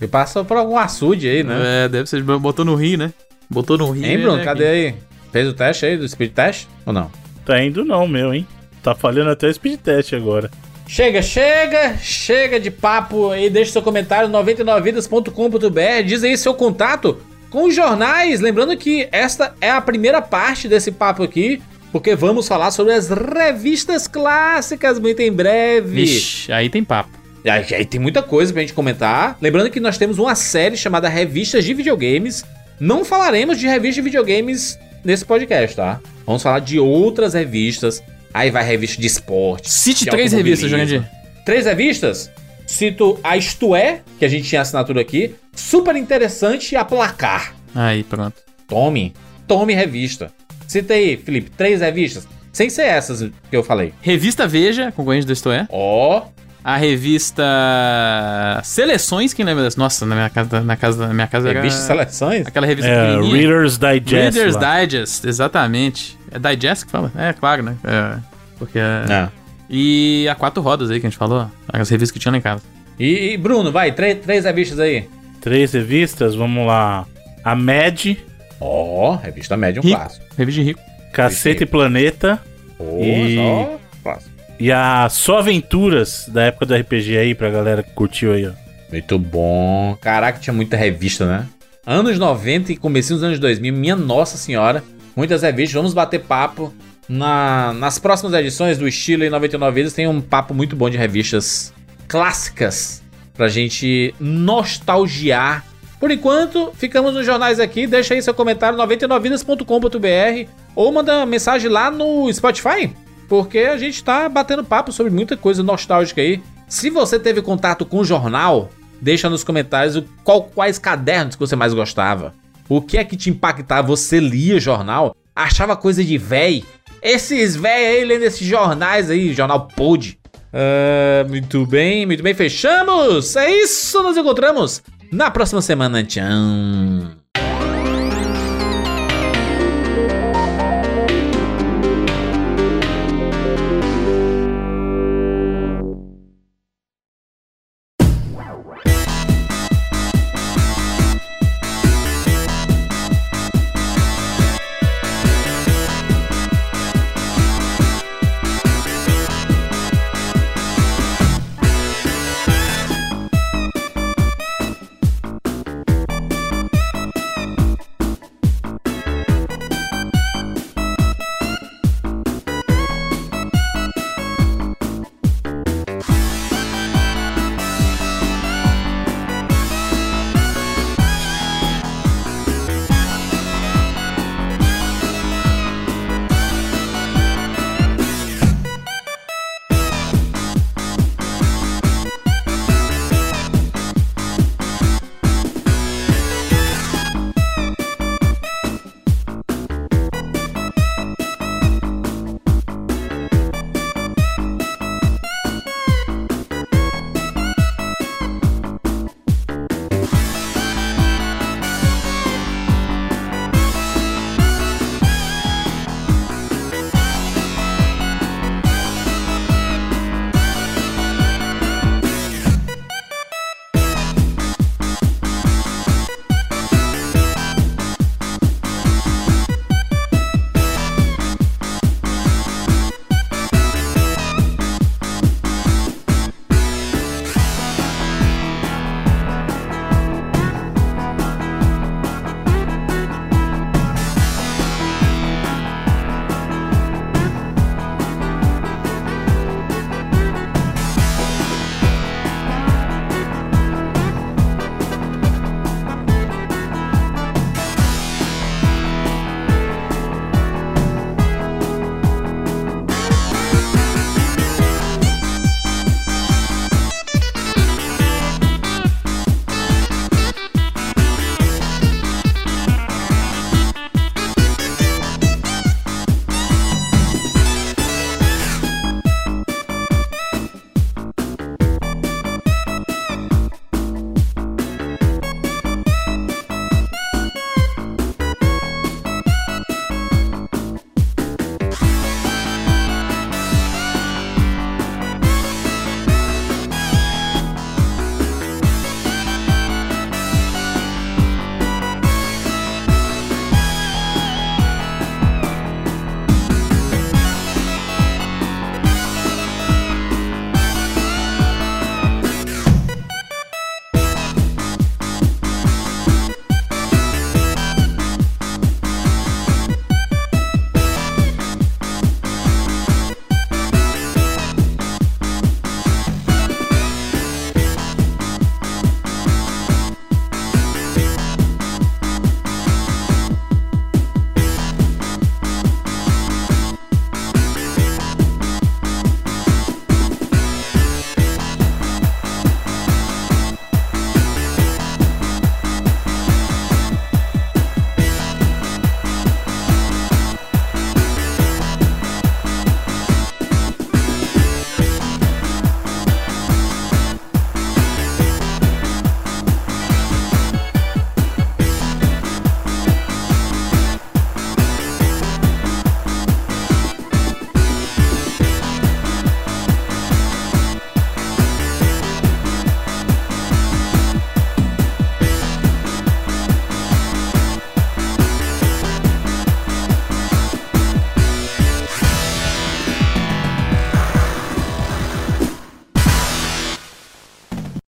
E passou por algum açude aí, né? É, deve ser. Botou no Rio, né? Botou no Rio. Hein, Bruno? né, Cadê aí? Fez o teste aí do speed test? Ou não? Tá indo não, meu, hein? Tá falhando até o speed test agora. Chega, chega, chega de papo aí, deixa seu comentário 99vidas.com.br, diz aí seu contato com os jornais, lembrando que esta é a primeira parte desse papo aqui, porque vamos falar sobre as revistas clássicas muito em breve. Vixe, aí tem papo. E aí, aí tem muita coisa pra gente comentar. Lembrando que nós temos uma série chamada Revistas de Videogames. Não falaremos de revistas de videogames nesse podcast, tá? Vamos falar de outras revistas. Aí vai revista de esporte. Cite de três revistas. Jurandir. Três revistas? Cito a Isto É, que a gente tinha assinatura aqui. Super interessante e a Placar. Aí, pronto. Tome. Tome revista. Cita aí, Felipe, três revistas. Sem ser essas que eu falei. Revista Veja, concorrente do Isto É. Ó, A revista Seleções, quem lembra dessa? Nossa, na minha casa, na casa, na minha casa revista era... Seleções. Aquela revista É. Reader's Digest. Reader's lá. Digest, exatamente. É Digest que fala? É, claro, né? É, porque... É. E a quatro rodas aí que a gente falou, as revistas que tinha lá em casa. E, e, Bruno, vai, três, três revistas aí. Três revistas, vamos lá. A Mad, Ó, revista média, um Rico. clássico. Revista de rico. Cacete e Planeta Ó, E- só clássico. E a Só Aventuras da época do RPG aí, pra galera que curtiu aí, ó. Muito bom. Caraca, tinha muita revista, né? Anos 90 e comecinho dos anos 2000, minha nossa senhora. Muitas revistas, vamos bater papo. Na, nas próximas edições do Estilo em 99 Vidas tem um papo muito bom de revistas clássicas pra gente nostalgiar. Por enquanto, ficamos nos jornais aqui. Deixa aí seu comentário 99vidas.com.br ou manda mensagem lá no Spotify, porque a gente tá batendo papo sobre muita coisa nostálgica aí. Se você teve contato com o jornal, deixa nos comentários qual- quais cadernos que você mais gostava. O que é que te impactava? Você lia jornal? Achava coisa de véi? Esses véi aí lendo esses jornais aí, jornal Pod. Ah, muito bem, muito bem, fechamos! É isso, nos encontramos na próxima semana. Tchau!